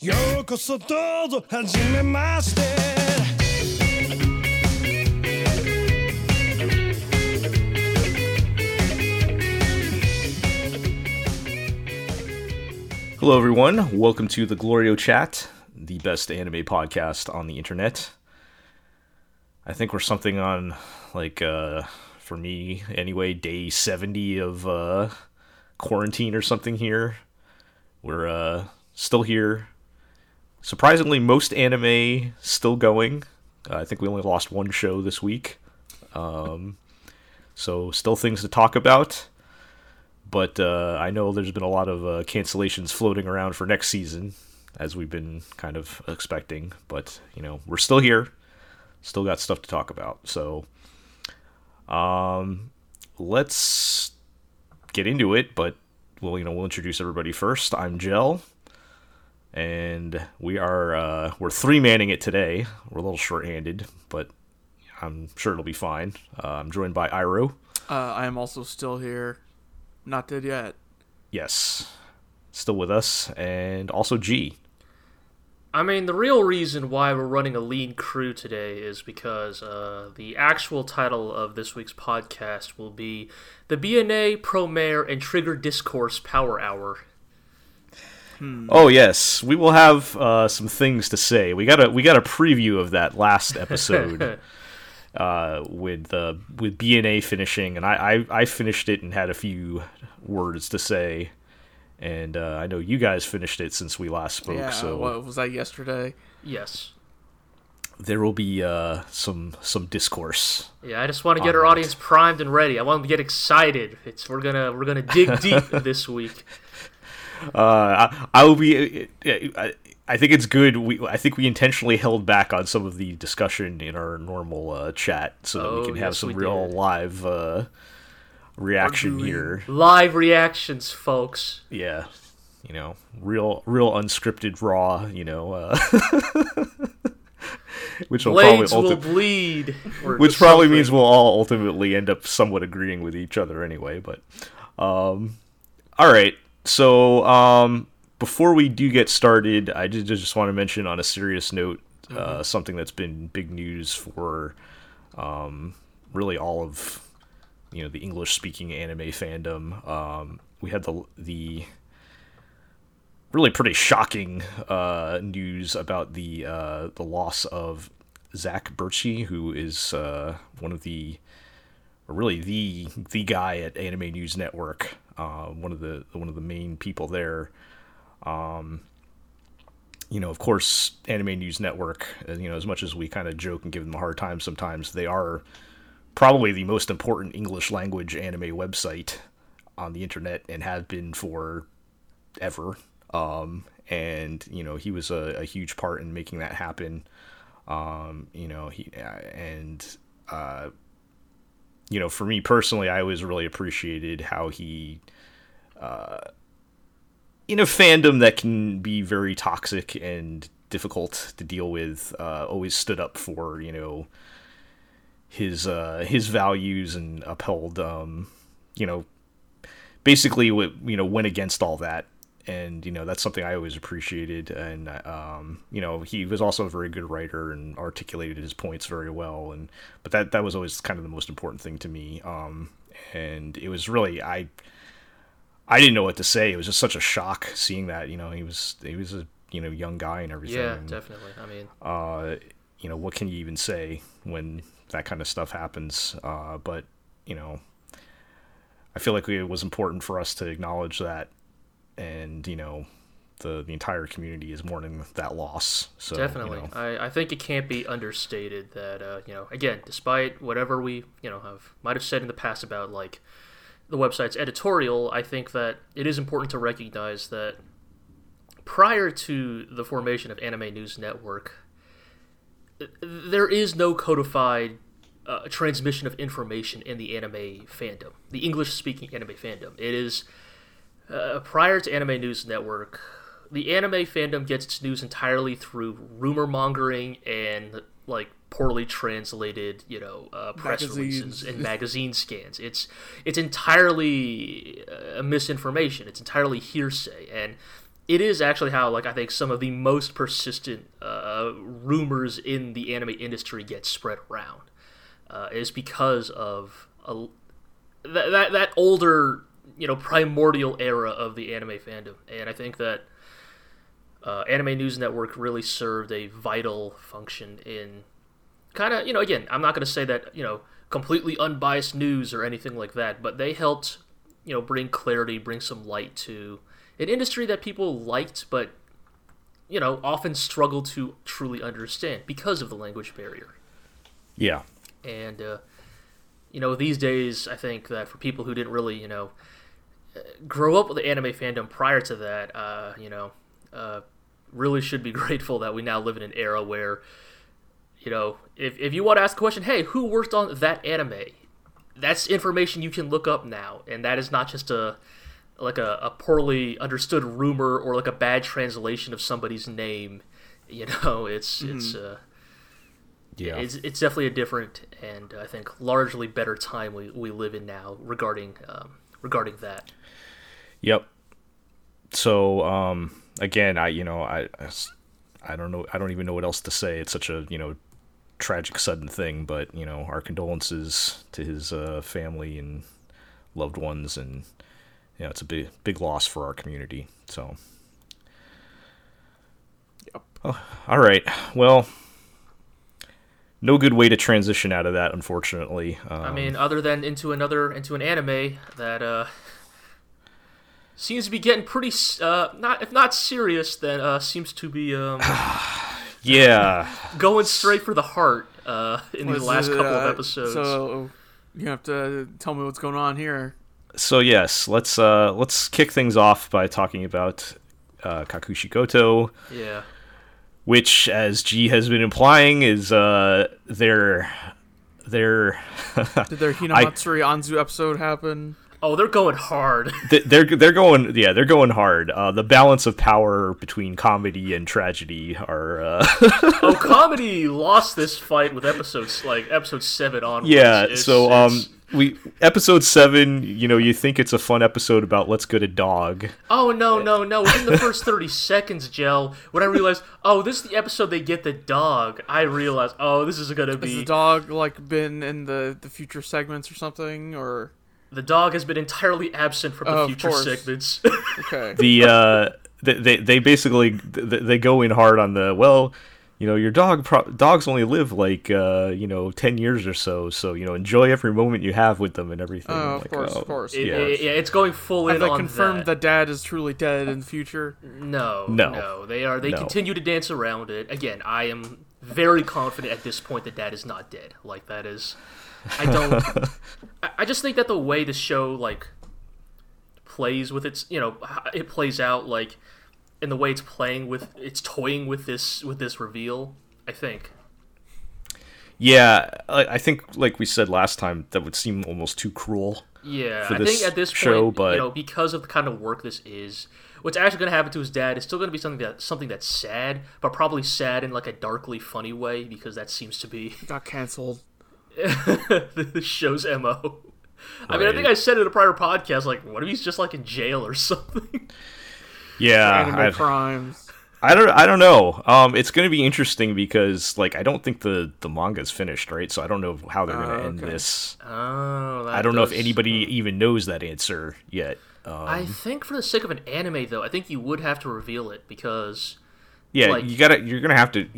ようこそどうぞはじめまして Hello, everyone. Welcome to the Glorio Chat, the best anime podcast on the internet. I think we're something on, like, uh, for me anyway, day 70 of uh, quarantine or something here. We're uh, still here. Surprisingly, most anime still going. Uh, I think we only lost one show this week. Um, so, still things to talk about but uh, I know there's been a lot of uh, cancellations floating around for next season, as we've been kind of expecting. But you know, we're still here, still got stuff to talk about. So, um, let's get into it. But well, you know, we'll introduce everybody first. I'm Gel, and we are uh, we're three manning it today. We're a little short-handed, but I'm sure it'll be fine. Uh, I'm joined by Iro. Uh, I am also still here. Not dead yet. Yes, still with us, and also G. I mean, the real reason why we're running a lean crew today is because uh, the actual title of this week's podcast will be the BNA Promare and Trigger Discourse Power Hour. Oh yes, we will have uh, some things to say. We got a we got a preview of that last episode uh, with uh, with BNA finishing, and I, I I finished it and had a few words to say, and uh, I know you guys finished it since we last spoke. yeah. so What was that yesterday? Yes. there will be uh, some some discourse. Yeah, I just want to get our Alright. audience primed and ready. I want them to get excited. It's we're gonna we're gonna dig deep this week. Uh, I, I will be. I, I think it's good. We I think we intentionally held back on some of the discussion in our normal uh, chat so that we Oh, can have some real did. live uh, reaction here. Live reactions, folks. Yeah, you know, real real unscripted raw. You know, uh, which will Blades probably will bleed. which probably means we'll all ultimately end up somewhat agreeing with each other anyway. But um, all right. So um, before we do get started, I just, just want to mention on a serious note uh, something that's been big news for um, really all of you know the English speaking anime fandom. Um, we had the the really pretty shocking uh, news about the uh, the loss of Zac Bertschy, who is uh, one of the really the the guy at Anime News Network, uh, one of the one of the main people there. Um, you know, of course, Anime News Network. uh, You know, as much as we kind of joke and give them a hard time sometimes, they are probably the most important English language anime website on the internet and have been for ever. Um, and you know, he was a, a huge part in making that happen. Um, you know, he uh, and uh, you know, for me personally, I always really appreciated how he, uh, in a fandom that can be very toxic and difficult to deal with, uh, always stood up for you know his uh, his values and upheld, um, you know, basically you know went against all that and you know that's something i always appreciated and um, you know he was also a very good writer and articulated his points very well and but that that was always kind of the most important thing to me um, and it was really i i didn't know what to say it was just such a shock seeing that you know he was he was a you know young guy and everything Yeah, and, definitely. I mean, uh, you know, what can you even say when that kind of stuff happens? Uh, but you know, I feel like it was important for us to acknowledge that, and you know, the the entire community is mourning that loss. So you Definitely, know, I, I think it can't be understated that uh, you know again, despite whatever we you know have might have said in the past about like the website's editorial, I think that it is important to recognize that prior to the formation of Anime News Network, there is no codified uh, transmission of information in the anime fandom, the English-speaking anime fandom. It is uh, prior to Anime News Network, the anime fandom gets its news entirely through rumor mongering and like poorly translated, you know, uh, press Magazines. releases and magazine scans. It's it's entirely uh, misinformation. It's entirely hearsay, and it is actually how like I think some of the most persistent uh, rumors in the anime industry get spread around uh, is because of a, that, that that older you know primordial era of the anime fandom, and I think that uh, Anime News Network really served a vital function in kind of you know again I'm not going to say that you know completely unbiased news or anything like that, but they helped you know bring clarity, bring some light to an industry that people liked, but you know often struggle to truly understand because of the language barrier. Yeah. And uh, you know these days, I think that for people who didn't really you know grow up with the anime fandom prior to that, uh, you know, uh, really should be grateful that we now live in an era where you know, if, if you want to ask a question, hey, who worked on that anime? That's information you can look up now, and that is not just a like a, a poorly understood rumor or like a bad translation of somebody's name. You know, it's mm-hmm. it's uh, yeah, it's, it's definitely a different and I think largely better time we, we live in now regarding um, regarding that. Yep. So um, again, I you know I, I I don't know I don't even know what else to say. It's such a you know tragic sudden thing, but you know, our condolences to his uh, family and loved ones, and you know it's a big big loss for our community. So, yep. Oh, all right. Well, no good way to transition out of that, unfortunately. Um, I mean, other than into another into an anime that uh, seems to be getting pretty uh, not if not serious, then uh, seems to be um. Yeah. Going straight for the heart uh, in the last couple uh, of episodes. So you have to tell me what's going on here. So yes, let's uh, let's kick things off by talking about uh, Kakushigoto. Yeah. Which, as G has been implying, is uh, their their. Did their Hinamatsuri Anzu episode happen? Oh, they're going hard. they're they're going yeah they're going hard. Uh, the balance of power between comedy and tragedy are. Uh... oh, comedy lost this fight with episodes like episode seven on. Yeah, it's, so it's... um, we episode seven. You know, you think it's a fun episode about let's get a dog. Oh no no no! Within the first thirty seconds, Gel, when I realized, oh, this is the episode they get the dog. I realized, oh, this is gonna be. Has the dog like been in the the future segments or something or? The dog has been entirely absent from the oh, future segments. okay. The uh, they they basically they go in hard on the well, you know, your dog pro- dogs only live like uh, you know ten years or so, so you know enjoy every moment you have with them and everything. Oh, of like, course, oh, of course. It, yeah. It, yeah, it's going full Have in. Have they confirmed that. dad is truly dead in the future? No, no, no. They are. They no. continue to dance around it. Again, I am very confident at this point that dad is not dead. Like that is I don't. I just think that the way the show like plays with its, you know, it plays out like in the way it's playing with, it's toying with this with this reveal. I think. Yeah, I think like we said last time, that would seem almost too cruel. Yeah, I think at this show, point, but you know, because of the kind of work this is, what's actually going to happen to his dad is still going to be something that something that's sad, but probably sad in like a darkly funny way because that seems to be got canceled. the show's mo. Right. I mean, I think I said in a prior podcast, like, what if he's just like in jail or something? Yeah, crimes. I don't. I don't know. Um, it's going to be interesting because, like, I don't think the the manga's finished, right? So I don't know how they're going to oh, end this. Oh, I don't does... know if anybody even knows that answer yet. Um, I think for the sake of an anime, though, I think you would have to reveal it because yeah, like, you gotta. You're gonna have to.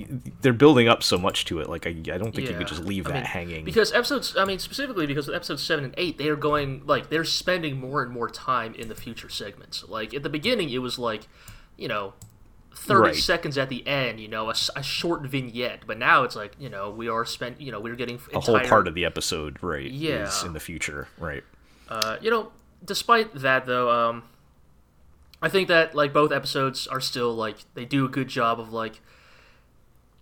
They're building up so much to it. Like I, I don't think yeah. you could just leave I that mean, hanging. Because episodes. I mean, specifically because of episodes seven and eight, they are going like they're spending more and more time in the future segments. Like at the beginning, it was like, you know, thirty right. seconds at the end. You know, a, a, short vignette. But now it's like you know we are spent. You know, we're getting entire, a whole part of the episode. Right. Yeah. Is in the future. Right. Uh, you know, despite that though, um, I think that like both episodes are still like they do a good job of like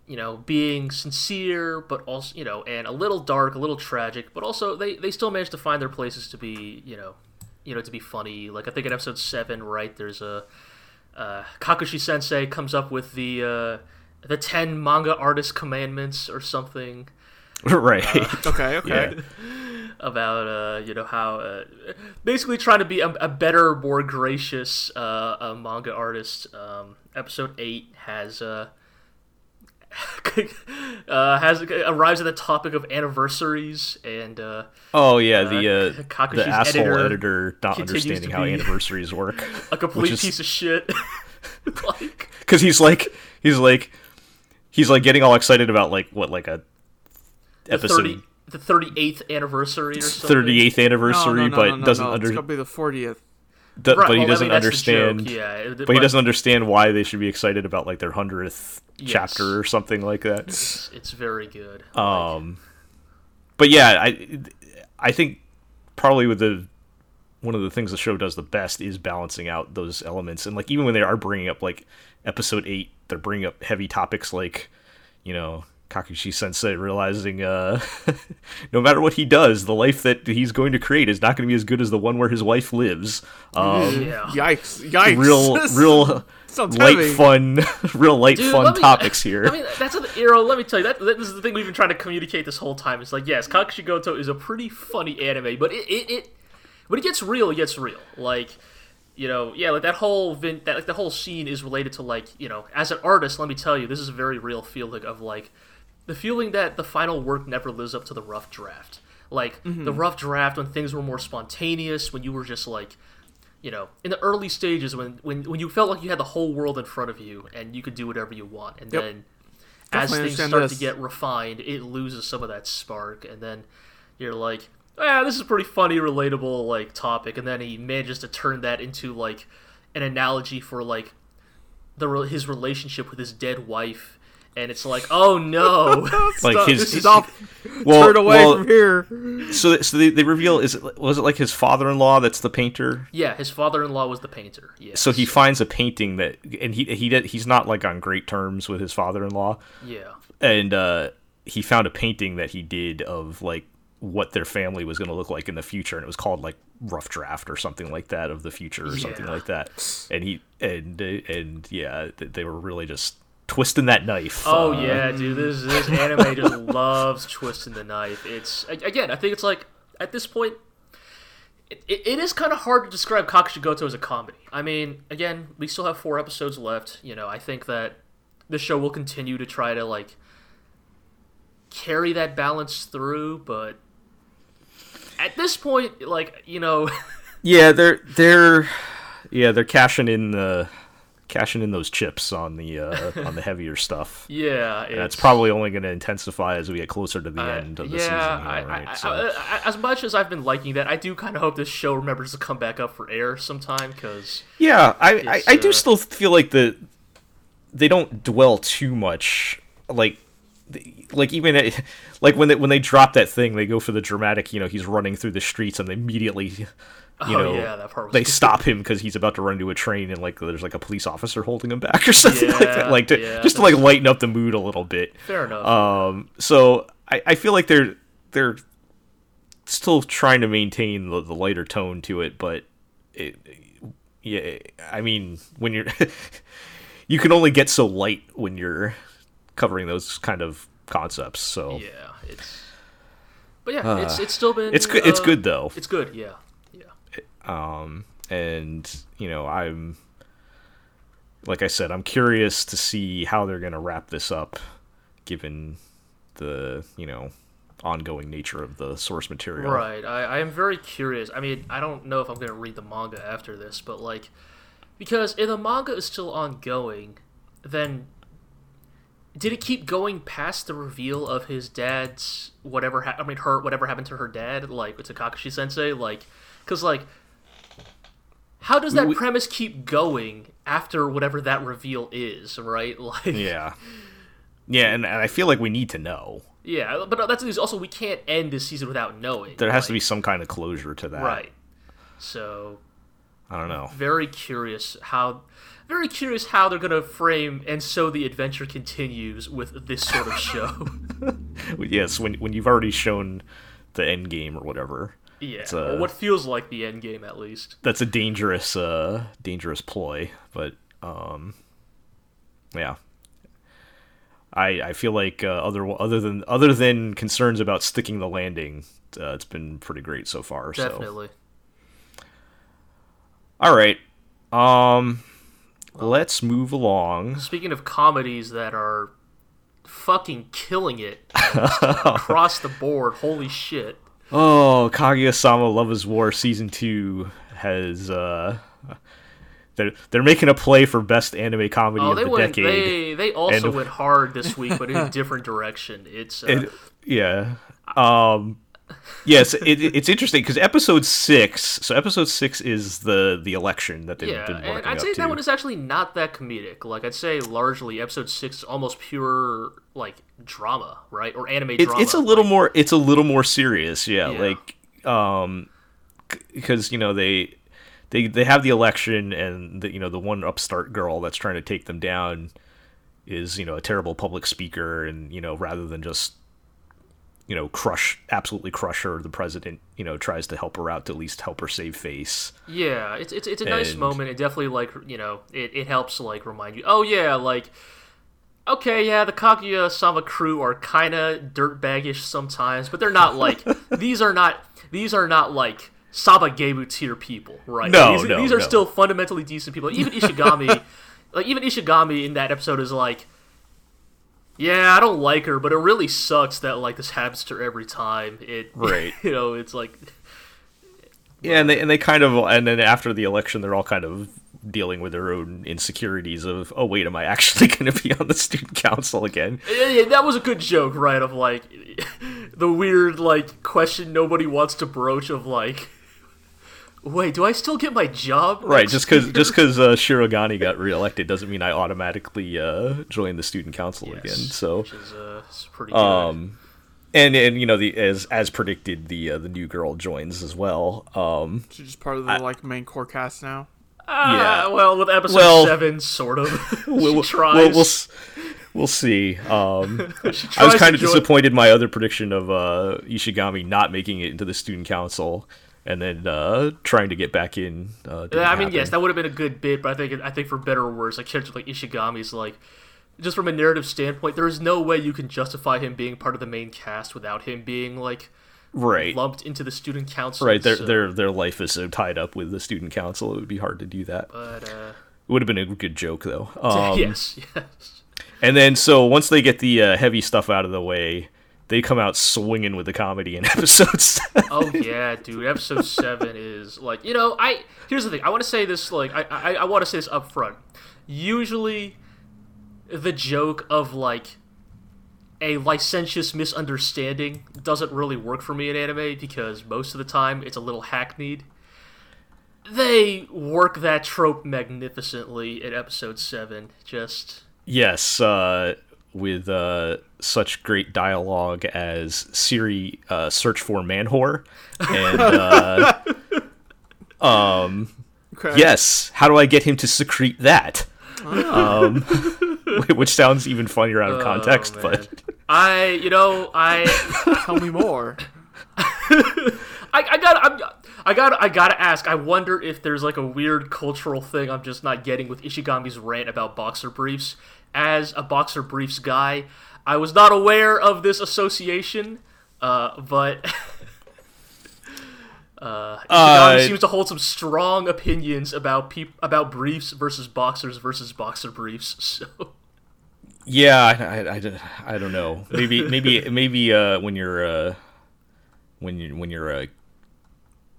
you know, being sincere, but also, you know, and a little dark, a little tragic, but also they, they still manage to find their places to be, you know, you know, to be funny. Like I think in episode seven, right, there's a uh, Kakushi Sensei comes up with the uh, the ten manga artist commandments or something. Right. Uh, okay. Okay. Yeah. About uh, you know how uh, basically trying to be a, a better, more gracious uh, a manga artist. Um, episode eight has uh, uh, has arrives at the topic of anniversaries and uh, Oh yeah, the uh, the asshole editor editor, not understanding how anniversaries work. a complete is- piece of shit. like Because he's like he's like he's like getting all excited about like what like a episode thirty the thirty eighth anniversary or something. thirty eighth anniversary, no, no, no, but no, no, doesn't no. under It's gonna be the 40th. do- Right, but he well, doesn't mean, that's the joke, understand. Yeah, But he doesn't understand why they should be excited about like their hundredth Yes. chapter or something like that. It's, it's very good. Um, but yeah, I I think probably with the one of the things the show does the best is balancing out those elements, and like even when they are bringing up like episode eight, they're bringing up heavy topics like you know. Kakushi Sensei realizing uh, no matter what he does, the life that he's going to create is not going to be as good as the one where his wife lives. Um, yeah. Yikes! Yikes! real, real Sounds light heavy. fun, real light Dude, fun me- topics here. I mean, that's a, you know, let me tell you that, that this is the thing we've been trying to communicate this whole time. It's like, yes, Kakushigoto is a pretty funny anime, but it, it, it when it gets real, it gets real. Like, you know, yeah, like that whole vin- that like the whole scene is related to like, you know, as an artist, let me tell you, this is a very real feeling of like the feeling that the final work never lives up to the rough draft. Like the rough draft when things were more spontaneous, when you were just like you know, in the early stages when, when when you felt like you had the whole world in front of you and you could do whatever you want, and Yep. then as things start this. to get refined, it loses some of that spark, and then you're like, ah, this is a pretty funny, relatable like topic, and then he manages to turn that into like an analogy for like the his relationship with his dead wife. And it's like, oh no! like Stop- his, stop. well, Turn away well, from here. so so they, they reveal is it was it like his father-in-law that's the painter yeah, his father-in-law was the painter. Yeah. so he finds a painting that and he he did, he's not like on great terms with his father-in-law yeah. and uh he found a painting that he did of like what their family was going to look like in the future and it was called like rough draft or something like that of the future or something like that and he and uh, and yeah they were really just twisting that knife Oh uh, yeah, dude. This this anime just loves twisting the knife. It's again, I think it's like at this point, it, it, it is kind of hard to describe Kakushigoto as a comedy. I mean, again, we still have four episodes left. You know, I think that the show will continue to try to like carry that balance through, but at this point, like you know, Yeah, they're they're yeah they're cashing in the cashing in those chips on the uh, on the heavier stuff. yeah, And it's probably only going to intensify as we get closer to the Uh, end of the yeah, season. Here, right? I, so, I, I, as much as I've been liking that, I do kind of hope this show remembers to come back up for air sometime because yeah, I, I do uh, still feel like the they don't dwell too much like like even like when they when they drop that thing they go for the dramatic you know he's running through the streets and they immediately you Oh, know yeah, that part was they stop him because he's about to run into a train and like there's like a police officer holding him back or something like that like to, yeah, just to like lighten up the mood a little bit. Fair enough. um so i i feel like they're they're still trying to maintain the, the lighter tone to it but it yeah i mean when you're you can only get so light when you're covering those kind of concepts so. Yeah, it's but yeah, it's it's still been it's good it's uh, good though. It's good, yeah, yeah. Um and you know i'm like i said i'm curious to see how they're going to wrap this up given the you know ongoing nature of the source material Right. I, I am very curious. I mean, I don't know if I'm going to read the manga after this, but like, because if the manga is still ongoing, then did it keep going past the reveal of his dad's whatever? Ha- I mean, her whatever happened to her dad, like with Kakushi Sensei, like, because like, how does that We- premise keep going after whatever that reveal is? Right? Like, yeah yeah and, and i feel like we need to know yeah. But that's the also we can't end this season without knowing. there has to be some kind of closure to that right. So i don't know very curious how very curious how they're gonna frame and so the adventure continues with this sort of show yes when when you've already shown the end game or whatever yeah It's, uh, what feels like the end game at least that's a dangerous uh dangerous ploy but um yeah I, I feel like uh, other other than other than concerns about sticking the landing, uh, it's been pretty great so far. So Definitely. all right, um, let's move along. Speaking of comedies that are fucking killing it across the board, holy shit. Oh, Kaguya-sama Love is War season two has uh, they're they're making a play for best anime comedy Oh, of they the went. decade. They they also And- went hard this week, but in a different direction. It's uh, yeah. Um yes, it, it's interesting because episode six. So episode six is the the election that they've yeah, been working I'd say to. that one is actually not that comedic. Like I'd say largely episode six is almost pure like drama, right, or anime it's drama. it's a little like- more it's a little more serious. Yeah, Yeah. like um because you know they they they have the election and the you know the one upstart girl that's trying to take them down is you know a terrible public speaker and you know rather than just you know crush absolutely crush her the president you know tries to help her out to at least help her save face Yeah, it's it's, it's a nice And- moment. It definitely like you know it, it helps like remind you. Oh yeah, like okay, yeah, the Kaguya Sama crew are kind of dirtbaggish sometimes, but they're not like these are not these are not like Sabagebu tier people, right? No, these, no, these are no. still fundamentally decent people. Even Ishigami, like even Ishigami in that episode is like. Yeah, I don't like her, but it really sucks that like this happens to her every time. It Right. you know, it's like yeah and they and they kind of and then after the election they're all kind of dealing with their own insecurities of oh wait am i actually going to be on the student council again Yeah, yeah, that was a good joke, right? Of like the weird like question nobody wants to broach of like, wait, do I still get my job? right just because just because uh, shirogane got reelected doesn't mean i automatically uh, join the student council Yes, again so which is uh, it's pretty good. um and and you know the as as predicted the uh, the new girl joins as well um She's just part of the like main core cast now. Ah, yeah. well, with episode Well- seven, sort of. we'll, she tries. we'll, we'll, s- we'll see um I was kind of join- disappointed in my other prediction of uh, Ishigami not making it into the student council and then uh, trying to get back in. Uh, I mean, happen. yes, that would have been a good bit, but I think I think for better or worse, like characters like Ishigami's like. Just from a narrative standpoint, there is no way you can justify him being part of the main cast without him being like right, lumped into the student council. right. Their so- their their life is so tied up with the student council. It would be hard to do that. But uh, It would have been a good joke though. Um, yes, yes. And then so once they get the uh, heavy stuff out of the way, they come out swinging with the comedy in episodes. Oh yeah, dude. Episode seven is like you know I. Here's the thing. I want to say this like I I, I want to say this up front. Usually, the joke of like a licentious misunderstanding doesn't really work for me in anime because most of the time it's a little hackneyed. They work that trope magnificently in episode seven. Just Yes, uh, with uh, such great dialogue as Siri uh, search for man whore, and uh, um, Okay. yes, how do I get him to secrete that? Um, which sounds even funnier out of context, Oh, but. I you know I. Tell me more. I, I got I'm, I got I gotta ask. I wonder if there's like a weird cultural thing I'm just not getting with Ishigami's rant about boxer briefs. As a boxer briefs guy, I was not aware of this association, uh, but uh, Uh, seems to hold some strong opinions about peop- about briefs versus boxers versus boxer briefs. So yeah, I, I, I don't know. Maybe maybe maybe uh, when you're uh, when you when you're a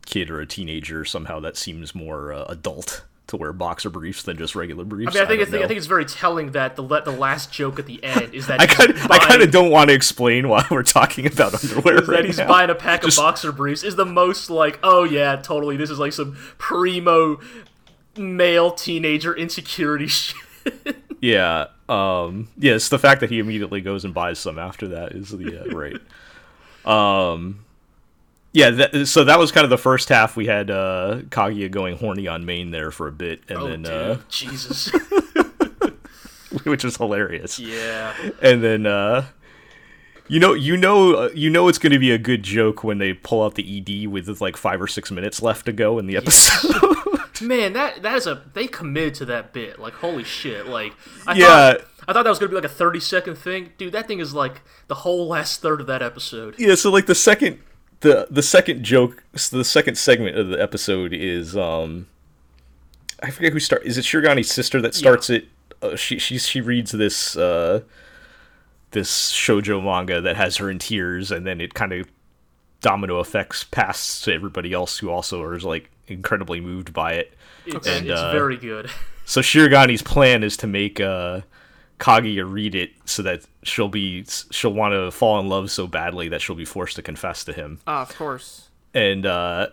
kid or a teenager, somehow that seems more uh, adult to wear boxer briefs than just regular briefs. I mean, I think don't it's, I think it's very telling that the the last joke at the end is that I kind of, I kind of don't want to explain why we're talking about underwear right that he's now. buying a pack Just- of boxer briefs is the most like, oh yeah, totally. This is like some primo male teenager insecurity shit. Yeah, um, yes. The fact that he immediately goes and buys some after that is the uh, right. Um, yeah. That, so that was kind of the first half. We had uh, Kaguya going horny on main there for a bit, and Oh, then uh, Jesus. which was hilarious. yeah. and then uh you know you know uh, you know it's going to be a good joke when they pull out the ed with like five or six minutes left to go in the episode Man, that that is a they committed to that bit. Like holy shit. Like I Yeah. thought I thought that was gonna be like a thirty second thing, dude. That thing is like the whole last third of that episode. Yeah, so like the second the the second joke the second segment of the episode is um I forget who start is it Shirogane's sister that starts it uh, she she she reads this uh this shojo manga that has her in tears and then it kind of domino effects past to everybody else who also is like incredibly moved by it. It's, And, it's uh, very good. So Shirogane's plan is to make uh Kaguya read it so that she'll be she'll want to fall in love so badly that she'll be forced to confess to him Ah, of course. and uh,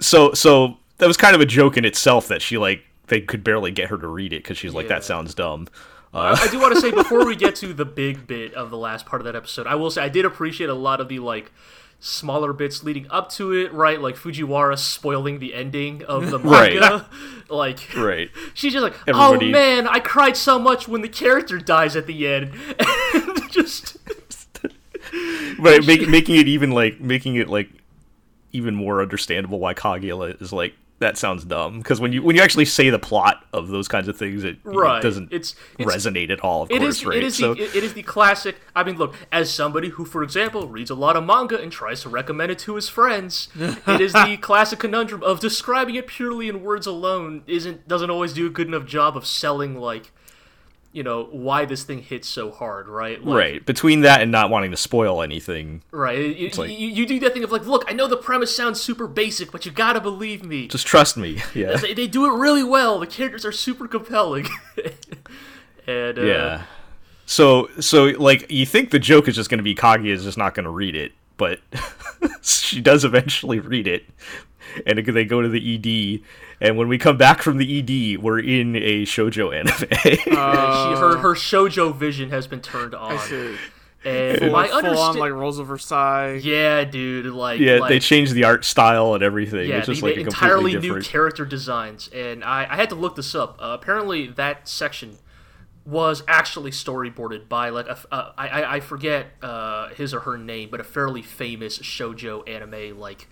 so so that was kind of a joke in itself that she like they could barely get her to read it because she's like that sounds dumb. I, I do want to say before we get to the big bit of the last part of that episode, I will say I did appreciate a lot of the like smaller bits leading up to it, right? Like Fujiwara spoiling the ending of the Right. manga. like Right. she's just like, oh, Everybody- "Oh man, I cried so much when the character dies at the end." and just But make, making it even like making it like even more understandable why Kaguya is like that sounds dumb because when you when you actually say the plot of those kinds of things it, you know, Right. doesn't It's- it's- resonate at all. Of It course, is. right? It is so the. It is the classic. I mean, look. As somebody who, for example, reads a lot of manga and tries to recommend it to his friends, it is the classic conundrum of describing it purely in words alone isn't doesn't always do a good enough job of selling like, you know, why this thing hits so hard, right? Like, right between that and not wanting to spoil anything, Right. You, like- you, you do that thing of like, look, I know the premise sounds super basic, but you gotta believe me. just trust me. Yeah. They, they do it really well. The characters are super compelling. and uh, Yeah. So so like you think the joke is just going to be Kaguya is just not going to read it, but she does eventually read it, and it- they go to the ED, and when we come back from the ED, we're in a shojo anime. she, her her shojo vision has been turned on. I see. And Full, my full on like Rose of Versailles. yeah, dude, like yeah, like, they changed the art style and everything. yeah, it's just the, like the a entirely completely new different. character designs, and I, I had to look this up. Uh, apparently, that section was actually storyboarded by like a, f- uh, I, I I forget uh, his or her name, but a fairly famous shojo anime like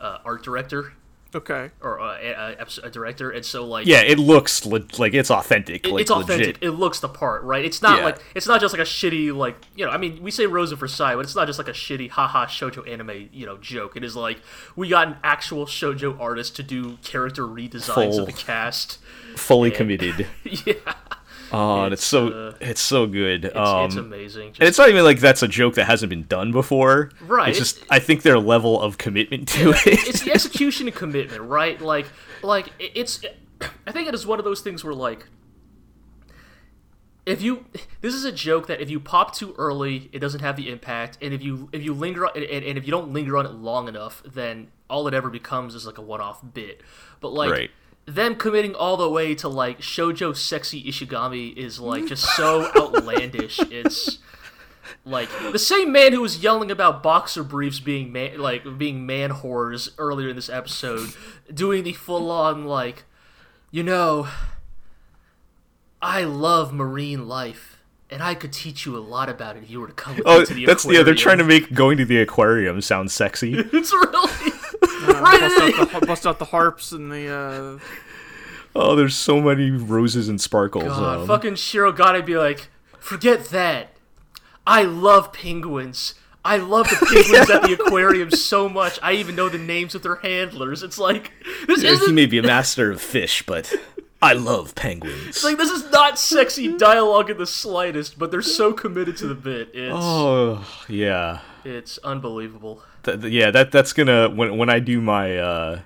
uh, art director Okay. or uh, a, a, a director, and so like yeah, it looks le- like it's authentic. it- like it's authentic. legit. It looks the part, right? It's not Yeah. like it's not just like a shitty like you know. I mean, we say Rose of Versailles, but it's not just like a shitty haha shoujo anime you know joke. It is like we got an actual shoujo artist to do character redesigns Full. of the cast. fully committed. yeah, Oh, and it's so uh, it's so good. it's, um, it's amazing. And it's not even like that's a joke that hasn't been done before. Right, It's it's- just I think their level of commitment to it. it's the execution and commitment, right? Like, like it's. I think it is one of those things where like. If you, this is a joke that if you pop too early, it doesn't have the impact, and if you if you linger on, and, and if you don't linger on it long enough, then all it ever becomes is like a one-off bit. But like Right. Them committing all the way to like shojo sexy Ishigami is like just so outlandish. It's like the same man who was yelling about boxer briefs being man, like being man whores earlier in this episode, doing the full on like, you know, I love marine life, and I could teach you a lot about it if you were to come with oh, me to the that's yeah. They're trying to make going to the aquarium sound sexy. It's really right. bust, out the, bust out the harps and the. Uh, oh, there's so many roses and sparkles. God, um, fucking Shirogane be like, forget that. I love penguins. I love the penguins at the aquarium so much. I even know the names of their handlers. It's like this he isn't He may be a master of fish, but I love penguins. It's like this is not sexy dialogue in the slightest, but they're so committed to the bit. It's oh yeah, it's unbelievable. Th- yeah. That that's gonna when when I do my uh,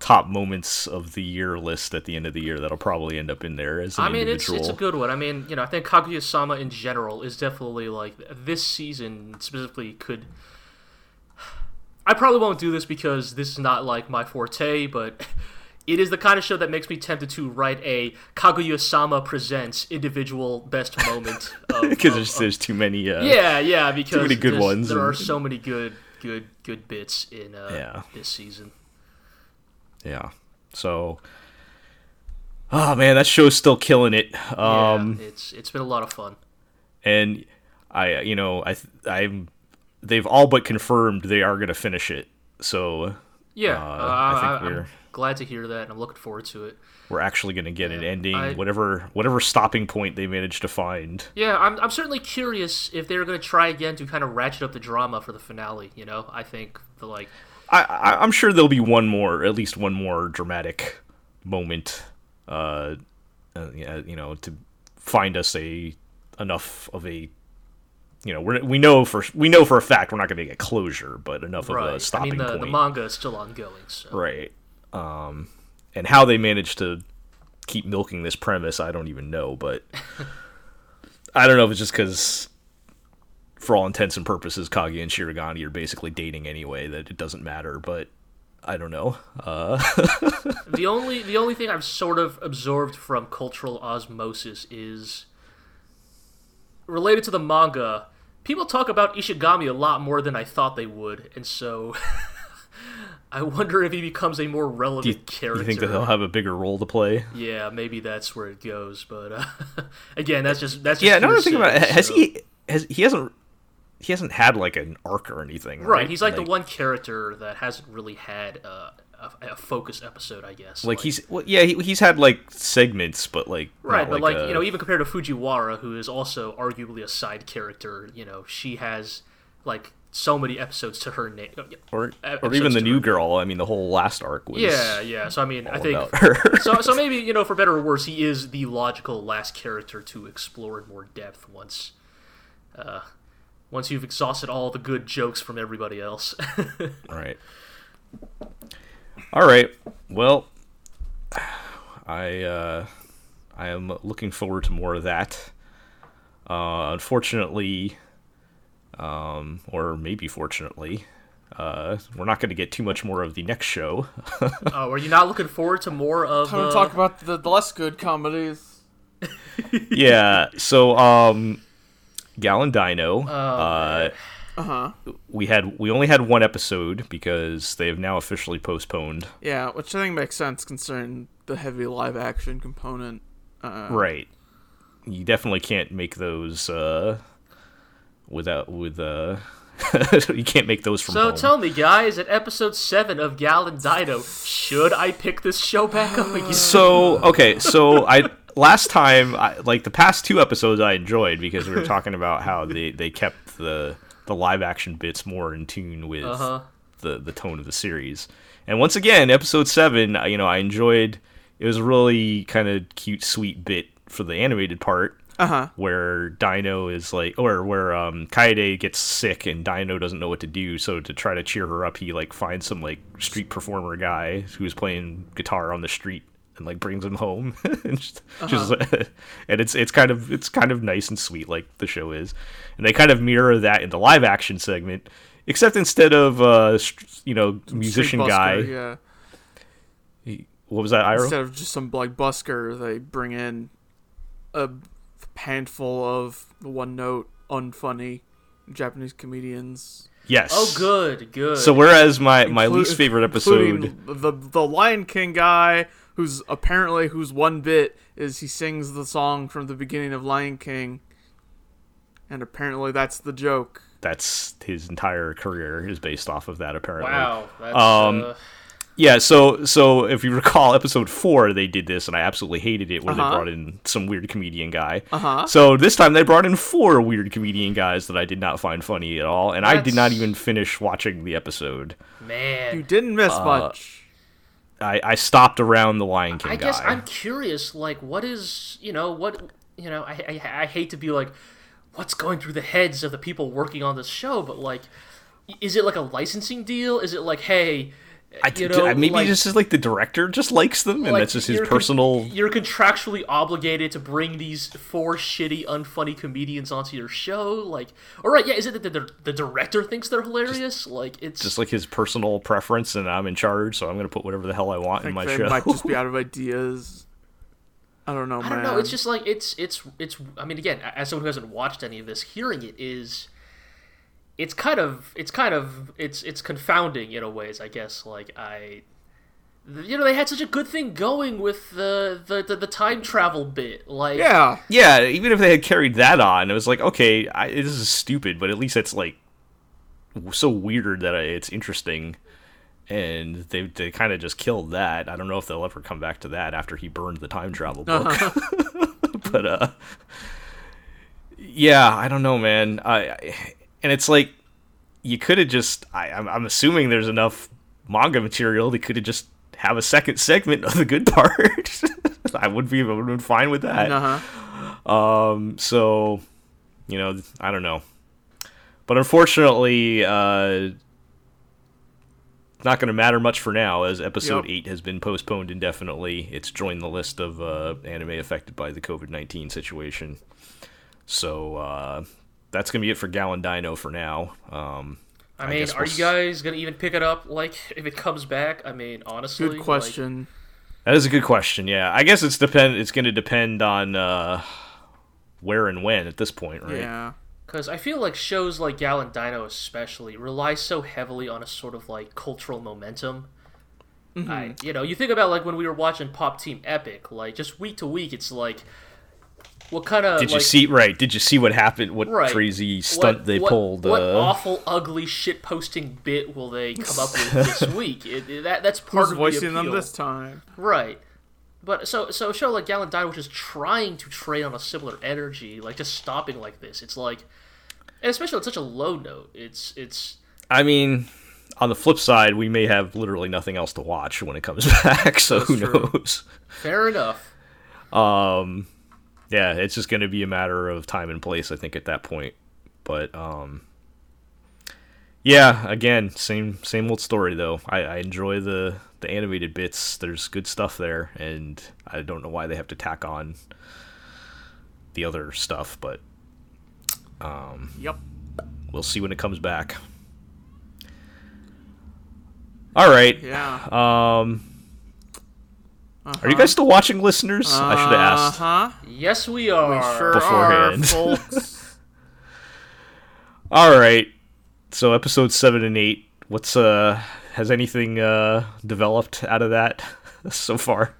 top moments of the year list at the end of the year, that'll probably end up in there as an I mean, it's individual. it's a good one. I mean, you know, I think Kaguya-sama in general is definitely like this season specifically could. I probably won't do this because this is not like my forte, but it is the kind of show that makes me tempted to write a Kaguya-sama presents individual best moment. because there's, there's too many. Uh, yeah, yeah, because too many good ones There and- are so many good, good, good bits in uh, Yeah. this season. yeah. So, oh man, that show's still killing it. Um, yeah, it's it's been a lot of fun. and I, you know, I, I'm, they've all but confirmed they are gonna finish it. So Yeah, Uh, uh, I think I, we're- am glad to hear that, and I'm looking forward to it. We're actually going to get an ending, I- whatever whatever stopping point they managed to find. Yeah, I'm, I'm certainly curious if they're going to try again to kind of ratchet up the drama for the finale. You know, I think the like I, I I'm sure there'll be one more, at least one more dramatic moment, uh, uh yeah, you know, to find us a enough of a, you know, we're, we know for we know for a fact we're not going to get closure, but enough of a right. I stopping mean, the, point, the manga is still ongoing, so right? Um, and how they managed to keep milking this premise, I don't even know, but I don't know if it's just because. For all intents and purposes, Kagi and Shirogane are basically dating anyway. That it doesn't matter, but I don't know. Uh, the only the only thing I've sort of absorbed from cultural osmosis is related to the manga. People talk about Ishigami a lot more than I thought they would, and so I wonder if he becomes a more relevant do you, character. you think that he'll have a bigger role to play? Yeah, maybe that's where it goes. But uh, again, that's just that's just Yeah, I think about it, has so- he has he hasn't he hasn't had like an arc or anything, right? Right, he's like, the one character that hasn't really had uh, a, a focus episode, I guess. Like he's well, yeah, he, he's had like segments, but like right, but like, a- you know, even compared to Fujiwara, who is also arguably a side character, you know, she has like so many episodes to her name. or uh, or even the new her- girl. I mean, the whole last arc was Yeah, yeah. So I mean, I think so. So maybe you know, for better or worse, he is the logical last character to explore in more depth once, uh, once you've exhausted all the good jokes from everybody else. Right. All right. Well, I uh, I am looking forward to more of that. Uh, unfortunately, um, or maybe fortunately, uh, we're not going to get too much more of the next show. Oh, are you not looking forward to more of? Time uh, to talk about the, the less good comedies. yeah. So, um, Gal & Dino. uh, Uh huh. we had we only had one episode because they have now officially postponed. Yeah, which I think makes sense concerning the heavy live action component. Uh, Right. You definitely can't make those uh without with uh you can't make those from So home. tell me, guys, at episode seven of Gal & Dino, should I pick this show back up again? so okay, so I last time I, like the past two episodes I enjoyed because we were talking about how they they kept the the live action bits more in tune with Uh-huh. the the tone of the series. And once again, episode 7, you know, I enjoyed it was a really kind of cute sweet bit for the animated part. Uh huh. where Dino is like, or where um, Kaede gets sick and Dino doesn't know what to do. So to try to cheer her up, he like finds some like street performer guy who's playing guitar on the street and like brings him home. and just, just and it's it's kind of it's kind of nice and sweet like the show is, and they kind of mirror that in the live action segment. Except instead of uh, you know musician Street guy, Yeah. he- what was that? Iro? Instead of just some like busker, they bring in a handful of one note, unfunny Japanese comedians. yes. Oh, good, good. So whereas my my Inclu- least favorite episode. including the the Lion King guy, who's apparently whose one bit is he sings the song from the beginning of Lion King, and apparently that's the joke. that's his entire career is based off of that apparently. wow, that's, Um, uh, Yeah, so so if you recall episode 4 they did this and I absolutely hated it where Uh-huh. they brought in some weird comedian guy. Uh-huh. So this time they brought in four weird comedian guys that I did not find funny at all and I did not even finish watching the episode. man. You didn't miss Uh, much. I, I stopped around the Lion King I guess guy. I'm curious. Like, what is you know what you know? I, I I hate to be like, what's going through the heads of the people working on this show, but like, is it like a licensing deal? Is it like, hey, I, you know, maybe like, just as like the director just likes them and like, that's just his you're con- personal you're contractually obligated to bring these four shitty, unfunny comedians onto your show. Like, all right, yeah, is it that the, the director thinks they're hilarious? like, it's just like his personal preference and I'm in charge so I'm going to put whatever the hell I want I in my they show. might just be out of ideas. I don't know, I don't know. It's just like it's it's it's. I mean, again, as someone who hasn't watched any of this, hearing it is, it's kind of it's kind of it's it's confounding in a ways. I guess like I, you know, they had such a good thing going with the the the, the time travel bit. Like yeah. Yeah, even if they had carried that on, it was like, okay, I, this is stupid, but at least it's like so weird that it's interesting. and they they kind of just killed that. I don't know if they'll ever come back to that after he burned the time travel book. but uh, yeah, I don't know, man. I, I and it's like you could have just. I, I'm, I'm assuming there's enough manga material. They could have just have a second segment of the good part. I would be I would been fine with that. Uh-huh. Um, so, you know, I don't know. But unfortunately, uh, not going to matter much for now, as episode Yep. 8 has been postponed indefinitely. It's joined the list of uh, anime affected by the COVID 19 situation. So, uh, that's going to be it for Gal and Dino for now. Um, I I mean, are we'll you guys gonna even pick it up? Like, if it comes back? I mean, honestly, Good like- question. that is a good question. Yeah, I guess it's depend. It's going to depend on uh, where and when at this point, right? Yeah. Because I feel like shows like Gal and Dino especially rely so heavily on a sort of like cultural momentum. Mm-hmm. I, you know, you think about like when we were watching Pop Team Epic, like just week to week, it's like, what kind of Did like, you see right? Did you see what happened? What Right. crazy stunt what, they what- pulled? What uh, awful, ugly shit posting bit will they come up with this week? It, it- that that's part Who's of voicing the them appeal. this time? Right. But so so a show like Gal and Dino, which is trying to trade on a similar energy, like just stopping like this, it's like, and especially on such a low note, it's it's I mean, on the flip side, we may have literally nothing else to watch when it comes back. So who true. knows? fair enough. Um, yeah, it's just going to be a matter of time and place, I think, at that point. But um, yeah, again, same same old story though. I, I enjoy the the animated bits. There's good stuff there, and I don't know why they have to tack on the other stuff, but Yep. we'll see when it comes back. All right. Yeah. Um, are you guys still watching, listeners? I should have asked. Uh huh. Yes, we are. Sure Beforehand. are, folks. All right. So episode seven and eight. What's uh? Has anything uh developed out of that so far?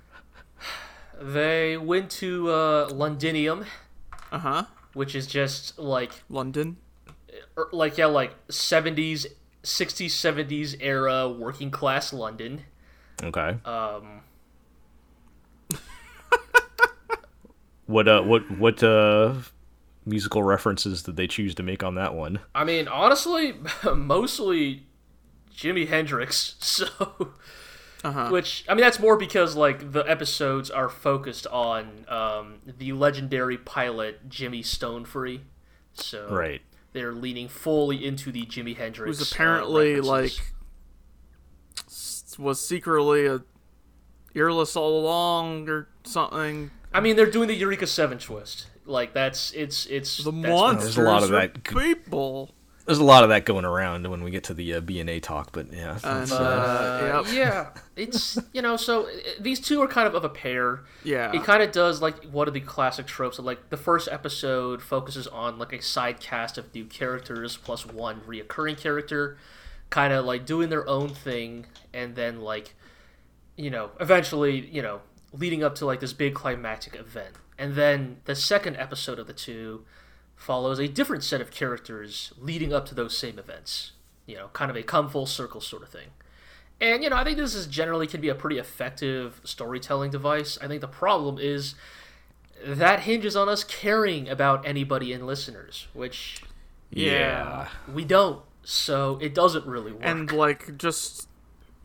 They went to uh, Londinium, Uh huh. which is just like London. er, like yeah, like seventies, sixties, seventies era working class London. Okay. Um, What uh? What what uh? Musical references did they choose to make on that one? I mean, honestly, mostly Jimi Hendrix. So, Uh-huh. which I mean, that's more because like the episodes are focused on um, the legendary pilot Jimmy Stonefree. So Right. they're leaning fully into the Jimi Hendrix. Who's uh, apparently references. like was secretly a earless all along or something. I mean, they're doing the Eureka Seven twist. Like that's it's it's The that's- monsters There's a lot of that. people. There's a lot of that going around when we get to the uh, BNA talk, but yeah. And, uh, uh, yep. Yeah, it's you know so uh, these two are kind of of a pair. Yeah. It kind of does like one of the classic tropes of like the first episode focuses on like a side cast of new characters plus one reoccurring character, kind of like doing their own thing, and then like, you know, eventually you know leading up to like this big climactic event, and then the second episode of the two follows a different set of characters leading up to those same events. You know, kind of a come full circle sort of thing. And you know, I think this is generally can be a pretty effective storytelling device. I think the problem is that hinges on us caring about anybody and listeners, which yeah. we don't. So it doesn't really work. And like just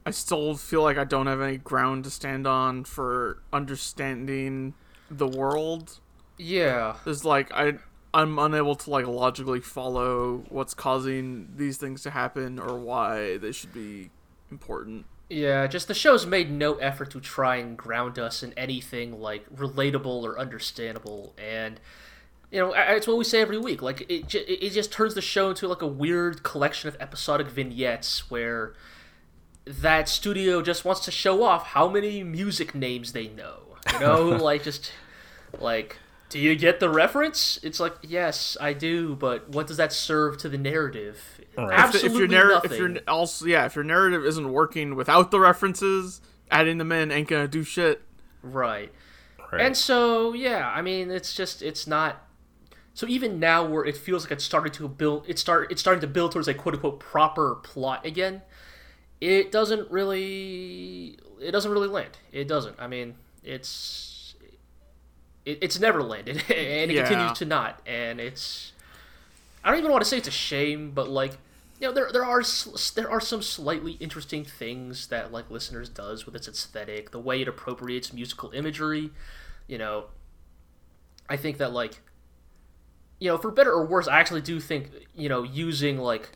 I still feel like I don't have any ground to stand on for understanding the world. yeah, There's like I I'm unable to like logically follow what's causing these things to happen or why they should be important. yeah, just the show's made no effort to try and ground us in anything like relatable or understandable, and you know, it's what we say every week. Like it, it just turns the show into like a weird collection of episodic vignettes where that studio just wants to show off how many music names they know. You know, like just like, do you get the reference? It's like, yes, I do, but what does that serve to the narrative? Right. Absolutely if your narr- nothing. if your also yeah, if your narrative isn't working without the references, adding them in ain't gonna do shit. Right. right. And so, yeah, I mean, it's just it's not. So even now, where it feels like it's starting to build, it start it's starting to build towards a quote unquote proper plot again. It doesn't really it doesn't really land. It doesn't. I mean, it's it, it's never landed, and it Yeah. continues to not. And it's I don't even want to say it's a shame, but like you know, there there are there are some slightly interesting things that like listeners does with its aesthetic, the way it appropriates musical imagery. You know, I think that like you know, for better or worse, I actually do think you know using like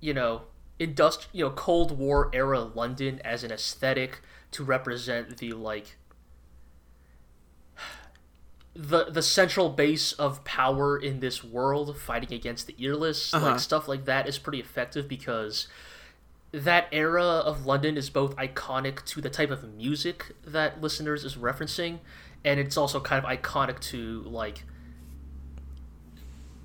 you know industri- you know Cold War era London as an aesthetic to represent the like the the central base of power in this world fighting against the earless Uh-huh. like stuff like that is pretty effective because that era of London is both iconic to the type of music that listeners is referencing and it's also kind of iconic to like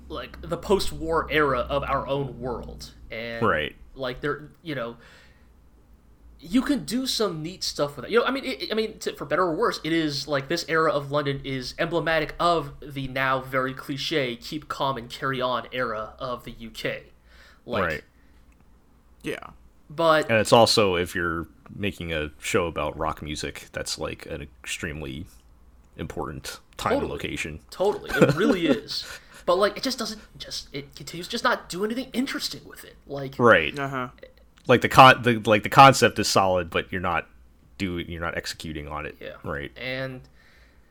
like the post-war era of our own world and Right. Like there you know you can do some neat stuff with it you know i mean it, i mean to, for better or worse it is like this era of london is emblematic of the now very cliche keep calm and carry on era of the uk like right. Yeah. but And it's also if you're making a show about rock music, that's like an extremely important time and location. totally it really is but like it just doesn't just it continues just not do anything interesting with it like Right. Uh huh. Like the con the like the concept is solid, but you're not doing you're not executing on it. Yeah. Right. And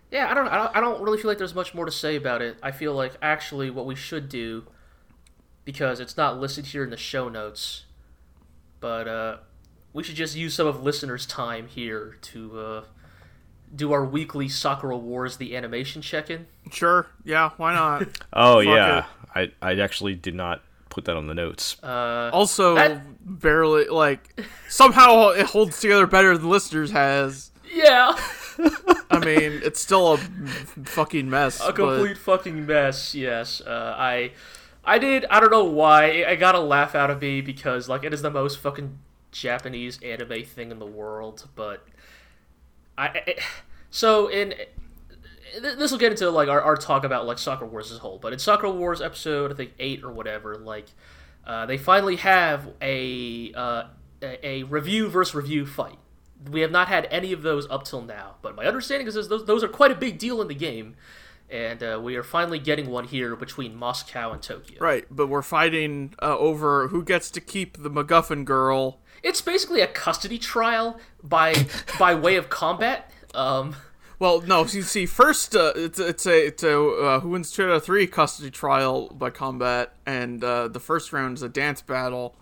yeah, I don't, I don't, I don't really feel like there's much more to say about it. I feel like actually what we should do, because it's not listed here in the show notes, but uh, we should just use some of listeners' time here to uh, do our weekly Sakura Wars the animation check-in. Sure. Yeah. Why not? Oh Fuck yeah. I I actually did not put that on the notes. Uh, also, That- barely like somehow it holds together better than listeners has. yeah, I mean, it's still a fucking mess. a but- complete fucking mess. Yes, uh, I, I did. I don't know why. I got a laugh out of me because like it is the most fucking Japanese anime thing in the world. But I, so in this will get into like our, our talk about like Sakura Wars as a whole. But in Sakura Wars episode I think eight or whatever, like uh, they finally have a, uh, a revue versus revue fight. We have not had any of those up till now, but my understanding is is those, those are quite a big deal in the game, and uh, we are finally getting one here between Moscow and Tokyo. Right, but we're fighting uh, over who gets to keep the MacGuffin girl. It's basically a custody trial by by way of combat. Um, Well, no, you see, first uh, it's it's a it's a uh, who wins two out of three custody trial by combat, and uh, the first round is a dance battle.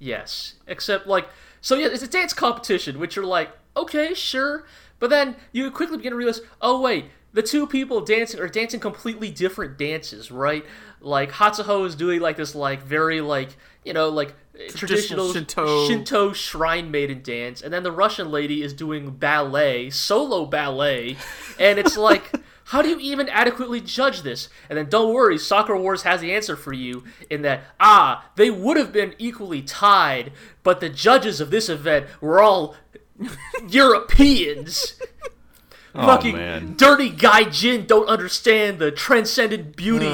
Yes, except like so yeah, it's a dance competition, which you're like, okay, sure, but then you quickly begin to realize, oh wait, the two people dancing are dancing completely different dances, right? Like Hatsuho is doing like this like very like you know like traditional, Shinto- Shinto shrine maiden dance, and then the Russian lady is doing ballet, solo ballet, and it's like. How do you even adequately judge this? And then don't worry, Sakura Wars has the answer for you in that, ah, they would have been equally tied, but the judges of this event were all Europeans. Fucking man. dirty gaijin don't understand the transcendent beauty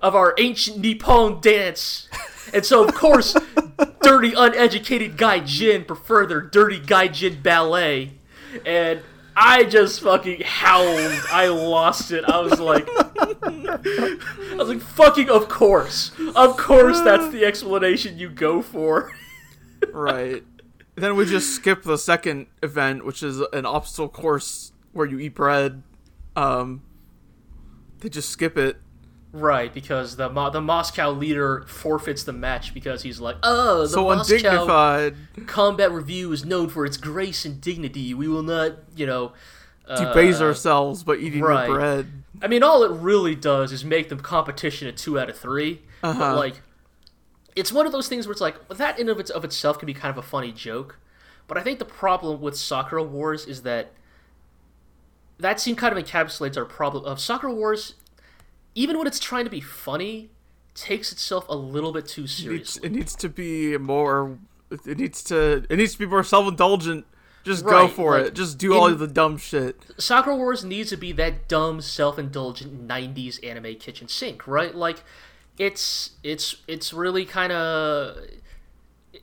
of our ancient Nippon dance. And so, of course, dirty, uneducated gaijin prefer their dirty gaijin ballet. And I just fucking howled. I lost it. I was like, I was like, fucking, of course. Of course, that's the explanation you go for. Right. then we just skip the second event, which is an obstacle course where you eat bread. Um, they just skip it. Right, because the Mo- the Moscow leader forfeits the match because he's like, oh, the So Moscow undignified. combat revue is known for its grace and dignity. We will not, you know. Uh, Debase ourselves by eating right. bread. I mean, all it really does is make the competition a two out of 3 Uh-huh. But like, it's one of those things where it's like that in of its of itself can be kind of a funny joke. But I think the problem with Sakura Wars is that that scene kind of encapsulates our problem of Sakura Wars. Even when it's trying to be funny, takes itself a little bit too It needs, seriously. it needs to be more. It needs to. It needs to be more self-indulgent. Just go for like, it. Just do all in- of the dumb shit. Sakura Wars needs to be that dumb, self-indulgent '90s anime kitchen sink, right? Like, it's it's it's really kind of. It,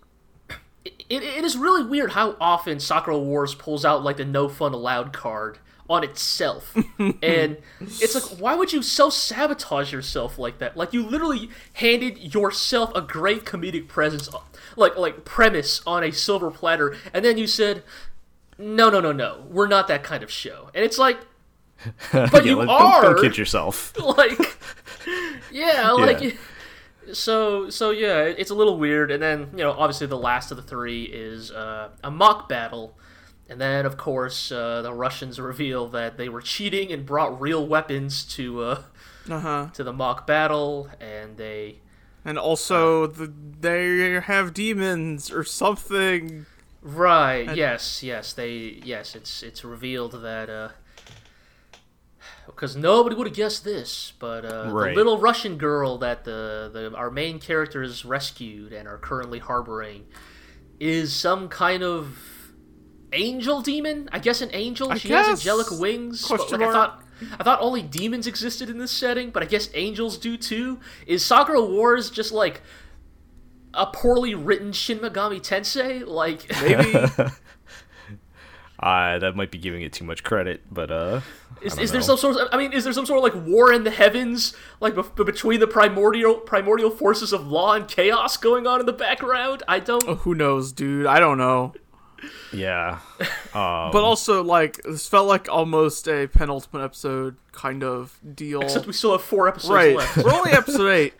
it, it is really weird how often Sakura Wars pulls out like the no fun allowed card on itself. and it's like, why would you self sabotage yourself like that? Like you literally handed yourself a great comedic presence, like like premise on a silver platter, and then you said, no, no, no, no, we're not that kind of show. And it's like, but Yeah, you like, are. Don't, don't kid yourself. like yeah like Yeah. so so yeah it's a little weird and then you know obviously the last of the three is uh, a mock battle and then of course uh, the russians reveal that they were cheating and brought real weapons to uh, Uh huh. to the mock battle and they And also, the, they have demons or something. right yes yes they yes it's it's revealed that uh because nobody would have guessed this, but uh, Right. the little Russian girl that the, the our main characters rescued and are currently harboring is some kind of angel demon. I guess an angel. I she has angelic wings. but, Question like, I thought. I thought only demons existed in this setting, but I guess angels do too. Is Sakura Wars just like a poorly written Shin Megami Tensei? Like, Maybe. Uh, that might be giving it too much credit, but uh, Is, I don't is there some sort of I mean is there some sort of like war in the heavens like bef- between the primordial primordial forces of law and chaos going on in the background? I don't Who knows, dude? I don't know. Yeah, um, But also, like, this felt like almost a penultimate episode kind of deal. except we still have 4 episodes right. left. We're only episode eight.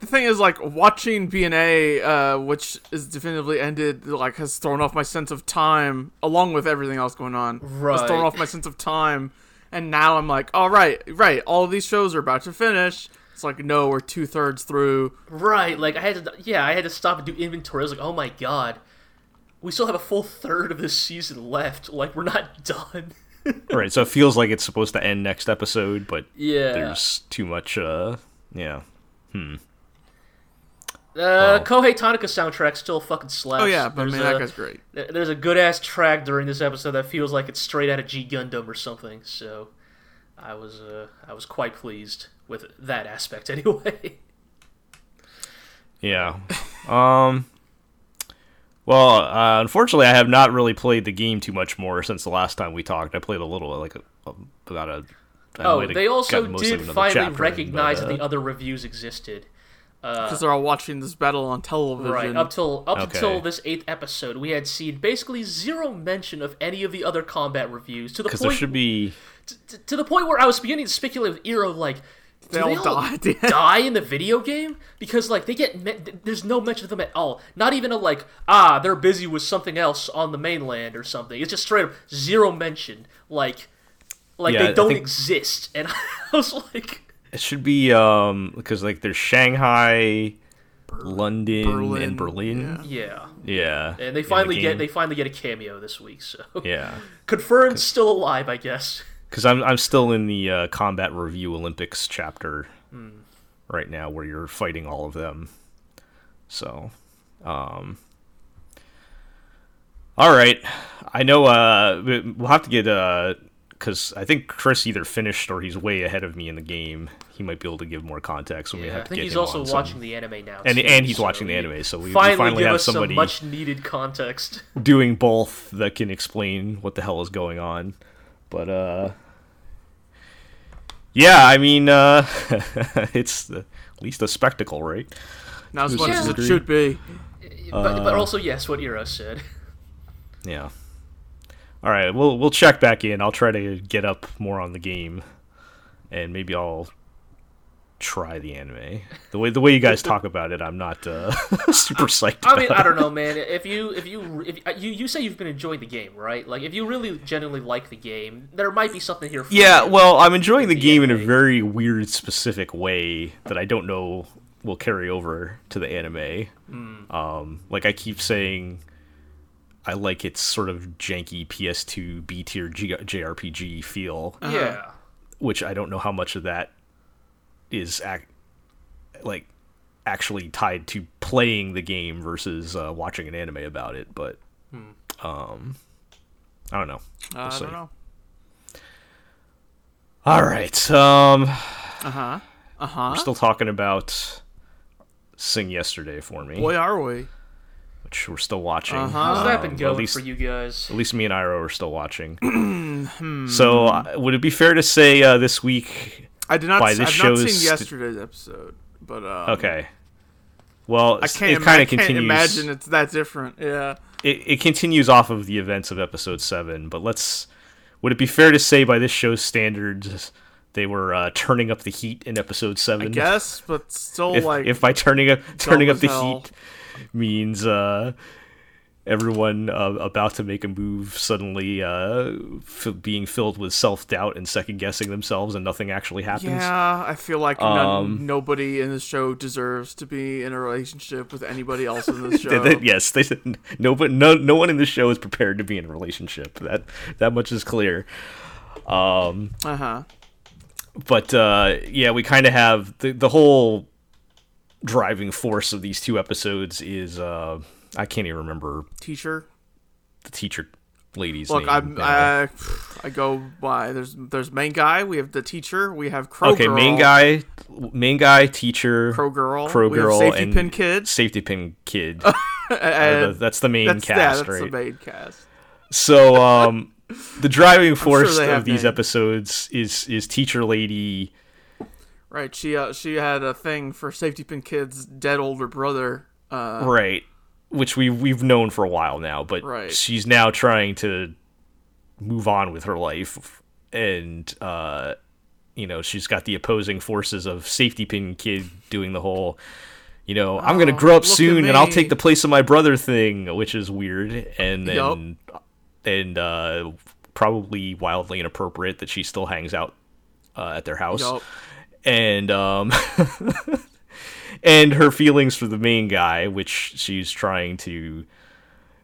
The thing is, like, watching BNA, uh, which is definitively ended, like, has thrown off my sense of time, along with everything else going on. Right. Has thrown off my sense of time. And now I'm like, all right, right, all of these shows are about to finish. It's like, no, we're two thirds through. Right, like I had to yeah, I had to stop and do inventory. I was like, "Oh my god. We still have a full third of this season left. Like we're not done." right. So it feels like it's supposed to end next episode, but yeah. there's too much. Uh, yeah, Hmm. uh Kohei Tanaka soundtrack still fucking slaps. Oh, yeah, but I There's mean, a- that guy's great. There's a good ass track during this episode that feels like it's straight out of G Gundam or something. So, I was uh, I was quite pleased with that aspect anyway. yeah. Um. Well, uh, unfortunately, I have not really played the game too much more since the last time we talked. I played a little, like a, about a. I oh, they also gotten most of did finally chapter in, recognize but, that uh, the other revues existed. Because they're all watching this battle on television. Right up till up Okay. until this eighth episode, we had seen basically zero mention of any of the other combat revues. To the because there point should be to, to the point where I was beginning to speculate with Eero, like, They do all they all die at the end. die in the video game? Because like they get, me- there's no mention of them at all. Not even a like, ah, they're busy with something else on the mainland or something. It's just straight up zero mention. Like, like Yeah, they don't think- exist. And I was like, it should be um because like there's Shanghai, London, and Berlin. yeah. Yeah, yeah. And they in the finally get they finally get a cameo this week. So yeah. confirmed, still alive, I guess. Because I'm I'm still in the uh, combat revue Olympics chapter right now, where you're fighting all of them. So, um, all right, I know. Uh, we- we'll have to get uh, because I think Chris either finished or he's way ahead of me in the game. He might be able to give more context. We Yeah, have I to think get he's also on some- watching the anime now. And- too, and he's so watching the anime, so we- we finally, finally give have us somebody- some much needed context. doing both that can explain what the hell is going on. But uh yeah, I mean uh it's the, at least a spectacle, right? Not as much as it should be. but, Uh, but also yes, what Eero said. Yeah. All right, we'll we'll check back in. I'll try to get up more on the game and maybe I'll try the anime. The way the way you guys talk about it, I'm not uh super psyched. I mean, about I don't know, man. If you if you if uh, you you say you've been enjoying the game, right? Like if you really genuinely like the game, there might be something here. For Yeah, you. well, I'm enjoying the game in a very weird, specific way that I don't know will carry over to the anime. Um, like I keep saying, I like its sort of janky PS2 B tier G- JRPG feel, yeah. which I don't know how much of that is ac- like actually tied to playing the game versus uh, watching an anime about it. But um, I don't know. Uh, I see. don't know. All right. Um. Uh huh. Uh huh. We're still talking about Sing Yesterday for me, Boy, are we. watch. We're still watching. Uh-huh. How's that Um, been at going least- for you guys? At least me and Iro are still watching. Hmm. so, uh, would it be fair to say uh, this week? I did not. by this I've not seen show's- yesterday's episode, but um, Okay. Well, I can't, it kind of continues. imagine it's that different. Yeah. It, it continues off of the events of episode seven. But let's. Would it be fair to say, by this show's standards, they were uh, turning up the heat in episode seven? I guess, but still, if, like, if by turning up turning up the hell. heat means uh, everyone uh, about to make a move suddenly uh, f- being filled with self doubt and second guessing themselves, and nothing actually happens. yeah, I feel like Um, none, nobody in the show deserves to be in a relationship with anybody else in the They- show. they- yes, they said no, but no, no one in the show is prepared to be in a relationship. That that much is clear. Um, Uh huh. but uh, yeah, we kind of have the the whole driving force of these two episodes is uh, I can't even remember Teacher. the teacher lady's Look, name. I'm. I, I go by. There's there's main guy. We have the teacher. We have Crow okay, Girl, main guy, main guy, teacher, Crow Girl, Crow Girl, Safety and Pin Kid. safety pin kid. and the- that's the main that's, yeah, cast, that's right? the main cast. So, um, the driving force have of these names. episodes is is teacher lady. Right. She uh, she had a thing for Safety Pin Kid's dead older brother. Uh, right which we we've known for a while now but Right. she's now trying to move on with her life. And uh you know she's got the opposing forces of safety pin kid doing the whole you know i'm gonna Oh, grow up soon and i'll take the place of my brother thing which is weird. And then and uh probably wildly inappropriate that she still hangs out uh, at their house. Yup. and um and her feelings for the main guy which she's trying to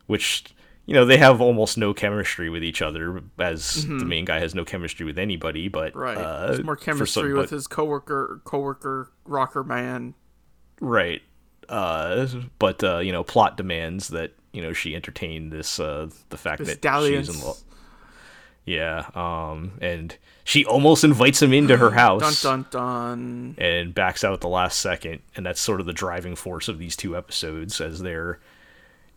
which you know they have almost no chemistry with each other as the main guy has no chemistry with anybody but Mm-hmm. Right. uh, There's more for some- chemistry with but- his coworker, coworker, rocker man. right uh but uh you know plot demands that you know she entertain this uh the fact This that she's in love yeah um and she almost invites him into her house Dun dun dun. and backs out at the last second and that's sort of the driving force of these two episodes as they're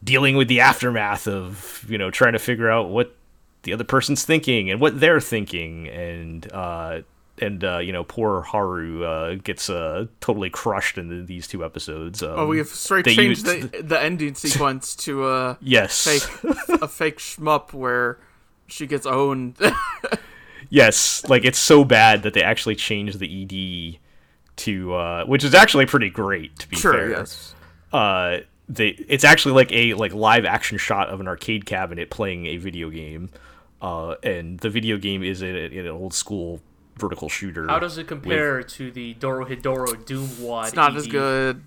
dealing with the aftermath of you know trying to figure out what the other person's thinking and what they're thinking and uh and uh, you know poor haru uh, gets uh, totally crushed in the, these two episodes um, Oh, we have straight changed used- the the ending sequence to a yes fake a fake shmup where she gets owned. yes like it's so bad that they actually changed the ed to uh which is actually pretty great to be sure, fair yes. uh they it's actually like a like live action shot of an arcade cabinet playing a video game uh and the video game is in, in an old school vertical shooter How does it compare to the Dorohedoro Doom Wad? It's not as good.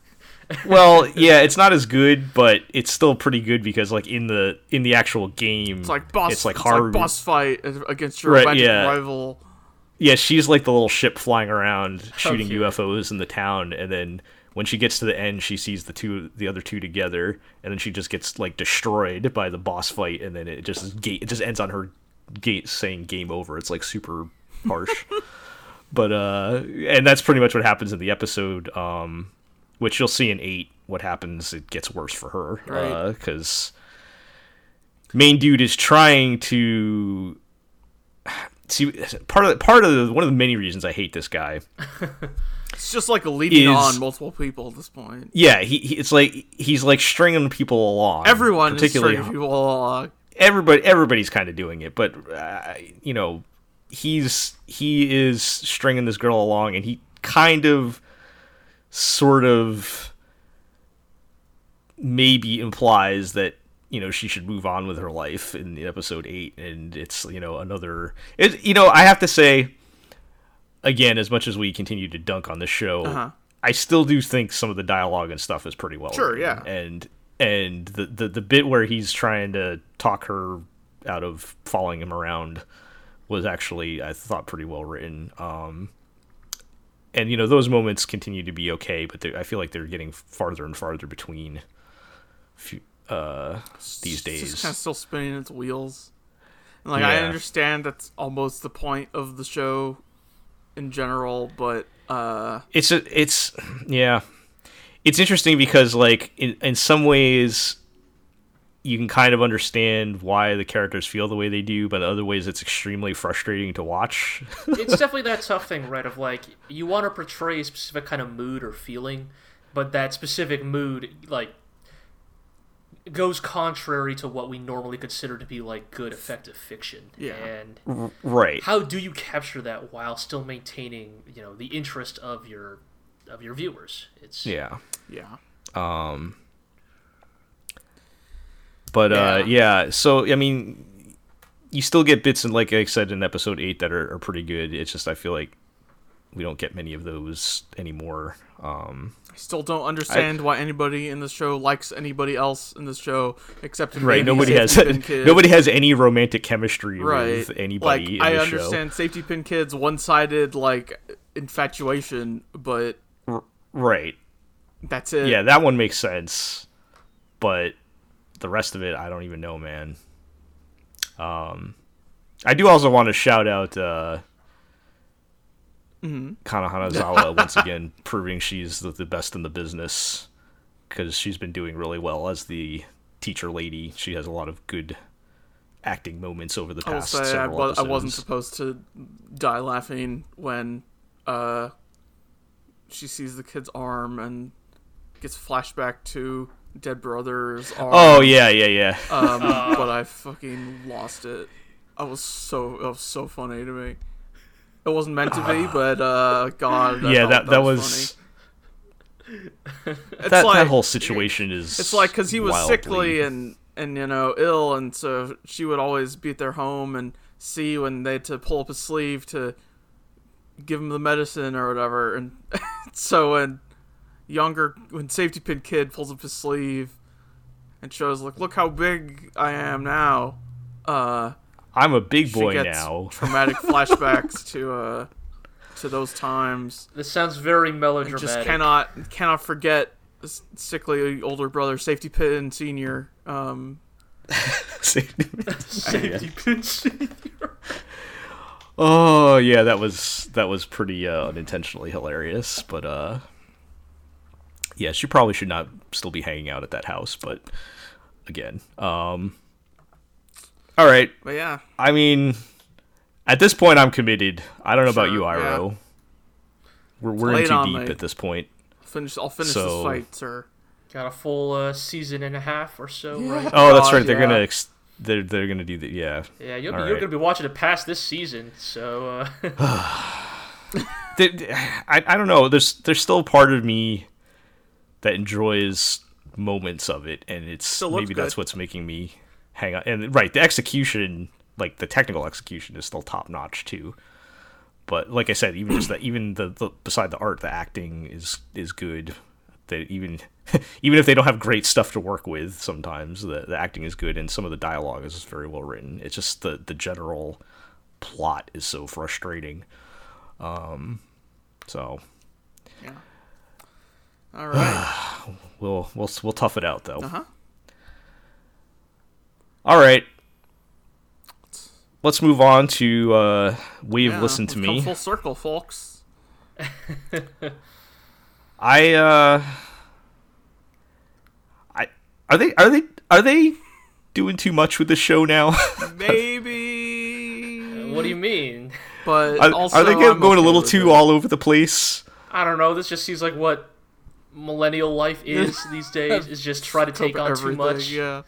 Well yeah it's not as good but it's still pretty good because like in the in the actual game It's like boss. it's like it's like boss fight against your Right, yeah. rival. yeah she's like the little ship flying around shooting ufos in the town and then when she gets to the end she sees the two the other two together and then she just gets like destroyed by the boss fight and then it just ga- it just ends on her gate saying game over it's like super harsh but uh and that's pretty much what happens in the episode um which you'll see in 8 what happens it gets worse for her Right. because main dude is trying to see part of the, part of the, one of the many reasons I hate this guy. It's just like leading Is- on multiple people at this point. Yeah, he, he it's like he's like stringing people along. Everyone is particularly stringing people along. everybody everybody's kind of doing it, but uh, you know he's he is stringing this girl along, and he kind of sort of maybe implies that you know she should move on with her life in episode 8 and it's you know another it, you know i have to say again as much as we continue to dunk on the show Uh-huh. i still do think some of the dialogue and stuff is pretty well Sure, written. yeah. and and the, the the bit where he's trying to talk her out of following him around was actually i thought pretty well written um and you know those moments continue to be okay but i feel like they're getting farther and farther between few, uh these It's days just kind of still spinning its wheels. And like I understand that's almost the point of the show in general, but uh it's a, it's yeah. It's interesting because like in, in some ways you can kind of understand why the characters feel the way they do, but other ways it's extremely frustrating to watch. it's definitely that tough thing, right? Of like you want to portray a specific kind of mood or feeling, but that specific mood like goes contrary to what we normally consider to be like good effective fiction. Yeah. And right. how do you capture that while still maintaining, you know, the interest of your of your viewers? It's Yeah. Yeah. Um but uh yeah, so I mean you still get bits and like I said in episode 8 that are, are pretty good. It's just I feel like we don't get many of those anymore. Um I still don't understand why anybody in this show likes anybody else in this show except right, nobody has nobody has any romantic chemistry right. with anybody Like I understand Safety Pin Kid's one-sided like infatuation, but show. Right. that's it. Yeah, that one makes sense. But the rest of it, I don't even know, man. Um, I do also want to shout out uh, Mm-hmm. Kana Hanazawa once again, proving she's the, the best in the business because she's been doing really well as the teacher lady. She has a lot of good acting moments over the past say I, was, I wasn't supposed to die laughing when uh, she sees the kid's arm and gets flashback to dead brother's arm. Oh yeah, yeah, yeah. um, but I fucking lost it. I was so it was so funny to me. It wasn't meant to be, but uh, God, I yeah, thought that that was. was funny. It's that, like that whole situation is. it's like because he was wildly- sickly and and you know ill, and so she would always be at their home and see when they had to pull up his sleeve to give him the medicine or whatever, and so when younger when safety pin kid pulls up his sleeve and shows like look how big I am now. Uh, I'm a big she boy gets now. traumatic flashbacks to uh to those times. This sounds very And melodramatic. just cannot cannot forget this sickly older brother, safety pin senior. Um, safety pin senior. oh yeah, that was that was pretty uh, unintentionally hilarious, but uh, yeah, she probably should not still be hanging out at that house. But again, um, all right. but yeah, I mean, at this point, I'm committed. I don't know about Sure, you, yeah. Iro. We're we're in too deep me. at this point. finish. I'll finish So- this fight, sir. Got a full uh, season and a half or so, right? Oh, that's God, right. They're yeah. gonna ex- they're they're gonna do that. Yeah. Yeah, you'll be, All you're gonna be watching it past this season, so uh, I, I don't know. There's there's still part of me that enjoys moments of it, and it's Still maybe that's good. what's making me hang on. And right, the execution, like the technical execution, is still top notch too. But like I said, even just that, even the, the beside the art, the acting is is good. That even even if they don't have great stuff to work with, sometimes the, the acting is good, and some of the dialogue is very well written. It's just the the general plot is so frustrating. Um, so Yeah. All right. we'll we'll we'll tough it out though. Uh huh. All right. Let's move on to uh, Wave Yeah, Listen to we've come Me. Full circle, folks. I uh I are they are they are they doing too much with the show now? Maybe. what do you mean? But are, also, are they go- I'm going a little too it. all over the place? I don't know. This just seems like what millennial life is these days. Is just try to take on too much. Yeah.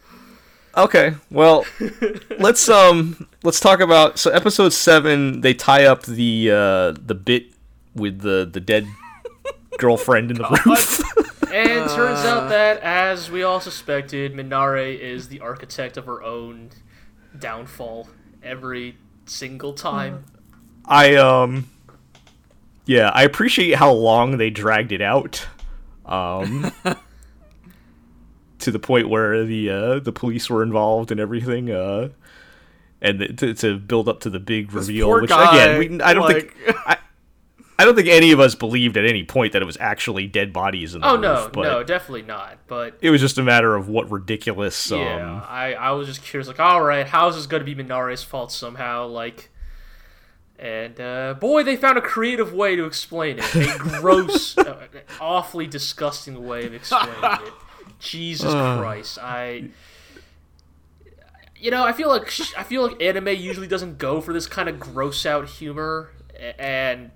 Okay, well, let's um let's talk about so episode seven. They tie up the uh the bit with the the dead girlfriend in the roof. And turns Uh. out that, as we all suspected, Minare is the architect of her own downfall every single time. I um yeah, I appreciate how long they dragged it out. Um to the point where the uh the police were involved and everything uh and to, to build up to the big reveal which guy, again we, I don't like- think I, I don't think any of us believed at any point that it was actually dead bodies in the Oh roof, no, but no, definitely not. But it was just a matter of what ridiculous um yeah, I, I was just curious, like, all right, how is this going to be Minare's fault somehow? Like, and uh, boy, they found a creative way to explain it. A gross, uh, awfully disgusting way of explaining it. Jesus Christ, I. you know, I feel like sh- I feel like anime usually doesn't go for this kind of gross out humor, and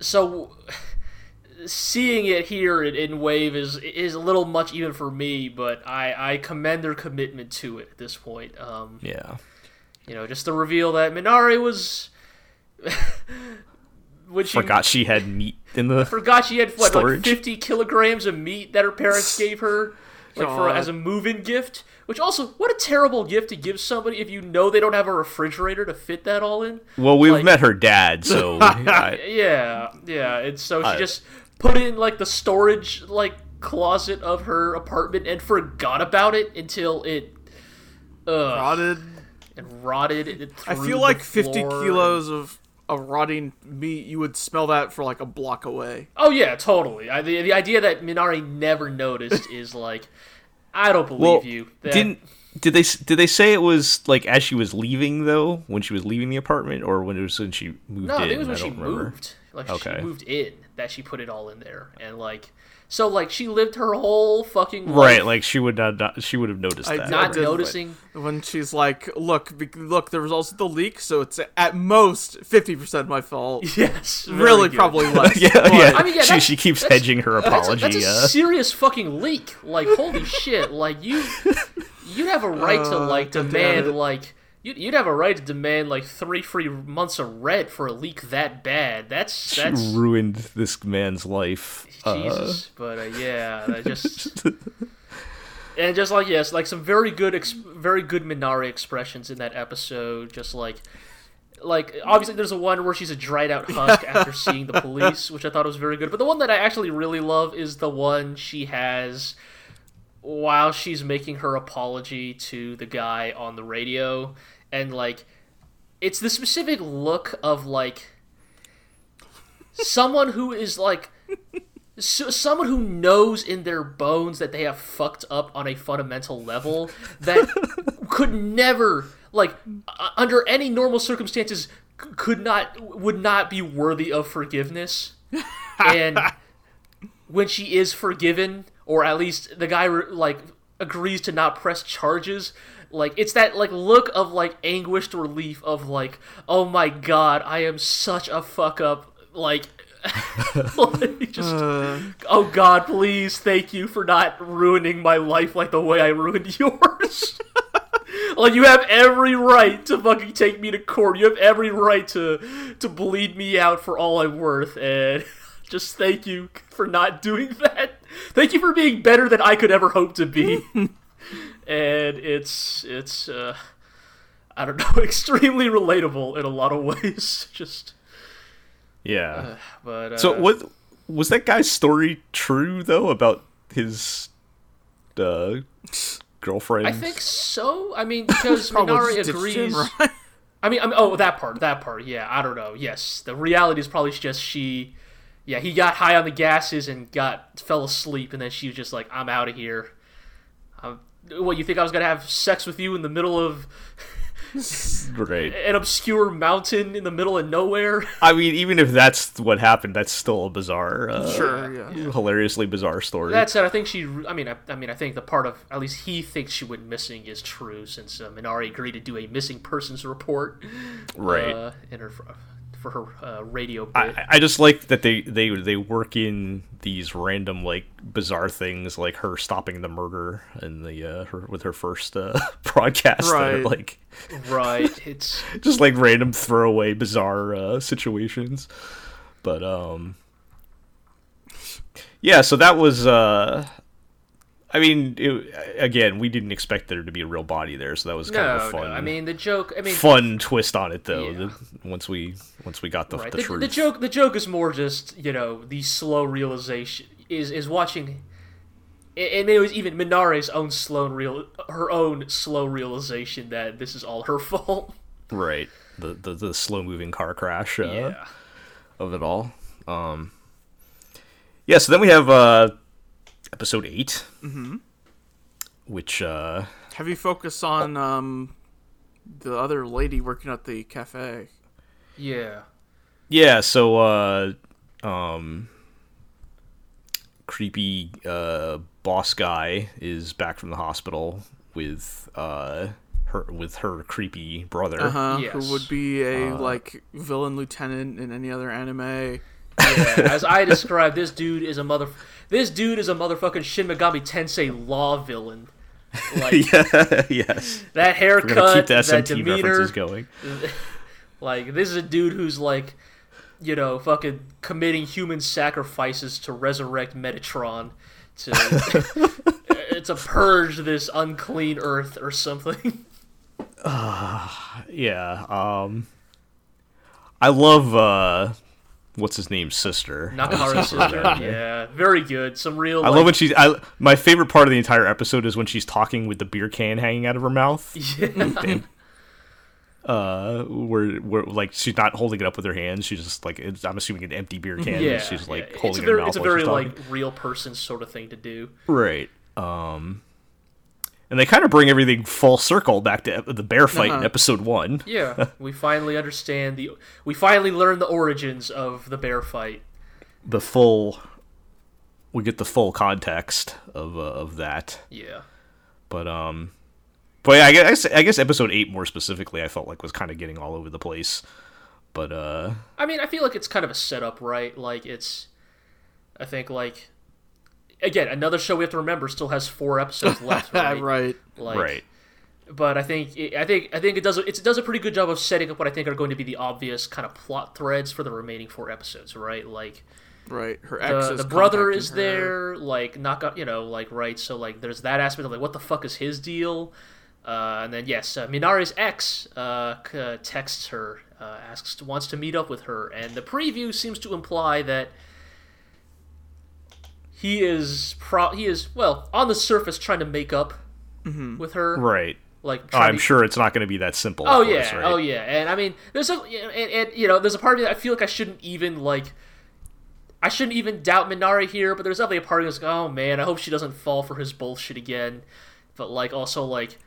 so seeing it here in, in Wave is is a little much even for me. But I I commend their commitment to it at this point. Um, Yeah. you know, just the reveal that Minare was. when she Forgot she had meat in the. I forgot she had what like 50 kilograms of meat that her parents gave her like for as a move-in gift which also what a terrible gift to give somebody if you know they don't have a refrigerator to fit that all in Well, we've like- met her dad, so I, yeah yeah and so she I- just put it in like the storage like closet of her apartment and forgot about it until it uh Rotted. and rotted it I feel the like 50 floor. kilos of, of rotting meat, you would smell that for like a block away. Oh yeah, totally. I, the the idea that Minare never noticed is like, I don't believe well, you. That, didn't did they did they say it was like as she was leaving though when she was leaving the apartment or when it was when she moved no, in? I think it was when she remember. moved. Like Okay. she moved in that she put it all in there, and like, so like she lived her whole fucking life Right, like she would not, not she would have noticed I- that. not did, but- noticing. When she's like, look, look, there was also the leak, so it's at most 50% my fault. Yes, really, good. probably less. yeah, but- yeah. I mean, yeah, she she keeps hedging her That's a, apology. that's a uh, serious fucking leak. Like, holy shit! Like you, you'd have a right to Uh, like demand like you'd, have a right to demand like three free months of rent for a leak that bad. That's she ruined this man's life. Uh, but uh, yeah, that just and just like yes, like some very good, ex- very good Minare expressions in that episode. Just like, like obviously there's a one where she's a dried out husk after seeing the police, which I thought was very good. But the one that I actually really love is the one she has while she's making her apology to the guy on the radio, and like, it's the specific look of like someone who is like so, someone who knows in their bones that they have fucked up on a fundamental level that could never like uh, under any normal circumstances c- could not would not be worthy of forgiveness. And when she is forgiven or at least the guy like agrees to not press charges like it's that like look of like anguished relief of like oh my god i am such a fuck up like just Uh, oh god please thank you for not ruining my life like the way i ruined yours. Like you have every right to fucking take me to court. You have every right to to bleed me out for all i'm worth and just thank you for not doing that. Thank you for being better than i could ever hope to be and it's it's uh i don't know extremely relatable in a lot of ways just yeah. but uh, so what was that guy's story true though about his uh, girlfriend? I think so. I mean, because Minare him, agrees. right? I mean, I mean, oh, that part, that part. Yeah, I don't know. Yes, the reality is probably just she. Yeah, he got high on the gases and got fell asleep, and then she was just like, "I'm out of here." Um, what you think I was gonna have sex with you in the middle of right. an obscure mountain in the middle of nowhere? I mean, even if that's what happened, that's still a bizarre, uh, Sure, yeah. hilariously bizarre story. That said, I think she. I mean, I, I mean, I think the part of at least he thinks she went missing is true, since uh, Minare agreed to do a missing persons report, Right. Uh, in her for her uh, radio bit. I, I just like that they, they they work in these random like bizarre things like her stopping the murder and the uh, her with her first uh, broadcast Right. like right. It's just like random throwaway bizarre uh, situations but um yeah so that was uh I mean, it, again, we didn't expect there to be a real body there, so that was kind no, of a fun. no. I mean, the joke. I mean, fun twist on it though. Yeah. the- once we once we got the, right. the, The, truth. the joke. The joke is more just you know the slow realization is is watching. And it was even Minare's own slow real, her own slow realization that this is all her fault. Right. The the, the slow moving car crash uh, Yeah. of it all. Um Yeah, so then we have uh episode 8 Mm-hmm. Which uh Have you focused on um, the other lady working at the cafe? Yeah. yeah, so uh um creepy uh boss guy is back from the hospital with uh her with her creepy brother. Uh-huh, Yes. Who would be a Uh, like villain lieutenant in any other anime? Yeah, as I described, this dude is a mother. This dude is a motherfucking Shin Megami Tensei law villain. Like yeah, yes. that We're gonna haircut, keep the that SMT demeanor. references going. Like this is a dude who's like, you know, fucking committing human sacrifices to resurrect Metatron, to to purge this unclean earth or something. Yeah. Um. I love uh, what's his name, sister. Nakahara's sister. Yeah, very good. Some real. I like, love when she's. I my favorite part of the entire episode is when she's talking with the beer can hanging out of her mouth. Yeah. Uh, where where like she's not holding it up with her hands. She's just like it's, I'm assuming an empty beer can. yeah, she's like yeah. holding it's a it in her very, mouth it's a very like real person sort of thing to do. right. Um, and they kind of bring everything full circle back to the bear fight in Uh-huh. episode one. Yeah, we finally understand the. We finally learn the origins of the bear fight. The full. We get the full context of uh, of that. Yeah. But um, but yeah, I guess I guess episode eight more specifically, I felt like was kind of getting all over the place. But uh, I mean, I feel like it's kind of a setup, right? Like it's, I think like, again, another show we have to remember still has four episodes left, right? right. Like, right, But I think I think I think it does it does a pretty good job of setting up what I think are going to be the obvious kind of plot threads for the remaining four episodes, right? Like Right. Her ex the, is the brother is her. there, like not got you know like right. So like there's that aspect of like what the fuck is his deal, uh, and then yes, uh, Minare's ex uh, uh, texts her, uh, asks wants to meet up with her, and the preview seems to imply that he is pro he is well on the surface trying to make up mm-hmm. with her, right. like Oh, I'm to- sure it's not going to be that simple. Oh of course, yeah, right? oh yeah, and I mean, there's a and, and you know, there's a part of me that I feel like I shouldn't even like, I shouldn't even doubt Minare here, but there's definitely a part of me that's like, oh man, I hope she doesn't fall for his bullshit again. But like, also like,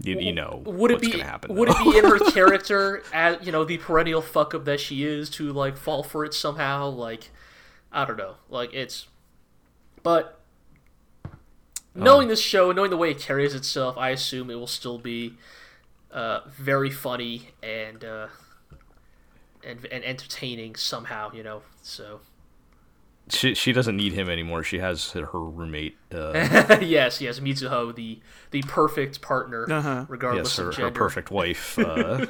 You, you know would it what's be happen. would it be in her character as you know the perennial fuck up that she is to like fall for it somehow? Like, I don't know, like it's, but. Knowing this show and knowing the way it carries itself, I assume it will still be uh, very funny and uh, and and entertaining somehow, you know. So she she doesn't need him anymore. She has her roommate. Uh, yes, yes, Mitsuho, the the perfect partner, Uh-huh. regardless yes, her, of her perfect wife. Uh,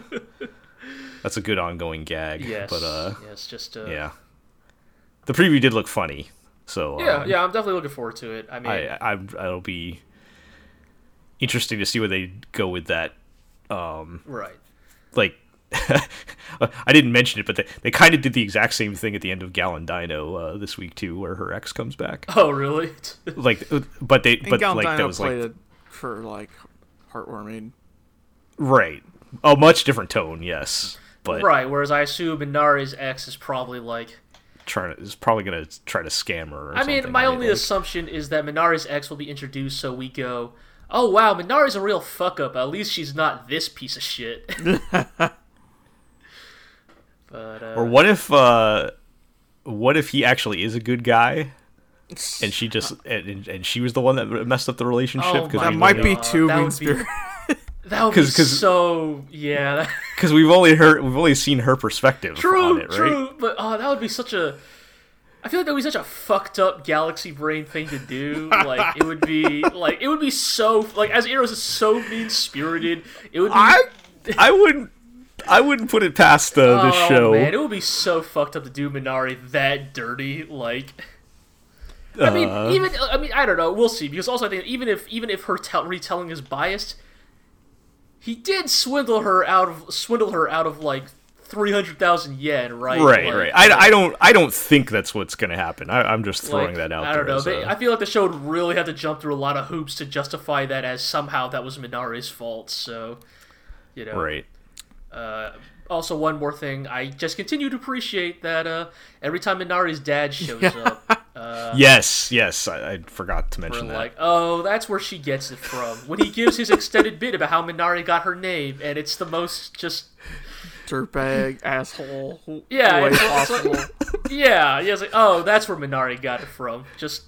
that's a good ongoing gag. Yes, but uh, yes, just uh, yeah, the preview did look funny. So yeah, um, yeah. I'm definitely looking forward to it. I mean, I, I it'll be interesting to see where they go with that. Um, right. like I didn't mention it, but they, they kind of did the exact same thing at the end of Gal and Dino uh, this week too, where her ex comes back. Oh, really? Like, uh, but they And but Gal like that was played like it for like heartwarming. right, a much different tone, yes, but right. Whereas I assume Minare's ex is probably like. Trying to is probably gonna try to scam her. Or I mean, my right? only Like, assumption is that Minare's ex will be introduced, so we go, "Oh wow, Minare's a real fuck up. At least she's not this piece of shit." but uh, or what if uh, what if he actually is a good guy? And she just and, and she was the one that messed up the relationship Oh because my That might be too mean would spirited. That would be 'cause- 'cause- so yeah. because we've only heard we've only seen her perspective True, on it, right? true. But oh, that would be such a. I feel like that would be such a fucked up galaxy brain thing to do. Like it would be like it would be so like as Eros is so mean spirited. It would be. I I wouldn't I wouldn't put it past this oh, show. man, it would be so fucked up to do Minare that dirty. Like, I mean, Uh, even I mean, I don't know. We'll see. Because also, I think even if even if her tell retelling is biased, he did swindle her out of swindle her out of like three hundred thousand yen, right? right, Like- right. I, I don't I don't think that's what's gonna happen. I, I'm just throwing like, that out I don't know. as They, a- I feel like the show would really have to jump through a lot of hoops to justify that as somehow that was Minare's fault. So, you know, right. Uh, also, one more thing, I just continue to appreciate that uh, every time Minare's dad shows up, uh, yes, yes. I, I forgot to mention that. like, oh, that's where she gets it from. When he gives his extended bit about how Minare got her name, and it's the most just Dirtbag, asshole. Yeah, way it's- it's possible. yeah, yeah. It's like, oh, that's where Minare got it from. Just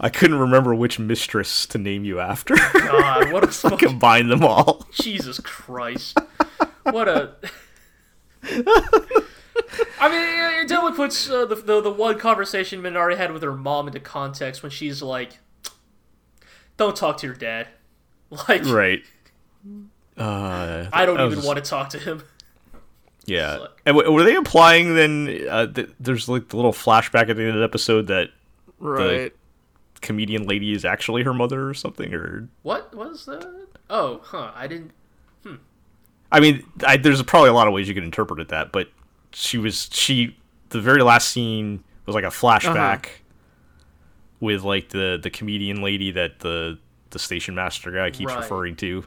I couldn't remember which mistress to name you after. God, what a fucking Combine them all. Jesus Christ. What a. I mean, it definitely puts uh, the, the the one conversation Minare had with her mom into context when she's like, "Don't talk to your dad." Like, Right. Uh, I don't that even was- want to talk to him. Yeah. like- And w- were they implying then uh, that there's like the little flashback at the end of the episode that Right. comedian lady is actually her mother or something? Or What was that? Oh, huh. I didn't. I mean, I, there's probably a lot of ways you could interpret it that, but she was she the very last scene was like a flashback uh-huh. with like the the comedian lady that the the station master guy keeps Right. referring to,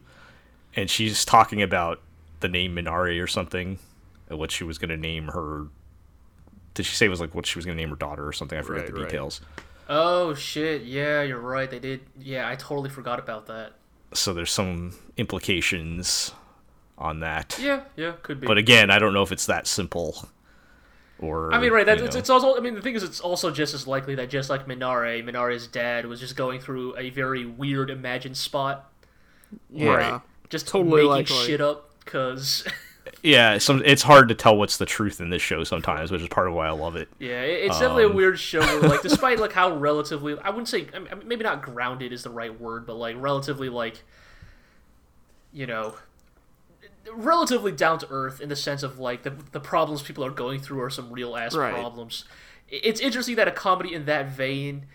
and she's talking about the name Minare or something, and what she was going to name her. Did she say it was like what she was going to name her daughter or something? I forget Right, the right. details. Oh shit! Yeah, you're right. They did. Yeah, I totally forgot about that. So there's some implications on that. Yeah, yeah, could be. But again, I don't know if it's that simple. Or I mean, right? That, it's, know. it's also. I mean, the thing is, it's also just as likely that just like Minare, Minare's dad was just going through a very weird imagined spot, Yeah. Right. just Totally making likely. shit up. Cause Yeah, some it's hard to tell what's the truth in this show sometimes, which is part of why I love it. yeah, it- it's definitely a Um. weird show. Where, like, despite like how relatively, I wouldn't say, I mean, maybe not grounded is the right word, but like relatively like, you know. Relatively down to earth in the sense of like the the problems people are going through are some real ass Right. problems. It's interesting that a comedy in that vein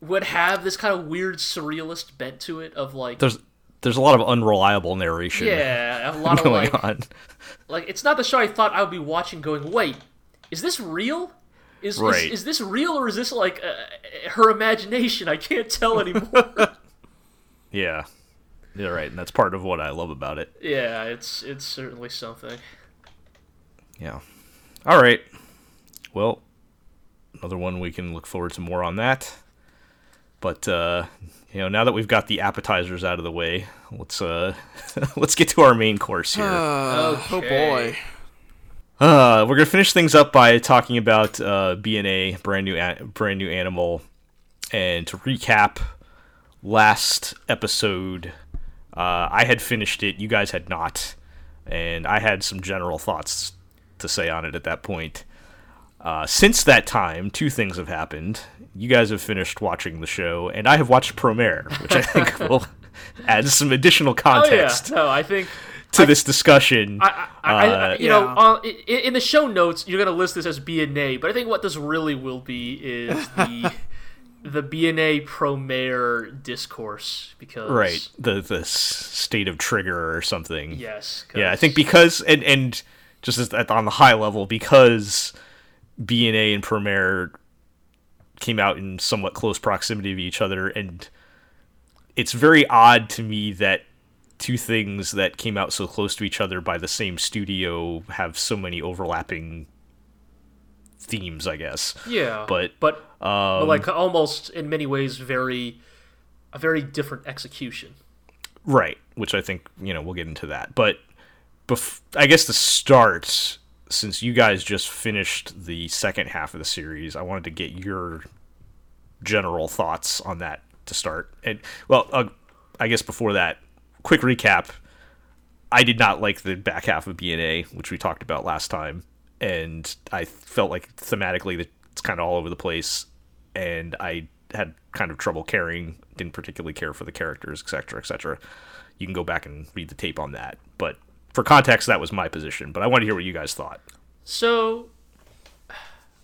would have this kind of weird surrealist bent to it of like There's there's a lot of unreliable narration yeah a lot of going like on. like it's not the show I thought I would be watching going wait is this real is Right. is, is this real or is this like uh, her imagination I can't tell anymore Yeah. Yeah, right. And that's part of what I love about it. yeah it's it's certainly something Yeah. All right. Well, another one we can look forward to more on that. But uh, you know, now that we've got the appetizers out of the way, let's uh let's get to our main course here. Uh, Oh boy. Uh, we're gonna finish things up by talking about uh, BNA, brand new, a- brand new animal, and to recap, last episode, uh, I had finished it. You guys had not, and I had some general thoughts to say on it at that point. Uh, since that time, two things have happened. You guys have finished watching the show, and I have watched Promare, which I think will add some additional context. oh yeah context no I think to this discussion. I, I, I, Uh, you know, Yeah. uh, i- in the show notes, you're gonna list this as B and A, but I think what this really will be is the the B and Promare discourse because right the the state of Trigger or something. Yes, yeah I think because and and just as, at, on the high level because bna and Promare came out in somewhat close proximity of each other and it's very odd to me that two things that came out so close to each other by the same studio have so many overlapping themes i guess. Yeah, but but, um, but like almost in many ways very a very different execution. Right, which I think you know we'll get into that. But bef- I guess the start, since you guys just finished the second half of the series, I wanted to get your general thoughts on that to start. And well, uh, I guess before that, quick recap. I did not like the back half of BNA, which we talked about last time, and I felt like thematically that it's kind of all over the place, and I had kind of trouble caring. Didn't particularly care for the characters, etc., etc. You can go back and read the tape on that, but for context, that was my position. But I want to hear what you guys thought. So,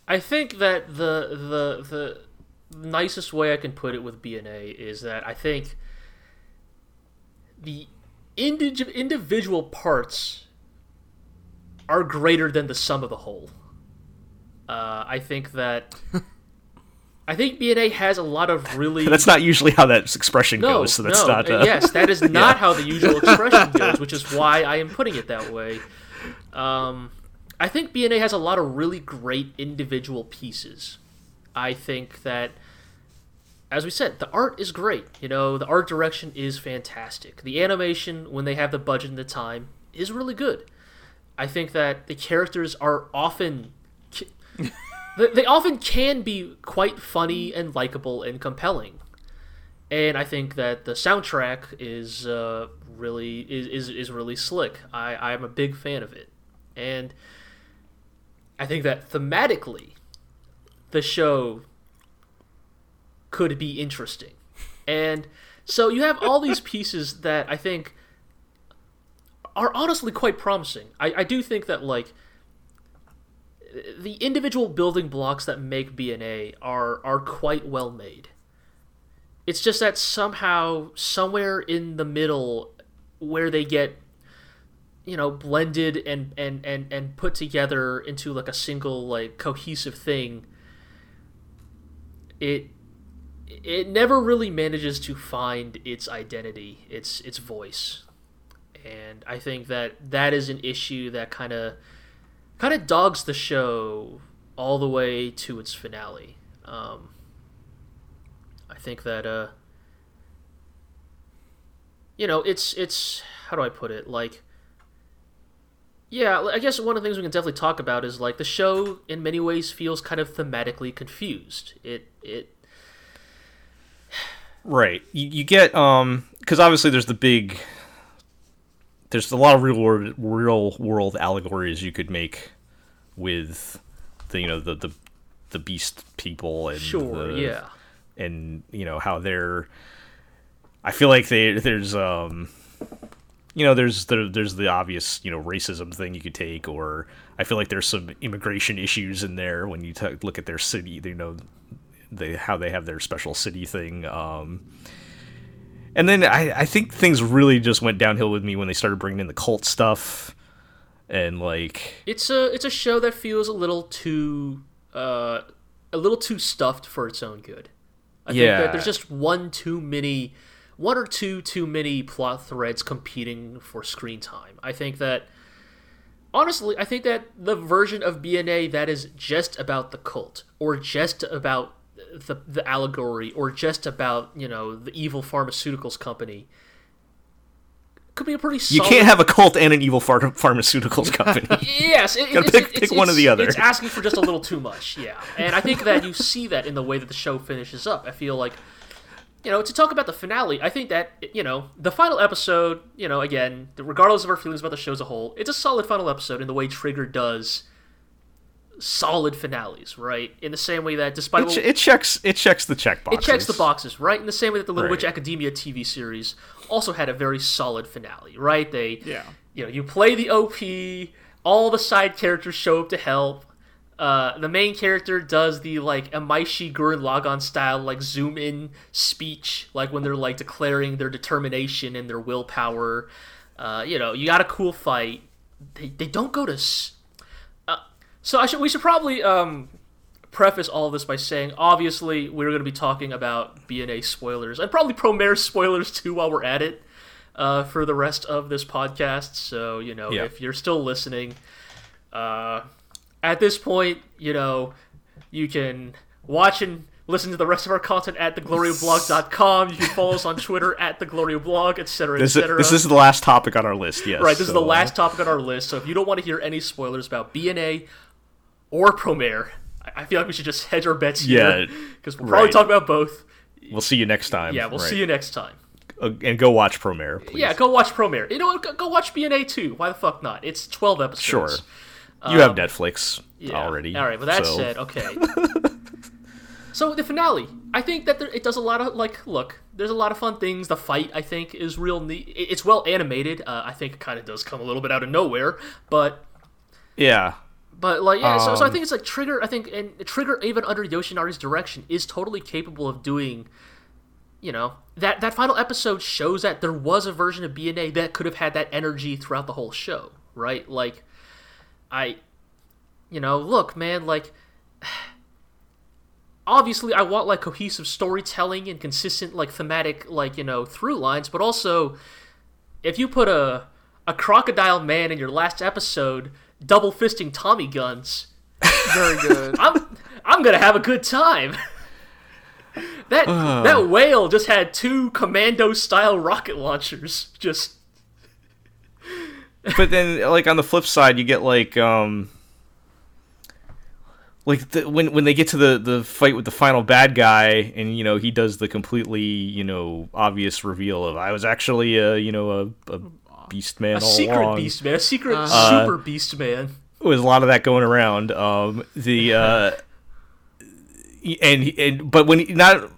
I think that the the the nicest way I can put it with BNA is that I think the indi- individual parts are greater than the sum of the whole. Uh, I think that I think BNA has a lot of really That's not usually how that expression no, goes, so that's no. not. uh, Uh, yes, that is not how the usual expression goes, which is why I am putting it that way. Um, I think BNA has a lot of really great individual pieces. I think that, as we said, the art is great. You know, the art direction is fantastic. The animation, when they have the budget and the time, is really good. I think that the characters are often. they often can be quite funny and likable and compelling. And I think that the soundtrack is uh, really is, is, is really slick. I, I'm a big fan of it. And I think that thematically the show could be interesting. And so you have all these pieces that I think are honestly quite promising. I, I do think that like the individual building blocks that make BNA are are quite well made. It's just that somehow somewhere in the middle where they get you know blended and and and and put together into like a single like cohesive thing it it never really manages to find its identity its its voice and i think that that is an issue that kind of kind of dogs the show all the way to its finale um, i think that uh you know it's it's how do i put it like yeah, I guess one of the things we can definitely talk about is like the show in many ways feels kind of thematically confused. It it Right. You, you get um because obviously there's the big there's a lot of real world real world allegories you could make with the you know the the the beast people and sure, the, yeah. and you know how they're I feel like they there's um you know there's there, there's the obvious you know racism thing you could take or I feel like there's some immigration issues in there when you t- look at their city you know they how they have their special city thing um and then I, I think things really just went downhill with me when they started bringing in the cult stuff and like It's a it's a show that feels a little too uh a little too stuffed for its own good. I think Yeah. that there's just one too many one or two too many plot threads competing for screen time. I think that honestly, I think that the version of BNA that is just about the cult or just about the the allegory or just about, you know, the evil pharmaceuticals company could be a pretty you can't have a cult and an evil phar- pharmaceuticals company Yes, it, Gotta it's, pick- it's- pick one or the other. It's asking for just a little too much, yeah. And I think that you see that in the way that the show finishes up. I feel like, you know, to talk about the finale, I think that you know the final episode. You know, again, regardless of our feelings about the show as a whole, it's a solid final episode in the way Trigger does solid finales, right? In the same way that despite it, what, ch- it checks it checks the check it checks the boxes, right? In the same way that the Little Right. Witch Academia TV series also had a very solid finale, right? They, Yeah. you know, you play the OP, all the side characters show up to help. Uh, the main character does the like Imaishi Gurren Lagann style like zoom in speech, like when they're like declaring their determination and their willpower. Uh, you know, you got a cool fight. They, they don't go to. S- so I should we should probably um, preface all of this by saying, obviously, we're going to be talking about BNA spoilers and probably Promare spoilers too while we're at it uh, for the rest of this podcast. So, you know, Yeah. if you're still listening, uh, at this point, you know, you can watch and listen to the rest of our content at theglorioblog.com. You can follow us on Twitter at theglorioblog, etc., this, etc. this is the last topic on our list yes Right, this is the so, uh, last topic on our list. So if you don't want to hear any spoilers about BNA or Promare, I feel like we should just hedge our bets here Yeah, because we'll probably right. talk about both. we'll see you next time Yeah, we'll right. see you next time. Uh, and go watch Promare please Yeah, go watch Promare. You know what? Go, go watch BNA too. Why the fuck not? It's twelve episodes. Sure. you have Netflix Um, Yeah. already All right. With that so- said, okay. so the finale, I think that there, it does a lot of like. Look, there's a lot of fun things. The fight, I think, is real neat. It's well animated. Uh, I think it kind of does come a little bit out of nowhere, but yeah But like, yeah, so, so I Um, think it's like Trigger. I think and Trigger, even under Yoshinari's direction, is totally capable of doing. You know that that final episode shows that there was a version of BNA that could have had that energy throughout the whole show, right? Like, I, you know, look, man, like. Obviously, I want like cohesive storytelling and consistent like thematic like you know through lines, but also if you put a a crocodile man in your last episode double fisting Tommy guns, Very good. I'm I'm gonna have a good time. That that whale just had two commando style rocket launchers. Just but then like on the flip side you get like um like the, when when they get to the the fight with the final bad guy, and you know he does the completely you know obvious reveal of I was actually a you know a, a beast man A all secret along. beast man, a secret Uh, super beast man. was a lot of that going around. Um, the uh, and and but when he, not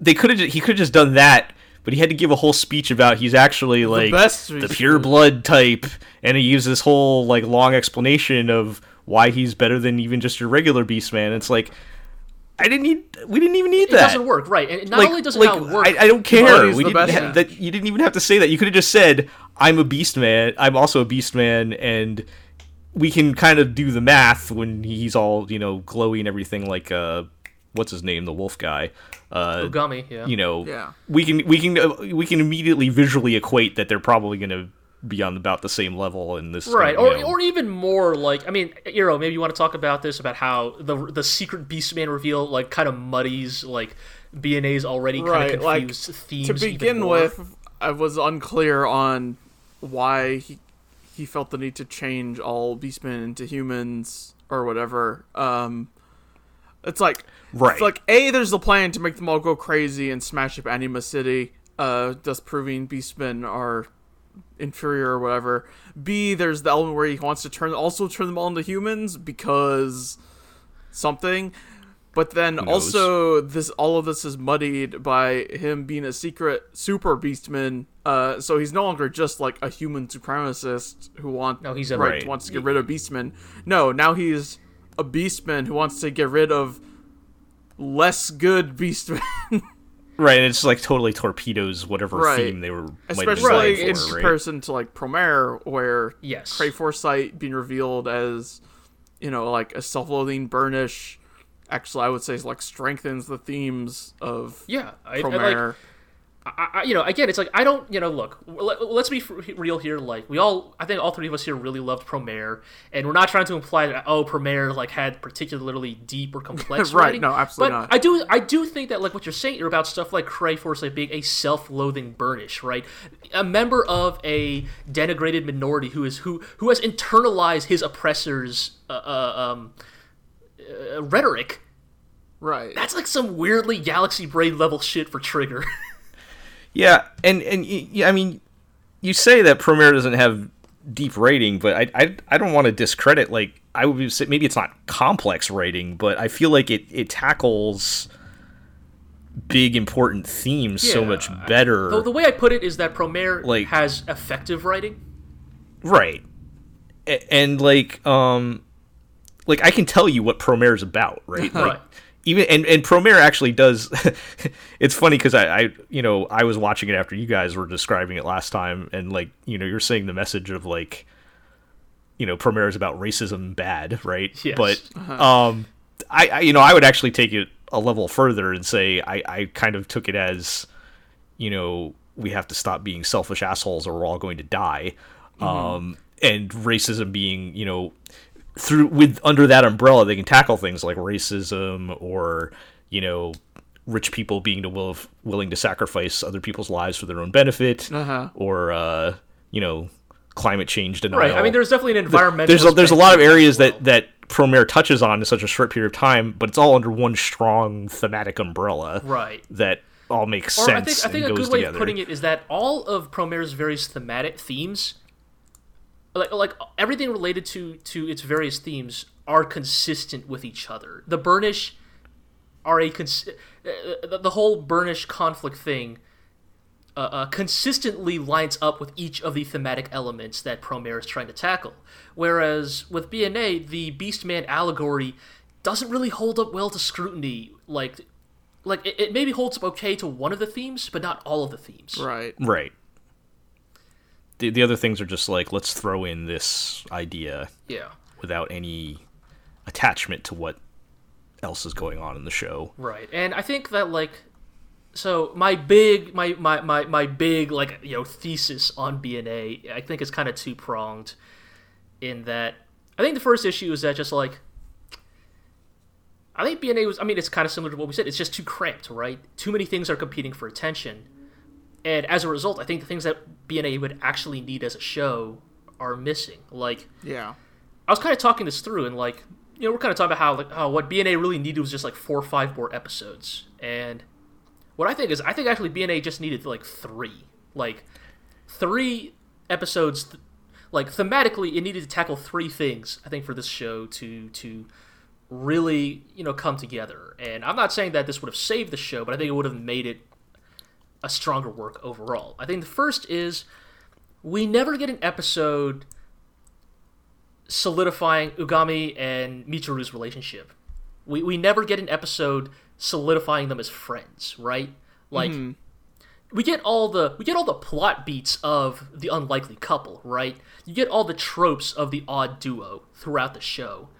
they could have he could have just done that, but he had to give a whole speech about he's actually like best the pure blood type, and he used this whole like long explanation of why he's better than even just your regular beast man. It's like I didn't need we didn't even need It that. It doesn't work, right? And not Like, only doesn't like, how it work, I, I don't care. We the didn't best ha- that you didn't even have to say that. You could have just said, "I'm a beast man. I'm also a beast man," and we can kind of do the math when he's all you know glowy and everything. Like, uh, what's his name, the wolf guy? Uh, Ogami, yeah. you know, Yeah. we can we can uh, we can immediately visually equate that they're probably going to be on about the same level in this, Right, you or, know. or even more like I mean, Eero, maybe you want to talk about this about how the the secret Beastman reveal like kind of muddies like BNA's already kind Right, of like, confused themes. to begin with, I was unclear on why he he felt the need to change all beastmen into humans or whatever. Um, it's like Right. it's like a there's the plan to make them all go crazy and smash up Anima City, uh, thus proving beastmen are inferior or whatever. B there's the element where he wants to turn also turn them all into humans because something. But then also this all of this is muddied by him being a secret super beastman. Uh, so he's no longer just like a human supremacist who want No, he's a- right, Right. wants to get rid of beastmen. No, now he's a beastman who wants to get rid of less good beastmen. right, and it's like totally torpedoes whatever Right. theme they were might have Especially in for, right? comparison to like Promare, where Yes. Cray Foresight being revealed as, you know, like a self-loathing burnish. Actually, I would say like strengthens the themes of yeah, I, I like I, you know, again, it's like I don't, you know, look. Let, us be real here. Like we all, I think all three of us here really loved Promare, and we're not trying to imply that oh, Promare like had particularly deep or complex Right, writing. no, absolutely but not. I do, I do think that like what you're saying here about stuff like Cray like being a self-loathing burnish, right? A member of a denigrated minority who is who who has internalized his oppressors' uh, uh, um, uh, rhetoric. right. That's like some weirdly galaxy brain level shit for Trigger. Yeah, and and y- y- I mean, you say that Promare doesn't have deep rating, but I I, I don't want to discredit. Like I would say maybe it's not complex writing, but I feel like it it tackles big important themes so much better. The, the way I put it is that Promare Like- has effective writing. right, A- and like um, like I can tell you what Promare is about, right? Like, Right. even and and Promare actually does. it's funny because I, I you know I was watching it after you guys were describing it last time, and like you know you're saying the message of like, you know, Promare is about racism bad, right? Yes. But um, I, I you know I would actually take it a level further and say I I kind of took it as, you know, we have to stop being selfish assholes or we're all going to die. Um, and racism being you know through with under that umbrella they can tackle things like racism or you know rich people being to will willing to sacrifice other people's lives for their own benefit Uh-huh. or uh you know climate change denial Right. I mean, there's definitely an environmental. there's a, there's a lot of areas that that Promare touches on in such a short period of time but it's all under one strong thematic umbrella Right. that all makes Or sense I think I think a good way together of putting it is that all of Promare's various thematic themes, like like everything related to to its various themes, are consistent with each other. The Burnish are a cons- uh, the, the whole Burnish conflict thing. Uh, uh, consistently lines up with each of the thematic elements that Promare is trying to tackle. Whereas with BNA, the Beastman allegory doesn't really hold up well to scrutiny. Like, like it, it maybe holds up okay to one of the themes, but not all of the themes. right. right the, the other things are just like let's throw in this idea Yeah. without any attachment to what else is going on in the show. Right. And I think that like so my big my my my, my big like you know thesis on BNA I think is kind of two pronged in that I think the first issue is that just like I think BNA was I mean it's kind of similar to what we said it's just too cramped, right? Too many things are competing for attention. And as a result, I think the things that BNA would actually need as a show are missing. Like Yeah. I was kind of talking this through, and like you know, we're kind of talking about how like oh, what BNA really needed was just like four or five more episodes, and what I think is I think actually BNA just needed like three, like three episodes. Th- like thematically, it needed to tackle three things. I think for this show to to really you know come together. And I'm not saying that this would have saved the show, but I think it would have made it a stronger work overall. I think the first is we never get an episode solidifying Ogami and Michiru's relationship. We we never get an episode solidifying them as friends, right? Like mm-hmm. we get all the we get all the plot beats of the unlikely couple, right? You get all the tropes of the odd duo throughout the show.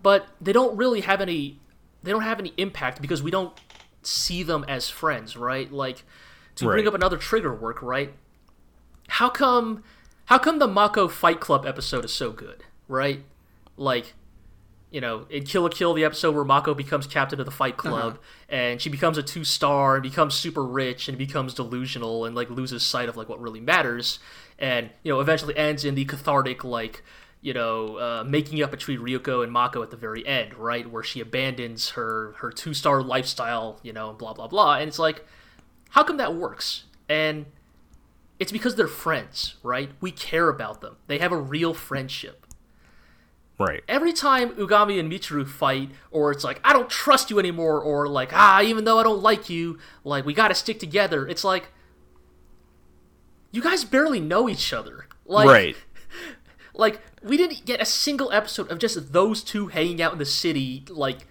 But they don't really have any they don't have any impact because we don't see them as friends, right? Like to bring up another Trigger work, right? How come how come the Mako Fight Club episode is so good, right? Like you know, in Kill la Kill, the episode where Mako becomes captain of the Fight Club, and she becomes a two star and becomes super rich and becomes delusional and like loses sight of like what really matters, and you know, eventually ends in the cathartic like you know uh, making up between Ryuko and Mako at the very end, right, where she abandons her her two star lifestyle, you know, blah blah blah, and it's like, how come that works? And it's because they're friends, right? We care about them. They have a real friendship Right. every time Ogami and Michiru fight, or it's like, I don't trust you anymore, or like, ah, even though I don't like you, like, we gotta stick together, it's like, you guys barely know each other. Like, right. like, we didn't get a single episode of just those two hanging out in the city, like,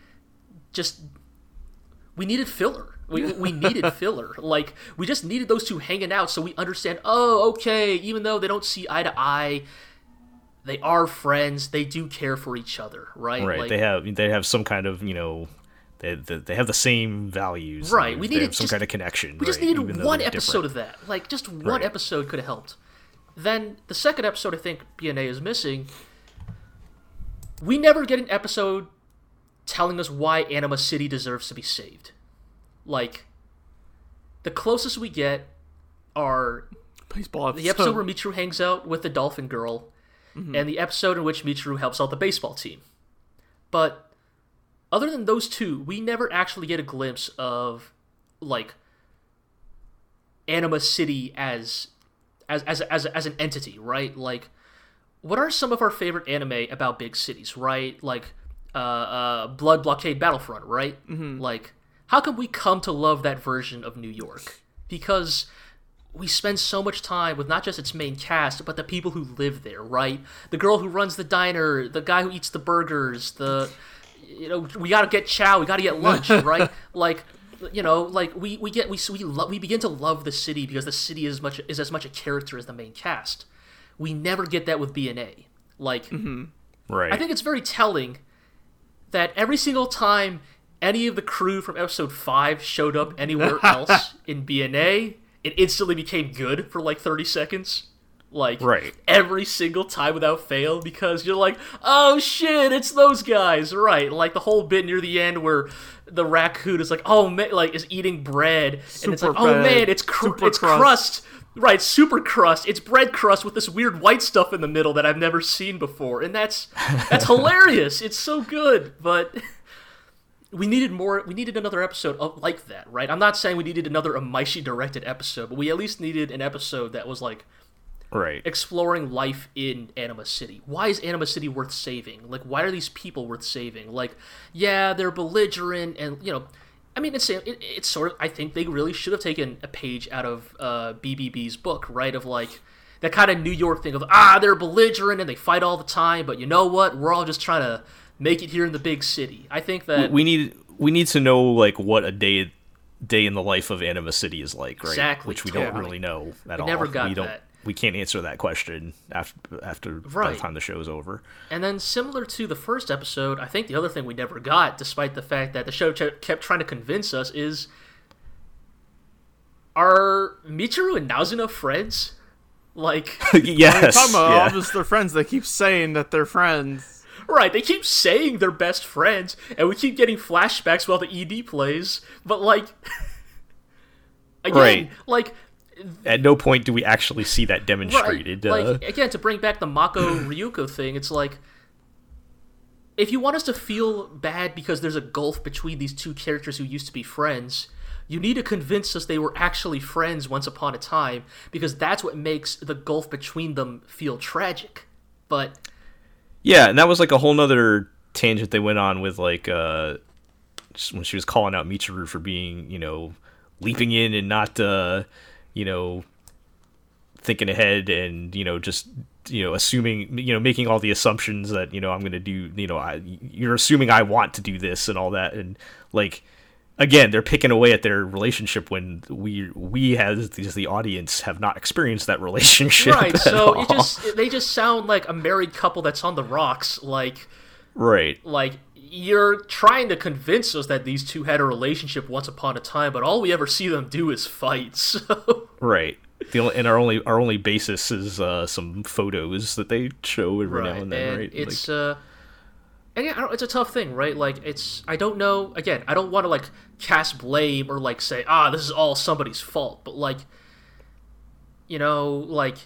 just. We needed filler. We, we needed filler. Like, we just needed those two hanging out so we understand, oh, okay, even though they don't see eye to eye, they are friends. They do care for each other, right? Right. Like, they have they have some kind of you know. They, they they have the same values. Right, we needed some just- kind of connection. we just right, needed even one episode different. of that. Like, just one Right. episode could have helped. Then the second episode, I think BNA is missing. We never get an episode telling us why Anima City deserves to be saved. Like, the closest we get are Baseball episode. the episode where Michiru hangs out with the dolphin girl, and the episode in which Michiru helps out the baseball team. But other than those two, we never actually get a glimpse of like Anima City as as as as, as an entity, right? Like what are some of our favorite anime about big cities, right? Like uh, uh, Blood Blockade Battlefront, right? Mm-hmm. Like, how can we come to love that version of New York? Because we spend so much time with not just its main cast, but the people who live there, right? The girl who runs the diner, the guy who eats the burgers, the you know, we gotta get chow, we gotta get lunch, right? Like, you know, like we we get we we lo- we begin to love the city because the city is much is as much a character as the main cast. We never get that with BNA. Like, mm-hmm. Right. I think it's very telling that every single time any of the crew from episode 5 showed up anywhere else in BNA, it instantly became good for like 30 seconds. Like, Right. every single time without fail, because you're like, oh shit, it's those guys, right? Like the whole bit near the end where the raccoon is like, oh man, like is eating bread, and it's Super like, oh man, it's cr- super it's crust. crust. Right, super crust. It's bread crust with this weird white stuff in the middle that I've never seen before, and that's that's hilarious. It's so good, but we needed more. We needed another episode of, like that, right? I'm not saying we needed another Imaishi directed episode, but we at least needed an episode that was like right. exploring life in Anima City. Why is Anima City worth saving? Like, why are these people worth saving? Like, yeah, they're belligerent, and you know, I mean, it's it, it's sort of. I think they really should have taken a page out of uh, BBB's book, right? Of like that kind of New York thing of ah, they're belligerent and they fight all the time, but you know what? We're all just trying to make it here in the big city. I think that we need we need to know like what a day day in the life of Anima City is like, right? Exactly, Which we totally. don't really know at all. We never got we don't. that. We can't answer that question after after by Right. the time the show's over. And then, similar to the first episode, I think the other thing we never got, despite the fact that the show ch- kept trying to convince us, is are Michiru and Nazuna friends? Like, yes. Talking about yeah. all just their friends. They keep saying that they're friends. Right? They keep saying they're best friends, and we keep getting flashbacks while the ED plays. But like, again, Right. like At no point do we actually see that Right. demonstrated. uh, Like again, to bring back the Mako Ryuko thing, it's like if you want us to feel bad because there's a gulf between these two characters who used to be friends, you need to convince us they were actually friends once upon a time because that's what makes the gulf between them feel tragic. But Yeah, and that was like a whole nother tangent they went on with like uh when she was calling out Michiru for being, you know, leaping in and not uh you know thinking ahead and, you know, just you know, assuming you know, making all the assumptions that, you know, I'm gonna do you know, I you're assuming I want to do this and all that. And like again, they're picking away at their relationship when we we as the, as the audience have not experienced that relationship. right, so all. it just they just sound like a married couple that's on the rocks like right. like you're trying to convince us that these two had a relationship once upon a time, but all we ever see them do is fight. So Right. The only, and our only our only basis is uh, some photos that they show every now and then, right? It's Like, uh, and yeah, it's a tough thing, right? Like it's I don't know. Again, I don't want to like cast blame or like say ah this is all somebody's fault, but like, you know, like.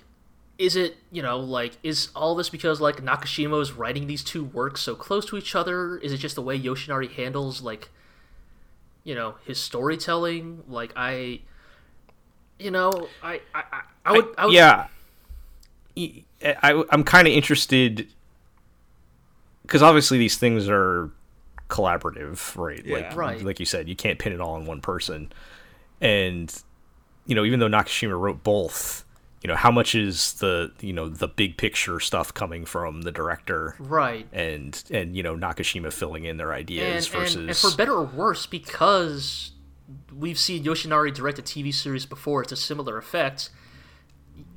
Is it, you know, like, is all this because, like, Nakashima is writing these two works so close to each other? Is it just the way Yoshinari handles, like, you know, his storytelling? Like, I, you know, I, I, I, I would, I would, yeah. I I'm kind of interested because obviously these things are collaborative, right? Like Right. like you said, you can't pin it all on one person, and you know even though Nakashima wrote both. You know how much is the you know the big picture stuff coming from the director right. and and you know Nakashima filling in their ideas and, versus and, and for better or worse, because we've seen Yoshinari direct a TV series before, it's a similar effect.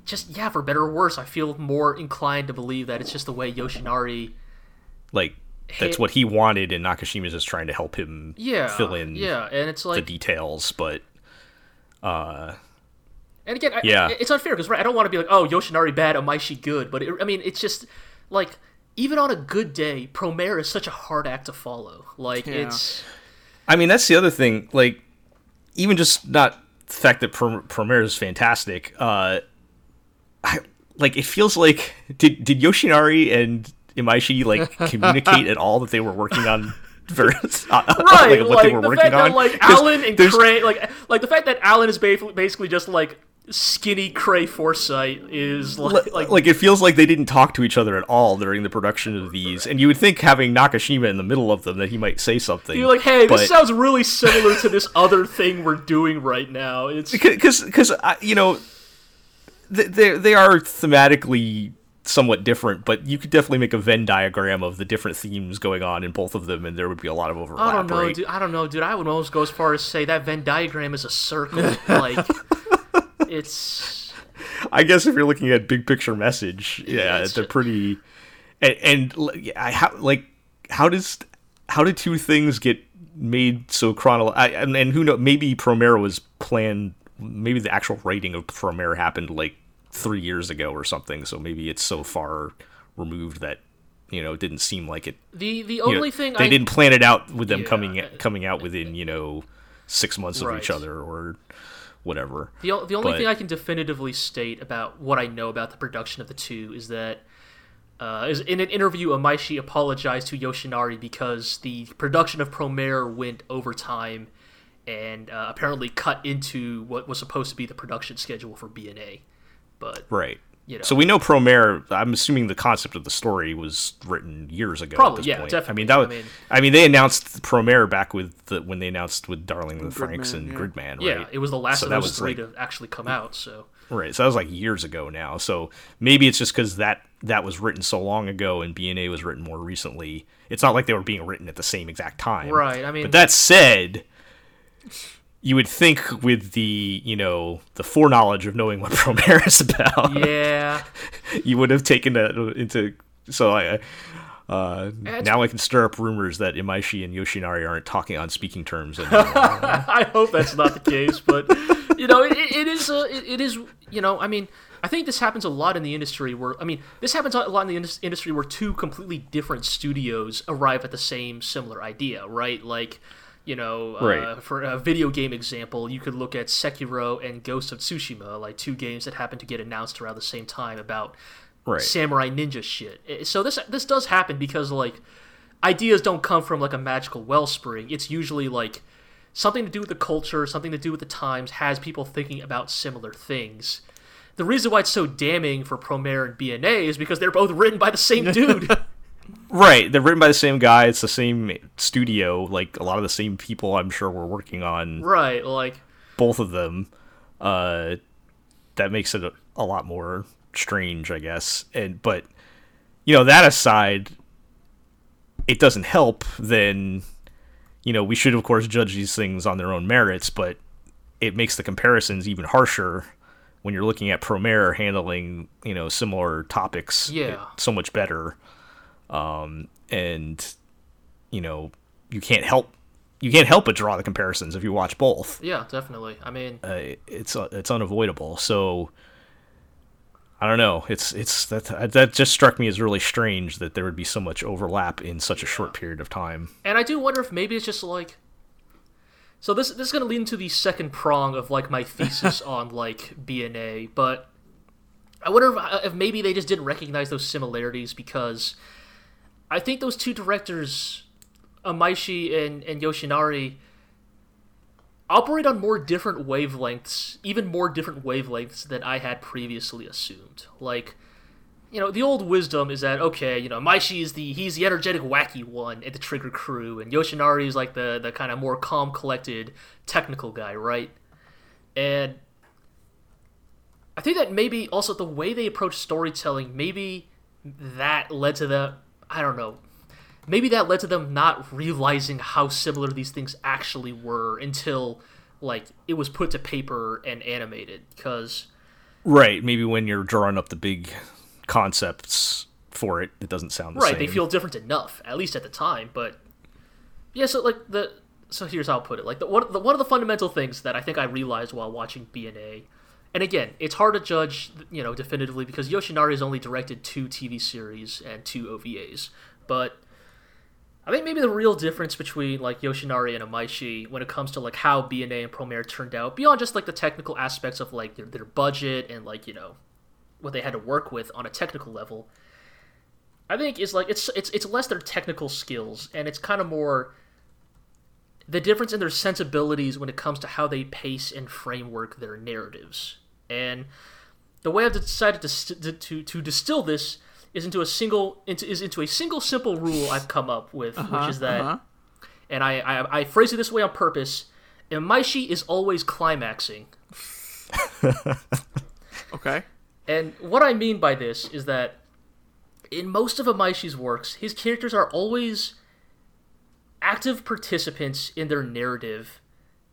Just yeah, for better or worse, I feel more inclined to believe that it's just the way Yoshinari. Like that's Hey- what he wanted and Nakashima's just trying to help him Yeah, fill in Yeah, and it's like the details but uh and again, I, Yeah. it's unfair because right, I don't want to be like, oh, Yoshinari bad, Imaishi good, but it, I mean, it's just like even on a good day, Promare is such a hard act to follow. Like Yeah. it's I mean that's the other thing like even just not the fact that Prom- Promare is fantastic uh I, like it feels like did did Yoshinari and Imaishi like communicate at all that they were working on ver- uh, right, like, what like, they were the working on that like Alan and there's- Cray, like like the fact that Alan is basically just like skinny Cray Foresight is like like, like, it feels like they didn't talk to each other at all during the production of these and you would think having nakashima in the middle of them that he might say something you're like, hey, but, this sounds really similar to this other thing we're doing right now. It's because because you know th- they they are thematically somewhat different but you could definitely make a venn diagram of the different themes going on in both of them and there would be a lot of overlap I don't know, right? dude. I don't know, dude. I would almost go as far as say that Venn diagram is a circle. like it's I guess if you're looking at big picture message, yeah, it's they're pretty. And, and I how like how does how did two things get made so chronological? And, and who know? Maybe Promare was planned. Maybe the actual writing of Promare happened like three years ago or something. So maybe it's so far removed that you know it didn't seem like it. the the you know, only thing they I didn't plan it out with them Yeah. coming coming out within you know six months of each other or whatever. The, the only But- thing I can definitively state about what I know about the production of the two is that uh, is in an interview, Imaishi apologized to Yoshinari because the production of Promare went overtime and uh, apparently cut into what was supposed to be the production schedule for BNA. But Right. You know. So we know Promare. I'm assuming the concept of the story was written years ago. Probably, at this yeah, point. definitely. I mean, that was, I mean- I mean, they announced Promare back with the, when they announced with Darling the Franxx Gridman, and yeah. Gridman. Right? yeah, it was the last So of that those was three like- to actually come out. So Right. So that was like years ago now. So maybe it's just because that that was written so long ago and BNA was written more recently. It's not like they were being written at the same exact time. Right, I mean- but that said, you would think with the you know the foreknowledge of knowing what Promare is about, yeah, you would have taken that into. So I. Uh, now I can stir up rumors that Imaishi and Yoshinari aren't talking on speaking terms. I hope that's not the case, but you know, it, it is. Uh, it, is. You know, I mean, I think this happens a lot in the industry. Where I mean, this happens a lot in the indus- industry where two completely different studios arrive at the same similar idea, right? Like, you know, uh, for a video game example, you could look at Sekiro and Ghost of Tsushima, like two games that happen to get announced around the same time about right. samurai ninja shit. Eh, So this this does happen because like ideas don't come from like a magical wellspring. It's usually like something to do with the culture, something to do with the times, has people thinking about similar things. The reason why it's so damning for Promare and BNA is because they're both written by the same dude. Right, they're written by the same guy. It's the same studio. Like a lot of the same people, I'm sure, were working on right, like both of them. Uh, that makes it a, a lot more strange, I guess. And but you know that aside, it doesn't help. Then you know we should of course judge these things on their own merits, but it makes the comparisons even harsher when you're looking at Promare handling you know similar topics Yeah. so much better um, and you know you can't help you can't help but draw the comparisons if you watch both. yeah, definitely. I mean, Uh, it's uh, it's unavoidable. So I don't know. It's it's that that just struck me as really strange that there would be so much overlap in such a short period of time. And I do wonder if maybe it's just like. So this this is gonna lead into the second prong of like my thesis on like BNA, but I wonder if, if maybe they just didn't recognize those similarities because I think those two directors, Imaishi and and Yoshinari, operate on more different wavelengths, even more different wavelengths than I had previously assumed. Like you know, the old wisdom is that okay, you know, Maishi is the he's the energetic, wacky one at the Trigger crew, and Yoshinari is like the the kind of more calm, collected, technical guy, right? And I think that maybe also the way they approach storytelling, maybe that led to the I don't know, maybe that led to them not realizing how similar these things actually were until like it was put to paper and animated, because. Right. Maybe when you're drawing up the big concepts for it, it doesn't sound the right same. they feel different enough at least at the time but yeah so like the so here's how i'll put it like the one, the, one of the fundamental things that i think i realized while watching bna and again it's hard to judge you know definitively because yoshinari has only directed two tv series and two ovas but i think maybe the real difference between like yoshinari and imaishi when it comes to like how bna and promare turned out beyond just like the technical aspects of like their, their budget and like you know what they had to work with on a technical level I think is like it's it's it's less their technical skills and it's kind of more the difference in their sensibilities when it comes to how they pace and framework their narratives. And the way I've decided to to to distill this is into a single into is into a single simple rule I've come up with, which is that, uh-huh. and I, I I phrase it this way on purpose. Imaishi is always climaxing. Okay. And what I mean by this is that in most of Imaishi's works, his characters are always active participants in their narrative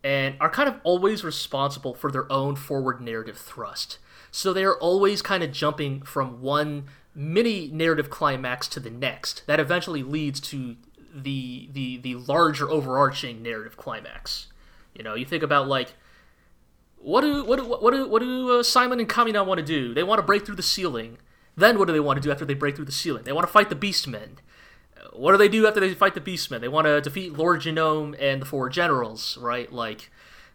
and are kind of always responsible for their own forward narrative thrust. So they are always kind of jumping from one mini narrative climax to the next that eventually leads to the the the larger overarching narrative climax. You know, you think about like what do what do what do what do uh, Simon and Kamina want to do? They want to break through the ceiling. Then what do they want to do after they break through the ceiling? They want to fight the Beastmen. Uh, What do they do after they fight the Beastmen? They want to defeat Lord Genome and the four generals, right? Like,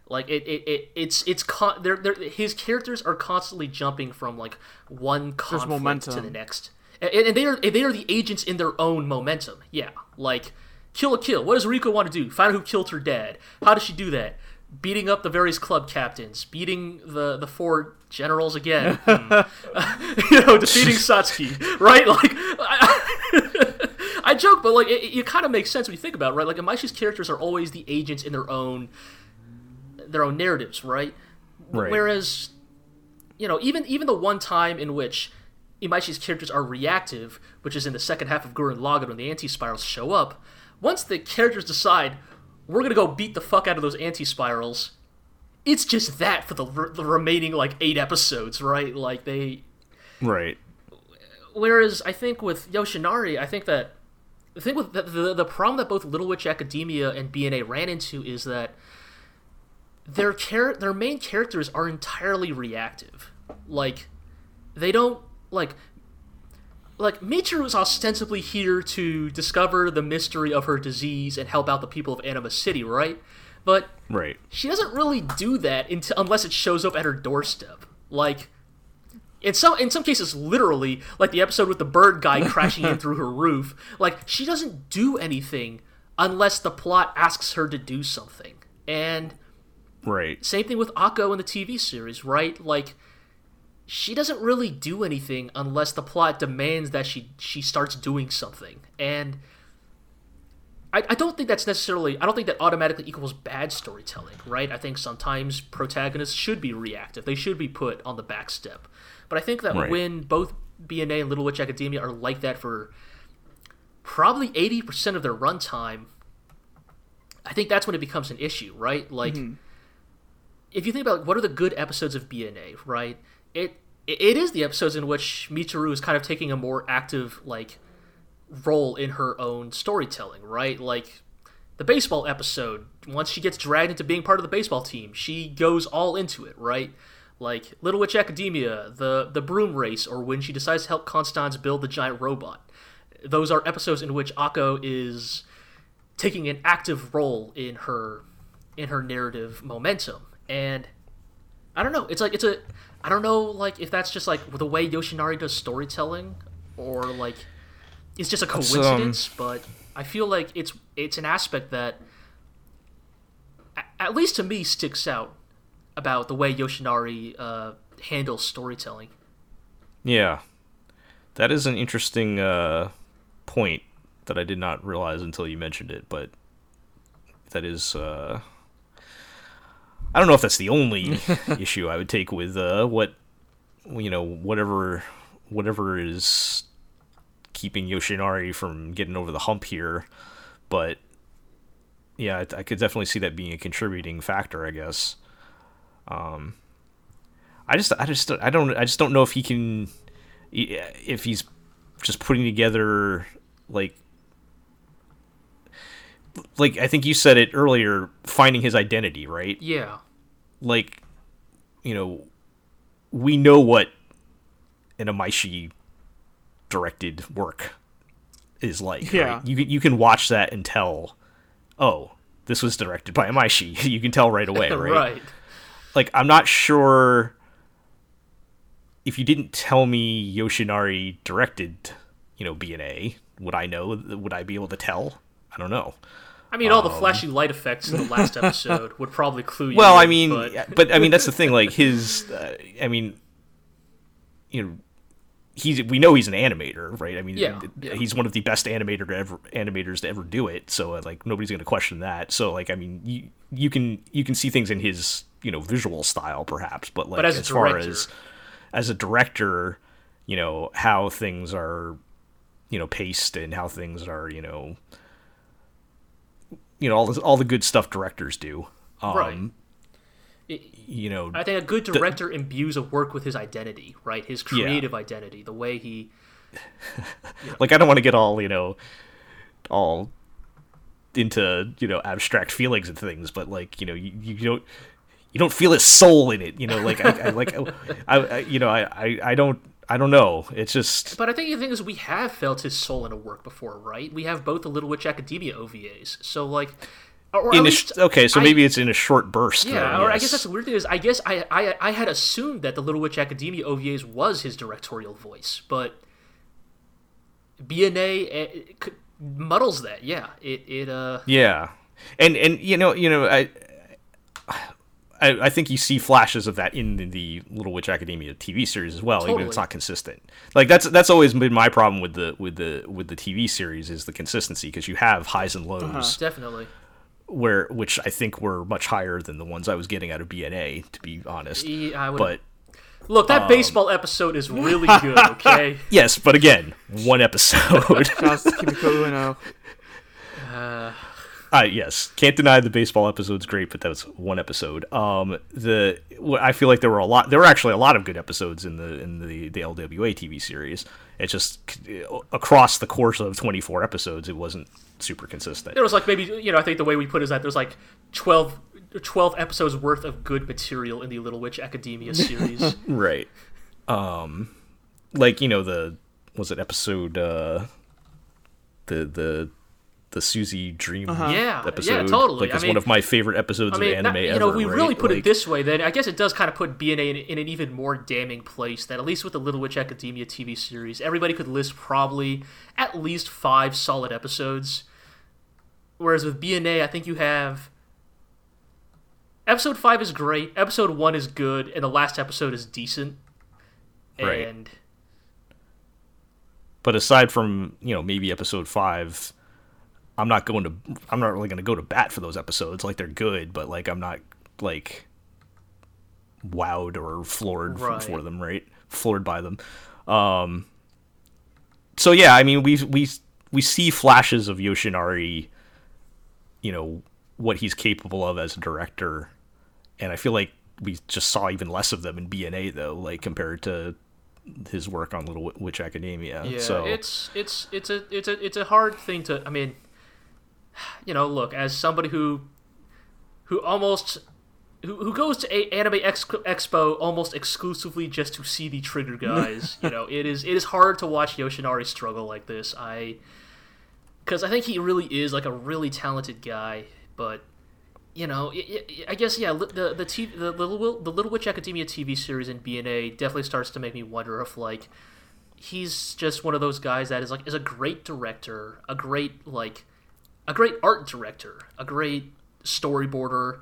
like it, it, it it's it's con- they're, they're, his characters are constantly jumping from like one conflict to the next, and, and they are they are the agents in their own momentum. Yeah, like kill la kill. What does Ryuko want to do? Find out who killed her dad. How does she do that? Beating up the various club captains, beating the the four generals again, Hmm. you know, defeating Satsuki, right? Like, I, joke, but like, it, it kind of makes sense when you think about it, right? Like, Imaishi's characters are always the agents in their own their own narratives, right? Right. Whereas, you know, even even the one time in which Imaishi's characters are reactive, which is in the second half of Gurren Lagann when the anti-spirals show up, once the characters decide we're gonna go beat the fuck out of those anti-spirals, it's just that for the, r- the remaining like eight episodes, right? Like they. Right. Whereas I think with Yoshinari, I think that the thing with the, the the problem that both Little Witch Academia and BNA ran into is that their char- their main characters are entirely reactive. Like they don't like like Michiru is ostensibly here to discover the mystery of her disease and help out the people of Anima City, right? But Right. she doesn't really do that until unless it shows up at her doorstep. Like in some in some cases literally like the episode with the bird guy crashing in through her roof like she doesn't do anything unless the plot asks her to do something and Right. same thing with Akko in the TV series, right? Like she doesn't really do anything unless the plot demands that she she starts doing something. And I, I don't think that's necessarily I don't think that automatically equals bad storytelling, right? I think sometimes protagonists should be reactive. They should be put on the back step. But I think that Right. when both BNA and Little Witch Academia are like that for probably 80% of their runtime, I think that's when it becomes an issue, right? Like mm-hmm. if you think about like, what are the good episodes of BNA, right? It it is the episodes in which Michiru is kind of taking a more active like role in her own storytelling, right? Like the baseball episode, once she gets dragged into being part of the baseball team, she goes all into it, right? Like Little Witch Academia, the the broom race, or when she decides to help Constance build the giant robot. Those are episodes in which Akko is taking an active role in her in her narrative momentum and i don't know it's like it's a i don't know like if that's just like the way yoshinari does storytelling or like it's just a um, coincidence but i feel like it's it's an aspect that at least to me sticks out about the way yoshinari uh, handles storytelling Yeah. That is an interesting uh, point that I did not realize until you mentioned it, but that is. Uh, I don't know if that's the only issue I would take with uh, what you know whatever whatever is keeping Yoshinari from getting over the hump here, but yeah, I, I could definitely see that being a contributing factor. I guess. Um, I just, I just, I don't, I just don't know if he can, if he's just putting together like, like I think you said it earlier, finding his identity, right? yeah like you know we know what an Imaishi directed work is like Yeah. right? you can you can watch that and tell oh this was directed by Imaishi you can tell right away right, right like I'm not sure if you didn't tell me Yoshinari directed you know BNA would I know would I be able to tell I don't know i mean all the flashy light effects in the last episode would probably clue you Well, in, I mean, but- but, but I mean that's the thing. Like his, uh, I mean, you know, he's we know he's an animator, right? I mean, Yeah, yeah. he's one of the best animator to ever animators to ever do it. So uh, like nobody's going to question that. So like I mean, you you can you can see things in his you know visual style perhaps, but like But as a far as as a director, you know how things are, you know, paced and how things are, you know. You know all the, all the good stuff directors do. Um, right It- you know I think a good director imbues a work with his identity, right? His Yeah. creative identity, the way he. like i don't want to get all you know all into you know abstract feelings and things but like you know you, you don't you don't feel his soul in it you know like i, I like I, I you know I, I i don't i don't know it's just But I think the thing is, we have felt his soul in a work before, right? We have both the Little Witch Academia OVAs, so like, or, in a, sh- okay so I- maybe it's in a short burst Yeah, then, or I guess that's the weird thing is I guess I, I I had assumed that the Little Witch Academia OVAs was his directorial voice, but BNA eh, muddles that. Yeah, it it uh Yeah, and and you know you know I. I, I think you see flashes of that in the, the Little Witch Academia TV series as well, even if it's not consistent. Like that's that's always been my problem with the with the with the TV series is the consistency because you have highs and lows definitely. Where which I think were much higher than the ones I was getting out of BNA to be honest. Yeah, I would- But Look, um, that baseball episode is really good. Okay. yes, but again, one episode. Just Uh, yes, can't deny the baseball episode's great, but that was one episode. Um, the I feel like there were a lot. There were actually a lot of good episodes in the in the the LWA TV series. It's just across the course of 24 episodes, it wasn't super consistent. There was like maybe you know I think the way we put it is that there's like 12, 12 episodes worth of good material in the Little Witch Academia series. Right. Um, like you know the was it episode uh the the the Sucy Dream Uh-huh. Yeah, episode. yeah, totally. Like I it's mean- one of my favorite episodes I mean, of that- anime you ever. You know, if we right? really put Like, it this way, then I guess it does kind of put BNA in, in an even more damning place. That at least with the Little Witch Academia TV series, everybody could list probably at least five solid episodes. Whereas with BNA, I think you have episode five is great, episode one is good, and the last episode is decent. Right. And But aside from you know maybe episode five, I'm not going to. I'm not really going to go to bat for those episodes. Like they're good, but like I'm not like wowed or floored Right. for them. Right, floored by them. Um. So yeah, I mean we we we see flashes of Yoshinari. You know what he's capable of as a director, and I feel like we just saw even less of them in BNA though, like compared to his work on Little Witch Academia. Yeah, so it's it's it's a it's a it's a hard thing to. I mean, you know, look as somebody who who almost who, who goes to a Anime Ex- Expo almost exclusively just to see the Trigger guys. you know, it is it is hard to watch Yoshinari struggle like this. I because I think he really is like a really talented guy, but you know, i guess yeah, the the, TV, the little the Little Witch Academia TV series in BNA definitely starts to make me wonder if like he's just one of those guys that is like is a great director, a great like a great art director, a great storyboarder.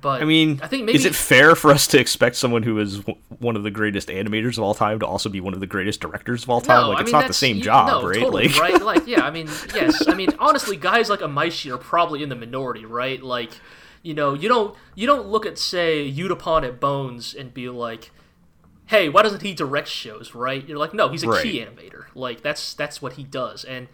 But I mean, I think maybe is it fair for us to expect someone who is w- one of the greatest animators of all time to also be one of the greatest directors of all time? No, like I it's mean, not the same you- job, no, right? Totally, like, right? Like, yeah, I mean, yes, I mean, honestly, guys like Imaishi are probably in the minority, right? Like, you know, you don't you don't look at say Yutapon at Bones and be like, hey, why doesn't he direct shows, right? You're like, no, he's a key animator. Like, that's that's what he does, and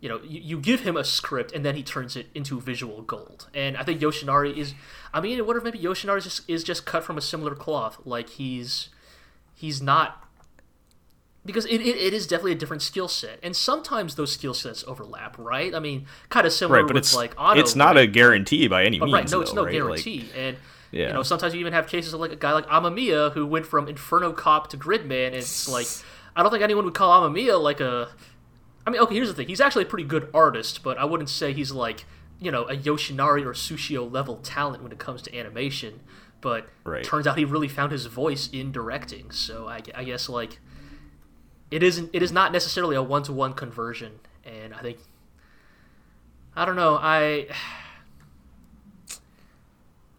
you know, you, you give him a script and then he turns it into visual gold. And I think Yoshinari is, I mean, I wonder if maybe Yoshinari is just, is just cut from a similar cloth. Like he's he's not because it, it, it is definitely a different skill set and sometimes those skill sets overlap right i mean kind of similar right, but it's like auto it's not right? a guarantee by any oh, But means. right no it's though, no right? Like, guarantee and yeah. you know sometimes you even have cases of like a guy like amamiya who went from inferno cop to gridman and it's like i don't think anyone would call amamiya like a i mean okay here's the thing. He's actually a pretty good artist but i wouldn't say he's like you know a yoshinari or sushio level talent when it comes to animation. But Right. turns out he really found his voice in directing. So i, I guess like it isn't it is not necessarily a one-to-one conversion. And i think i don't know i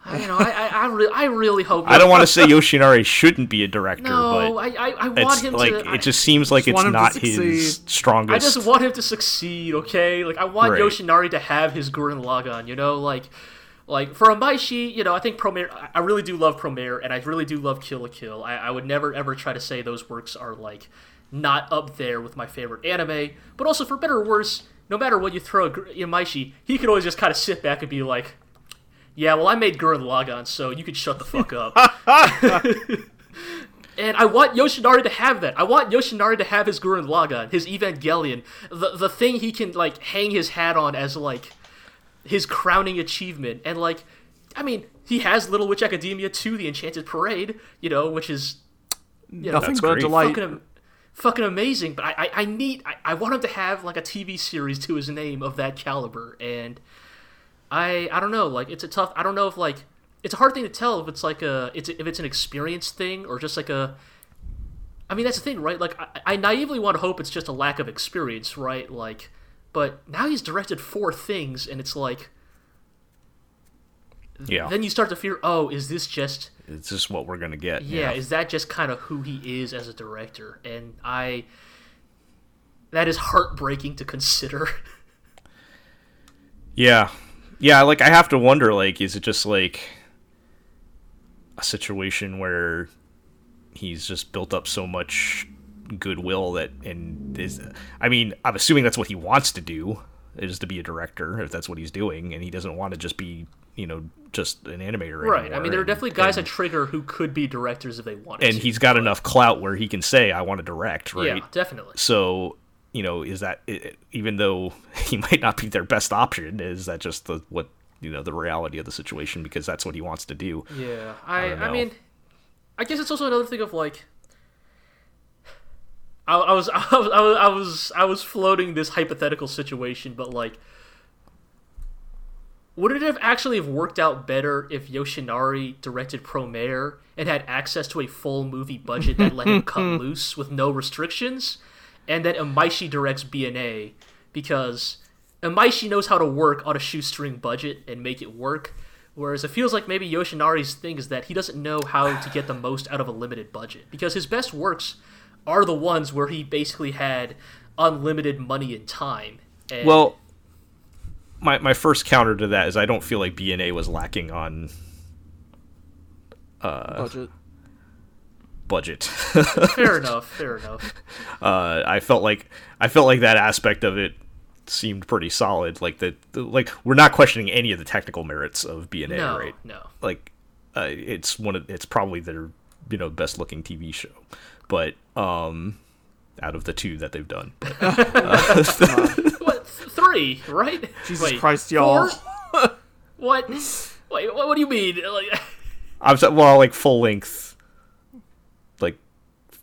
I, you know, I, I, I, re- I really hope. I don't want to say Yoshinari shouldn't be a director, No, but I, I, I want it's him like to. I, it just seems like Just it's want him to not his succeed. strongest. I just want him to succeed. Okay, like I want Right. Yoshinari to have his Gurren Lagann. You know, like, like for Imaishi, you know, I think Promare. I- I really do love Promare, and I really do love Kill la Kill. I, I would never ever try to say those works are like not up there with my favorite anime. But also, for better or worse, no matter what you throw at Gur- Imaishi, he could always just kind of sit back and be like. Yeah, well, I made Gurren Lagann, so you could shut the fuck up. And I want Yoshinari to have that. I want Yoshinari to have his Gurren Lagann, his Evangelion, the the thing he can like hang his hat on as like his crowning achievement. And like, I mean, he has Little Witch Academia 2, The Enchanted Parade, you know, which is you know, Nothing but great. delight. fucking am- fucking amazing. But I I, I need I, I want him to have like a TV series to his name of that caliber. And I I don't know, like it's a tough. I don't know if like it's a hard thing to tell if it's like a it's if it's an experience thing or just like a. I mean that's the thing, right? Like I, I naively want to hope it's just a lack of experience, right? Like, but now he's directed four things, and it's like yeah, then you start to fear. Oh, is this just it's just what we're gonna get. yeah, is that just kind of who he is as a director? And I that is heartbreaking to consider. Yeah. Yeah, like I have to wonder like is it just like a situation where he's just built up so much goodwill that and is I mean, I'm assuming that's what he wants to do is to be a director if that's what he's doing and he doesn't want to just be, you know, just an animator right. I mean there are definitely guys and, at Trigger who could be directors if they wanted and to. he's got enough clout where he can say I want to direct, right? Yeah, definitely. So, you know, is that i- i- even though he might not be their best option, is that just the what you know the reality of the situation because that's what he wants to do? Yeah, I, don't I, mean, I guess it's also another thing of like, I, I was I was I was I was I was floating this hypothetical situation, but like, would it have actually have worked out better if Yoshinari directed Promare and had access to a full movie budget that let him cut loose with no restrictions, and then Imaishi directs BNA because Imaishi knows how to work on a shoestring budget and make it work. Whereas it feels like maybe Yoshinari's thing is that he doesn't know how to get the most out of a limited budget because his best works are the ones where he basically had unlimited money and time. And Well, my my first counter to that is I don't feel like BNA was lacking on uh, budget. Budget. fair enough, fair enough. uh, I felt like I felt like that aspect of it seemed pretty solid. Like that, like we're not questioning any of the technical merits of BNA, No, right? no. Like uh, it's one of it's probably their you know best looking TV show, but um, out of the two that they've done, What three? Right? Jesus Wait, Christ, y'all. four? What? Wait, what, what do you mean? Like, I'm so- well like full length, like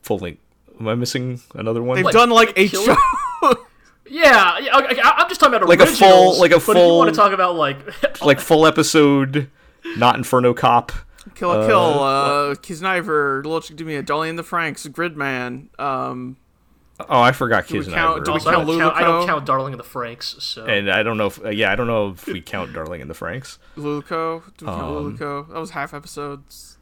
full length. Am I missing another one? They've What, done like like eight Killer? shows. yeah, yeah okay, I, I'm just talking about Like a full- like a full. But if you want to talk about like, like full episode, not Inferno Cop. Kill la Kill, uh, Kiznaiver, Little Chick Me a Dolly and the Franxx, Gridman. Um, Oh, I forgot we count- do we also, I don't count count, I don't count Darling in the Franxx. So And I don't know if uh, yeah, I don't know if we count Darling in the Franxx. Luluco. Do we count Um, Luluco? That was half episodes.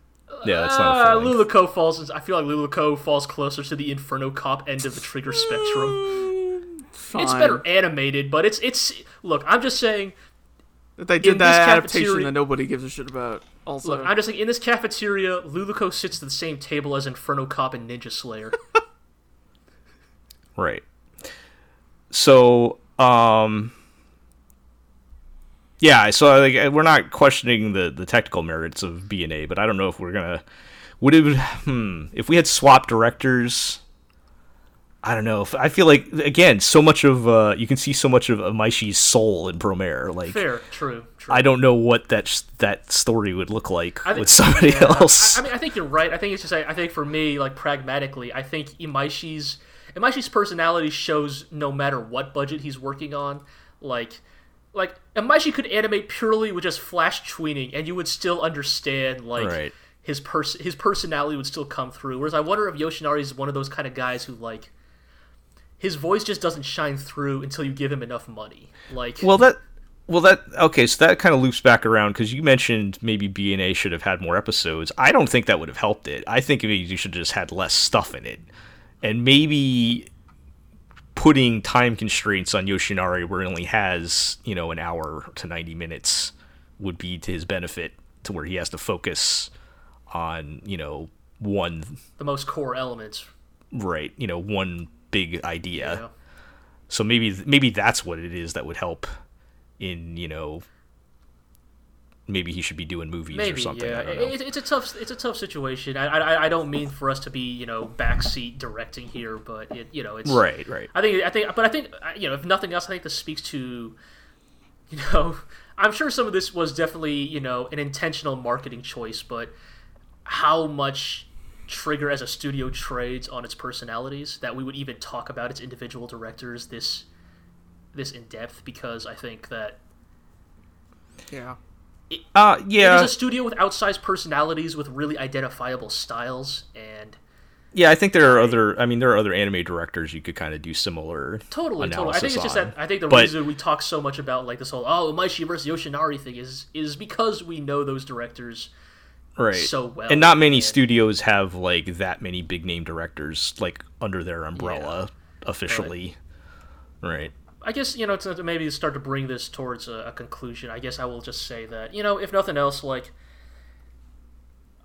Yeah, that's not a Uh, full length. Luluco falls. I feel like Luluco falls closer to the Inferno Cop end of the trigger spectrum. Fine. It's better animated, but it's it's. Look, I'm just saying. They did that adaptation that nobody gives a shit about. Also, Look, I'm just like in this cafeteria, Luluco sits at the same table as Inferno Cop and Ninja Slayer. Right. So, um yeah, so like uh, we're not questioning the the technical merits of BNA, but I don't know if we're going to would it hmm if we had swapped directors I don't know. If, I feel like again, so much of uh, you can see so much of Maishi's soul in Promare. Like Fair, true, true. I don't know what that sh- that story would look like think- with somebody yeah, else. I, I mean, I think you're right. I think it's just. I, I think for me, like pragmatically, I think Imaishi's Imaishi's personality shows no matter what budget he's working on. Like, like Imaishi could animate purely with just flash tweening, and you would still understand like Right. his pers- his personality would still come through. Whereas I wonder if Yoshinari is one of those kind of guys who like his voice just doesn't shine through until you give him enough money. Like, Well, that well that okay, so that kind of loops back around because you mentioned maybe B and A should have had more episodes. I don't think that would have helped it. I think maybe you should have just had less stuff in it, and maybe putting time constraints on Yoshinari where he only has you know an hour to ninety minutes would be to his benefit, to where he has to focus on you know one the most core elements. right you know one big idea. You know? So maybe maybe that's what it is that would help in you know maybe he should be doing movies or something. yeah. I don't know. It, it's a tough, it's a tough situation. I, I, I don't mean for us to be, you know, backseat directing here, but it, you know, it's right, right. I think, I think, but I think, uh, you know, if nothing else, I think this speaks to, you know, I'm sure some of this was definitely, you know, an intentional marketing choice, but how much Trigger as a studio trades on its personalities that we would even talk about its individual directors this, this in depth because I think that yeah. Uh, yeah, is a studio with outsized personalities with really identifiable styles and yeah. I think there are other. I mean, there are other anime directors you could kind of do similar. totally totally i think it's just on. that i think the But- reason we talk so much about like this whole oh Maishi versus yoshinari thing is is because we know those directors right so well, and not many and- studios have like that many big name directors like under their umbrella officially. Right. I guess you know to, maybe start to bring this towards a, a conclusion i guess i will just say that you know if nothing else like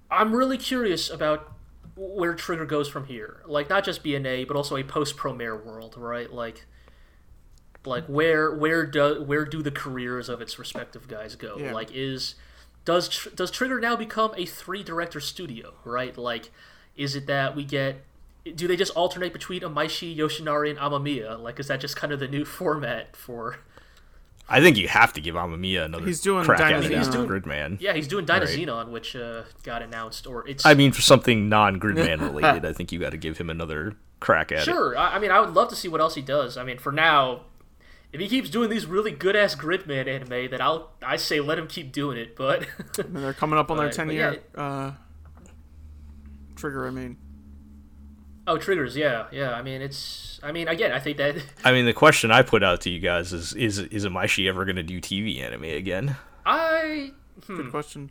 i'm really curious about where trigger goes from here. Like not just bna but also a post promare world right? Like like where where do where do the careers of its respective guys go? Yeah. like is does does trigger now become a three director studio right? Like is it that we get do they just alternate between Imaishi, Yoshinari, and Amamiya? Like, is that just kind of the new format for? I think you have to give Amamiya another He's doing crack at Dynasty it as Xenon. the Gridman. Yeah, he's doing Dyna Right. Xenon, which uh, got announced, or it's. I mean, for something non-Gridman related, I think you got to give him another crack at it. Sure. I, I mean, I would love to see what else he does. I mean, for now, if he keeps doing these really good ass Gridman anime, then I'll I say let him keep doing it. But I mean, they're coming up on their Right, but 10 yeah, year it- uh, trigger. I mean, oh, triggers, yeah, yeah. I mean, it's. I mean, again, I think that I mean, the question I put out to you guys is: Is is Imaishi ever going to do TV anime again? I good question.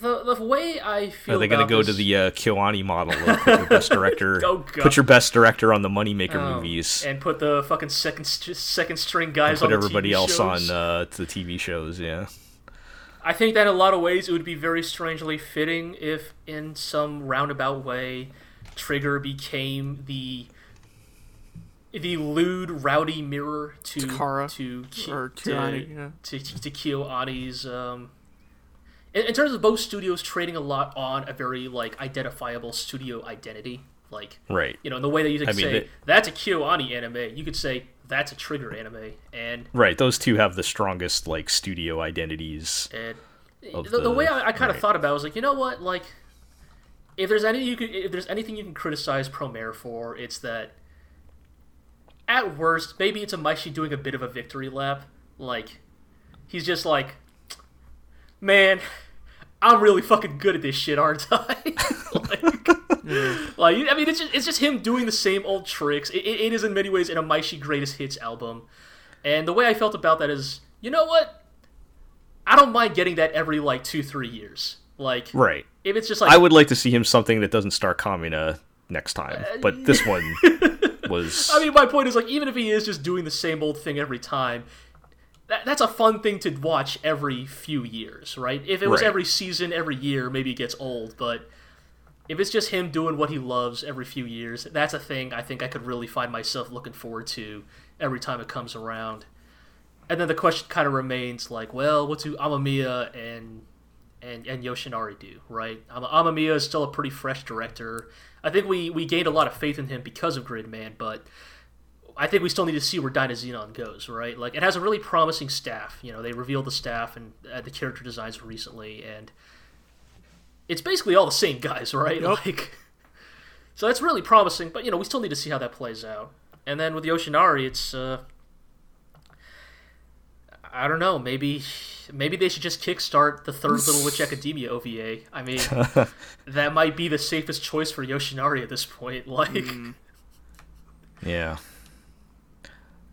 the the way I feel. Are they going to about go to the uh, Kyoani model? Of put your best director. Oh, God. Put your best director on the moneymaker Oh, movies. and put the fucking second st- second string guys Put on the everybody TV else shows. on uh, the TV shows. Yeah. I think that in a lot of ways it would be very strangely fitting if, in some roundabout way, Trigger became the the lewd, rowdy mirror to Takara, to Ki- or to, Kirani, yeah. to, to, to KyoAni's. Um, in, in terms of both studios trading a lot on a very like identifiable studio identity, like Right. you know, in the way that you could I mean, say they- that's a KyoAni anime, you could say that's a Trigger anime, and Right. Those two have the strongest like studio identities. And the, the, the- way I, I kind of right. thought about it was like, you know what, like if there's any you could if there's anything you can criticize Promare for, it's that at worst, maybe it's a Maishi doing a bit of a victory lap. Like he's just like, man, I'm really fucking good at this shit, aren't I? like, mm. like, I mean, it's just, it's just him doing the same old tricks. It, it, it is in many ways in a Maishi Greatest Hits album. And the way I felt about that is, you know what? I don't mind getting that every like two, three years. Like, Right. if it's just like I would like to see him something that doesn't star Kamina next time, uh, but this one was. I mean, my point is like, even if he is just doing the same old thing every time, that, that's a fun thing to watch every few years, right? If it was Right. every season, every year, maybe it gets old. But if it's just him doing what he loves every few years, that's a thing I think I could really find myself looking forward to every time it comes around. And then the question kind of remains like, well, what do Amamiya and and, and Yoshinari do, right? Amamiya is still a pretty fresh director. I think we, we gained a lot of faith in him because of Gridman, but I think we still need to see where Dynazenon goes, right? Like, it has a really promising staff. You know, they revealed the staff and uh, the character designs recently, and it's basically all the same guys, right? Like, so that's really promising, but, you know, we still need to see how that plays out. And then with Yoshinari, it's, uh, I don't know, maybe maybe they should just kickstart the third Little Witch Academia OVA. I mean, that might be the safest choice for Yoshinari at this point. Like, Yeah.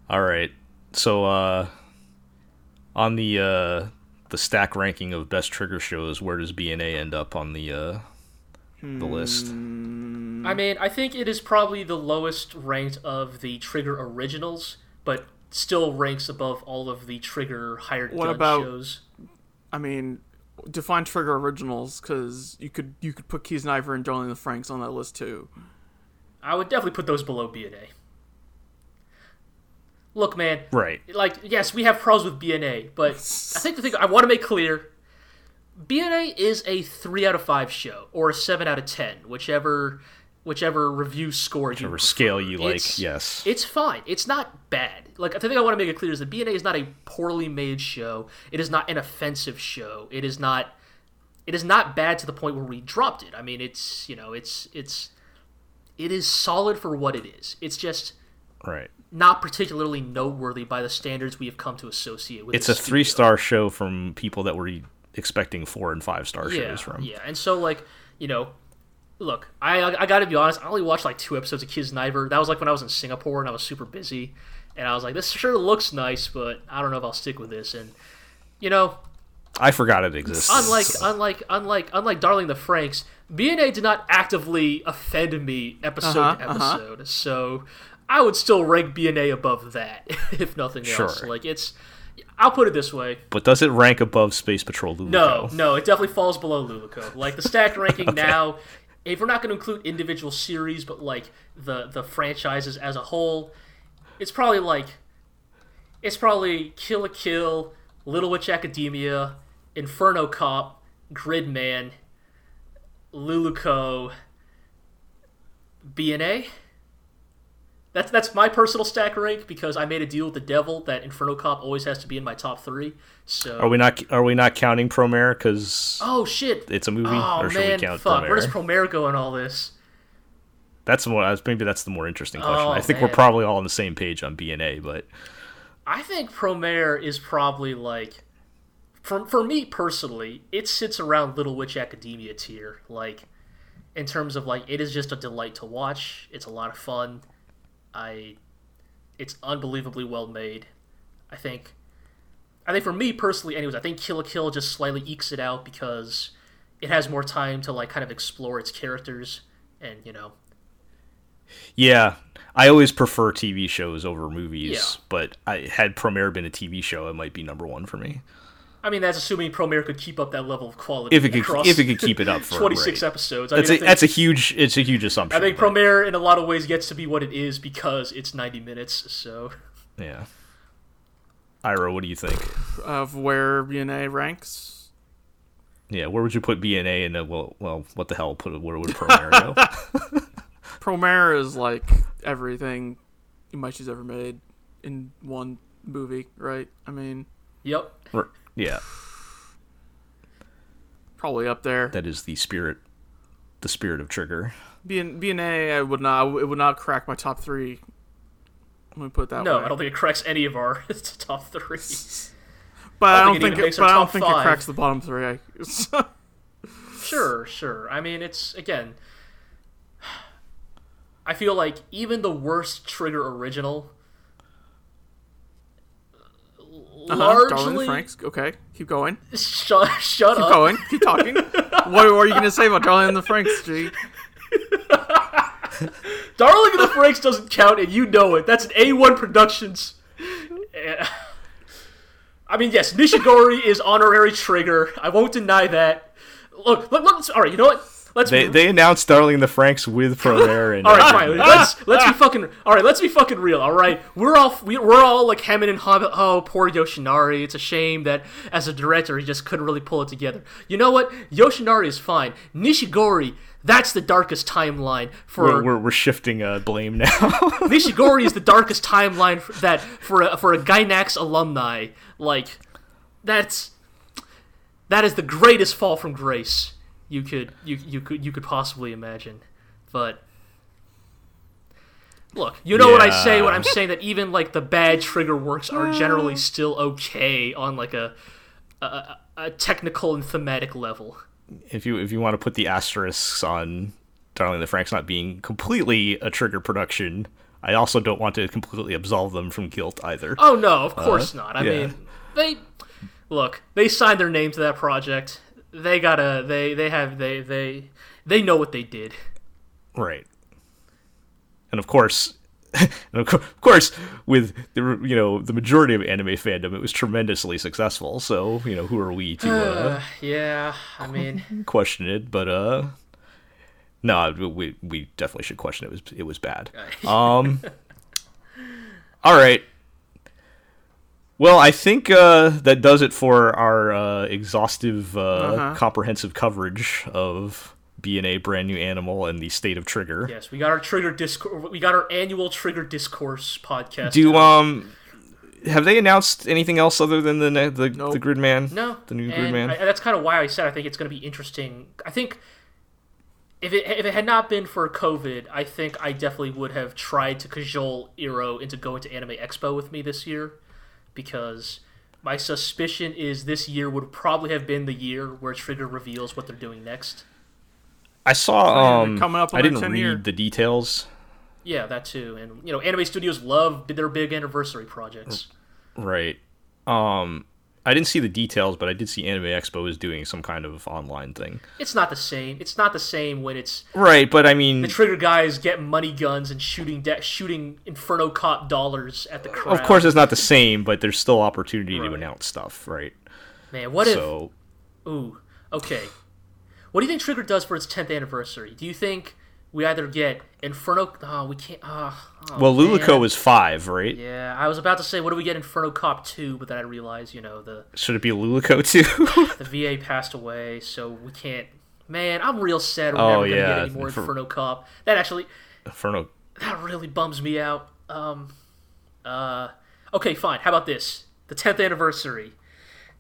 All right. So uh on the uh the stack ranking of best trigger shows, where does BNA end up on the uh the list? I mean, I think it is probably the lowest ranked of the Trigger originals, but still ranks above all of the Trigger hired What gun about- shows. I mean, define trigger originals because you could you could put Kiznaiver and Jolene the Franxx on that list too. I would definitely put those below BNA. Look, man, Right. like yes, we have pros with BNA, but I think the thing I want to make clear, BNA is a three out of five show or a seven out of ten, whichever whichever review score you Whichever prefer. scale you like, It's- yes. It's fine. It's not bad. Like the thing I want to make it clear is that BNA is not a poorly made show. It is not an offensive show. It is not. It is not bad to the point where we dropped it. I mean, it's you know, it's it's. It is solid for what it is. It's just Right. not particularly noteworthy by the standards we have come to associate with. It's a three star show from people that were expecting four and five star yeah, shows from. Yeah, and so like you know, look, I I, I got to be honest. I only watched like two episodes of Kiznaiver. That was like when I was in Singapore and I was super busy, and I was like, this sure looks nice, but I don't know if I'll stick with this. And you know, I forgot it exists. unlike unlike unlike unlike Darling the Franxx, BNA did not actively offend me episode to Uh-huh, uh-huh. episode. So I would still rank BNA above that, if nothing else. Like it's, I'll put it this way. but does it rank above Space Patrol Luluco? No, no, it definitely falls below Luluco. Like the stack ranking now, if we're not going to include individual series, but like the the franchises as a whole, it's probably like it's probably Kill la Kill, Little Witch Academia, Inferno Cop, Gridman, Luluco, BNA. That's that's my personal stack rank because I made a deal with the devil that Inferno Cop always has to be in my top three. So Are we not are we not counting Promare because Oh shit! it's a movie? Oh or should man, we count fuck! Where does Promare? Promare go in all this? That's more. Maybe that's the more interesting question. Oh, I think we're probably all on the same page on BNA, but I think Promare is probably like, for for me personally, it sits around Little Witch Academia tier. Like, in terms of like, it is just a delight to watch. It's a lot of fun. I, it's unbelievably well made. I think, I think for me personally, anyways, I think Kill la Kill just slightly ekes it out because it has more time to like kind of explore its characters and you know yeah, I always prefer TV shows over movies. Yeah. But I had Promare been a TV show, it might be number one for me. I mean, that's assuming Promare could keep up that level of quality. If it could, across if it could keep it up for 26 right. episodes. I That's mean, I a think, that's a huge it's a huge assumption. I think but, Promare, in a lot of ways, gets to be what it is because it's 90 minutes. So, yeah. Ira, what do you think? Of where BNA ranks. Yeah, where would you put BNA and uh, well, well, what the hell? Put where would Promare go? Promare is like everything Imaishi's ever made in one movie, right? I mean, yep. R- yeah, probably up there. that is the spirit, the spirit of Trigger. BN, BNA, I would not. It would not crack my top three. Let me put it that No, way. I don't think it cracks any of our top three. But I I don't don't think it think. It, but I don't think five. it cracks the bottom three. Sure, sure. I mean, it's again. I feel like even the worst Trigger original, Uh-huh, Darling largely. the Franxx. Okay, keep going. Shut, shut Keep up. going. Keep talking. what, are you gonna say about Darling and the Franxx, G? Darling and the Franxx doesn't count, and you know it. That's an A1 Productions. I mean, yes, Nishigori is honorary trigger. I won't deny that. Look, look, look all right. You know what? Let's They they announced Darling the Franxx with Promare and all right, fine. Let's let's be fucking all right. Let's be fucking real. All right, we're all we, we're all like hemming and hawing. Oh, poor Yoshinari. It's a shame that as a director he just couldn't really pull it together. You know what? Yoshinari is fine. Nishigori. That's the darkest timeline for we're, we're, we're shifting uh, blame now. Nishigori is the darkest timeline for that for a, for a Gainax alumni. Like that's that is the greatest fall from grace you could you you could you could possibly imagine. But look, you know what I say when I'm saying that even like the bad trigger works are generally still okay on like a a, a, a technical and thematic level. if you if you want to put the asterisks on Darling the Franxx not being completely a Trigger production, I also don't want to completely absolve them from guilt either. Oh no, of course uh, not. I yeah. mean, they look. They signed their name to that project. They gotta. They they have they they they know what they did. Right. And of course, and of cour- of course, with the you know the majority of anime fandom, it was tremendously successful. So you know, who are we to uh, Yeah, I mean, question it? But uh, no, we we definitely should question it. It was it was bad. Um. all right. Well, I think uh, that does it for our uh, exhaustive, uh, Uh-huh. comprehensive coverage of BNA, Brand New Animal, and the State of Trigger. yes, we got our trigger discourse. We got our annual trigger discourse podcast. Do um, have they announced anything else other than the ne- the, Nope. the Gridman? No, the new and Gridman. I, that's kind of why I said I think it's going to be interesting. I think if it if it had not been for COVID, I think I definitely would have tried to cajole Eero into going to Anime Expo with me this year, because my suspicion is this year would probably have been the year where Trigger reveals what they're doing next. I saw um, coming up on I didn't read year. the details. Yeah, that too, and you know, anime studios love their big anniversary projects. Right. Um, I didn't see the details, but I did see Anime Expo is doing some kind of online thing. It's not the same. It's not the same when it's Right, but I mean, the Trigger guys get money guns and shooting de- shooting Inferno Cop dollars at the crowd. of course, it's not the same, but there's still opportunity to announce stuff, right? man, what if? Ooh, okay. What do you think Trigger does for its 10th anniversary? Do you think we either get Inferno? Oh, we can't. Oh, oh, well. Luluco is five, right? Yeah, I was about to say, what do we get Inferno Cop 2? But then I realized, you know, the Should it be Luluco too? the VA passed away, so we can't. Man, I'm real sad we're Oh, never gonna get any more for- Inferno Cop. That actually, Inferno. that really bums me out. Um, uh, okay, fine. How about this? The 10th anniversary.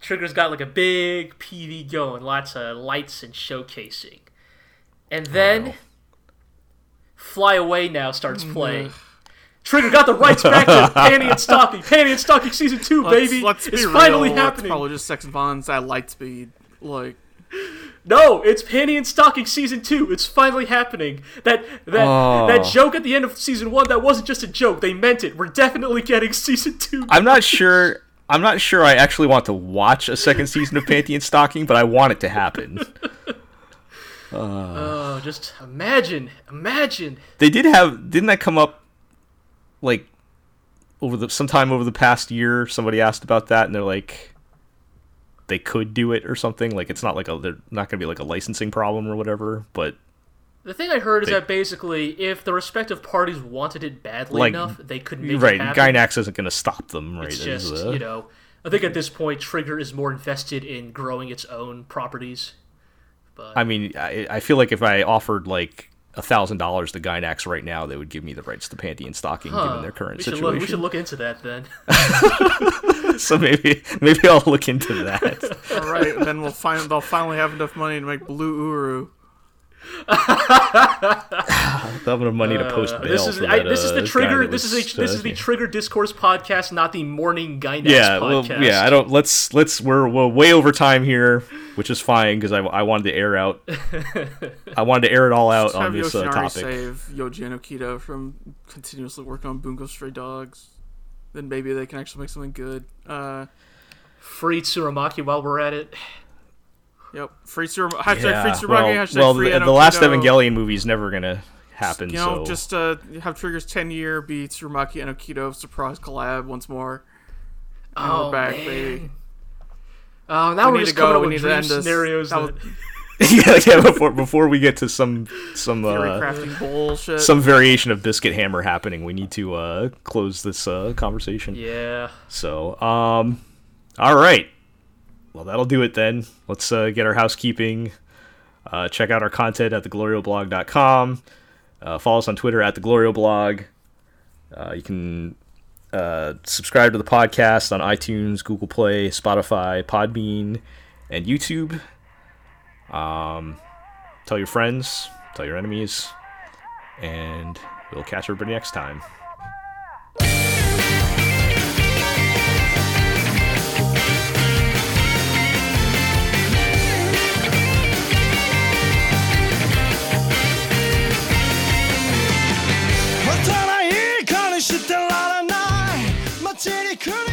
Trigger's got like a big PV going, lots of lights and showcasing. And then, no. Fly Away now starts mm, playing. Trigger got the rights back to Panty and Stocking. Panty and Stocking season 2, Let's, baby. let's be it's real. finally It's happening. probably just Sex and Violence at light speed. Like, No, it's Panty and Stocking season two. It's finally happening. That that Oh. that joke at the end of season one that wasn't just a joke. They meant it. We're definitely getting season two. I'm not sure. I'm not sure. I actually want to watch a second season of Panty and Stocking, but I want it to happen. Oh, just imagine, imagine. They did have. Didn't that come up like over the sometime over the past year? Somebody asked about that, and they're like, they could do it or something. Like it's not like a. They're not going to be like a licensing problem or whatever. But The thing I heard is that basically, if the respective parties wanted it badly Like, enough, they could make right, it happen. Gainax isn't going to stop them. Right? It's just uh, you know, I think at this point, Trigger is more invested in growing its own properties. But I mean, I, I feel like if I offered like a thousand dollars to Gainax right now, they would give me the rights to Panty and Stocking, huh, given their current we should situation. look. We should look into that then. so maybe maybe I'll look into that. all right, then we'll find they'll finally have enough money to make Blue Uru. They'll have enough money to post Uh, bail this is for I, that, this is uh, the guy trigger. This is a, this is the Trigger Discourse podcast, not the Morning Gainax yeah, well, yeah. I don't. Let's let's we're, we're way over time here, which is fine because I, I wanted to air out. I wanted to air it all out on this uh, Yoshinari topic. save Yoji Enokido from continuously working on Bungo Stray Dogs. Then maybe they can actually make something good. Uh, Free Tsurumaki while we're at it. Yep. Free Sur- hashtag Yeah, free Tsurumaki, well, hashtag well, free the, the last Enokido. Evangelion movie is never gonna happen. You know, so just uh, have Trigger's 10 year be Tsurumaki and Okito surprise collab once more. And Oh, we're back, man. baby. Oh, now We we are need just to go, coming up we with need to dream end this. scenarios. That That, yeah, yeah. Before before we get to some some uh, crafting bullshit. some variation of Biscuit Hammer happening, we need to uh, close this uh, conversation. yeah. So, um, all right. Well, that'll do it then. Let's uh, get our housekeeping. Uh, check out our content at theglorioblog.com. Uh, follow us on Twitter at theglorioblog. Uh, you can uh, subscribe to the podcast on iTunes, Google Play, Spotify, Podbean, and YouTube. Um, tell your friends, tell your enemies, and we'll catch everybody next time. Teddy Curry.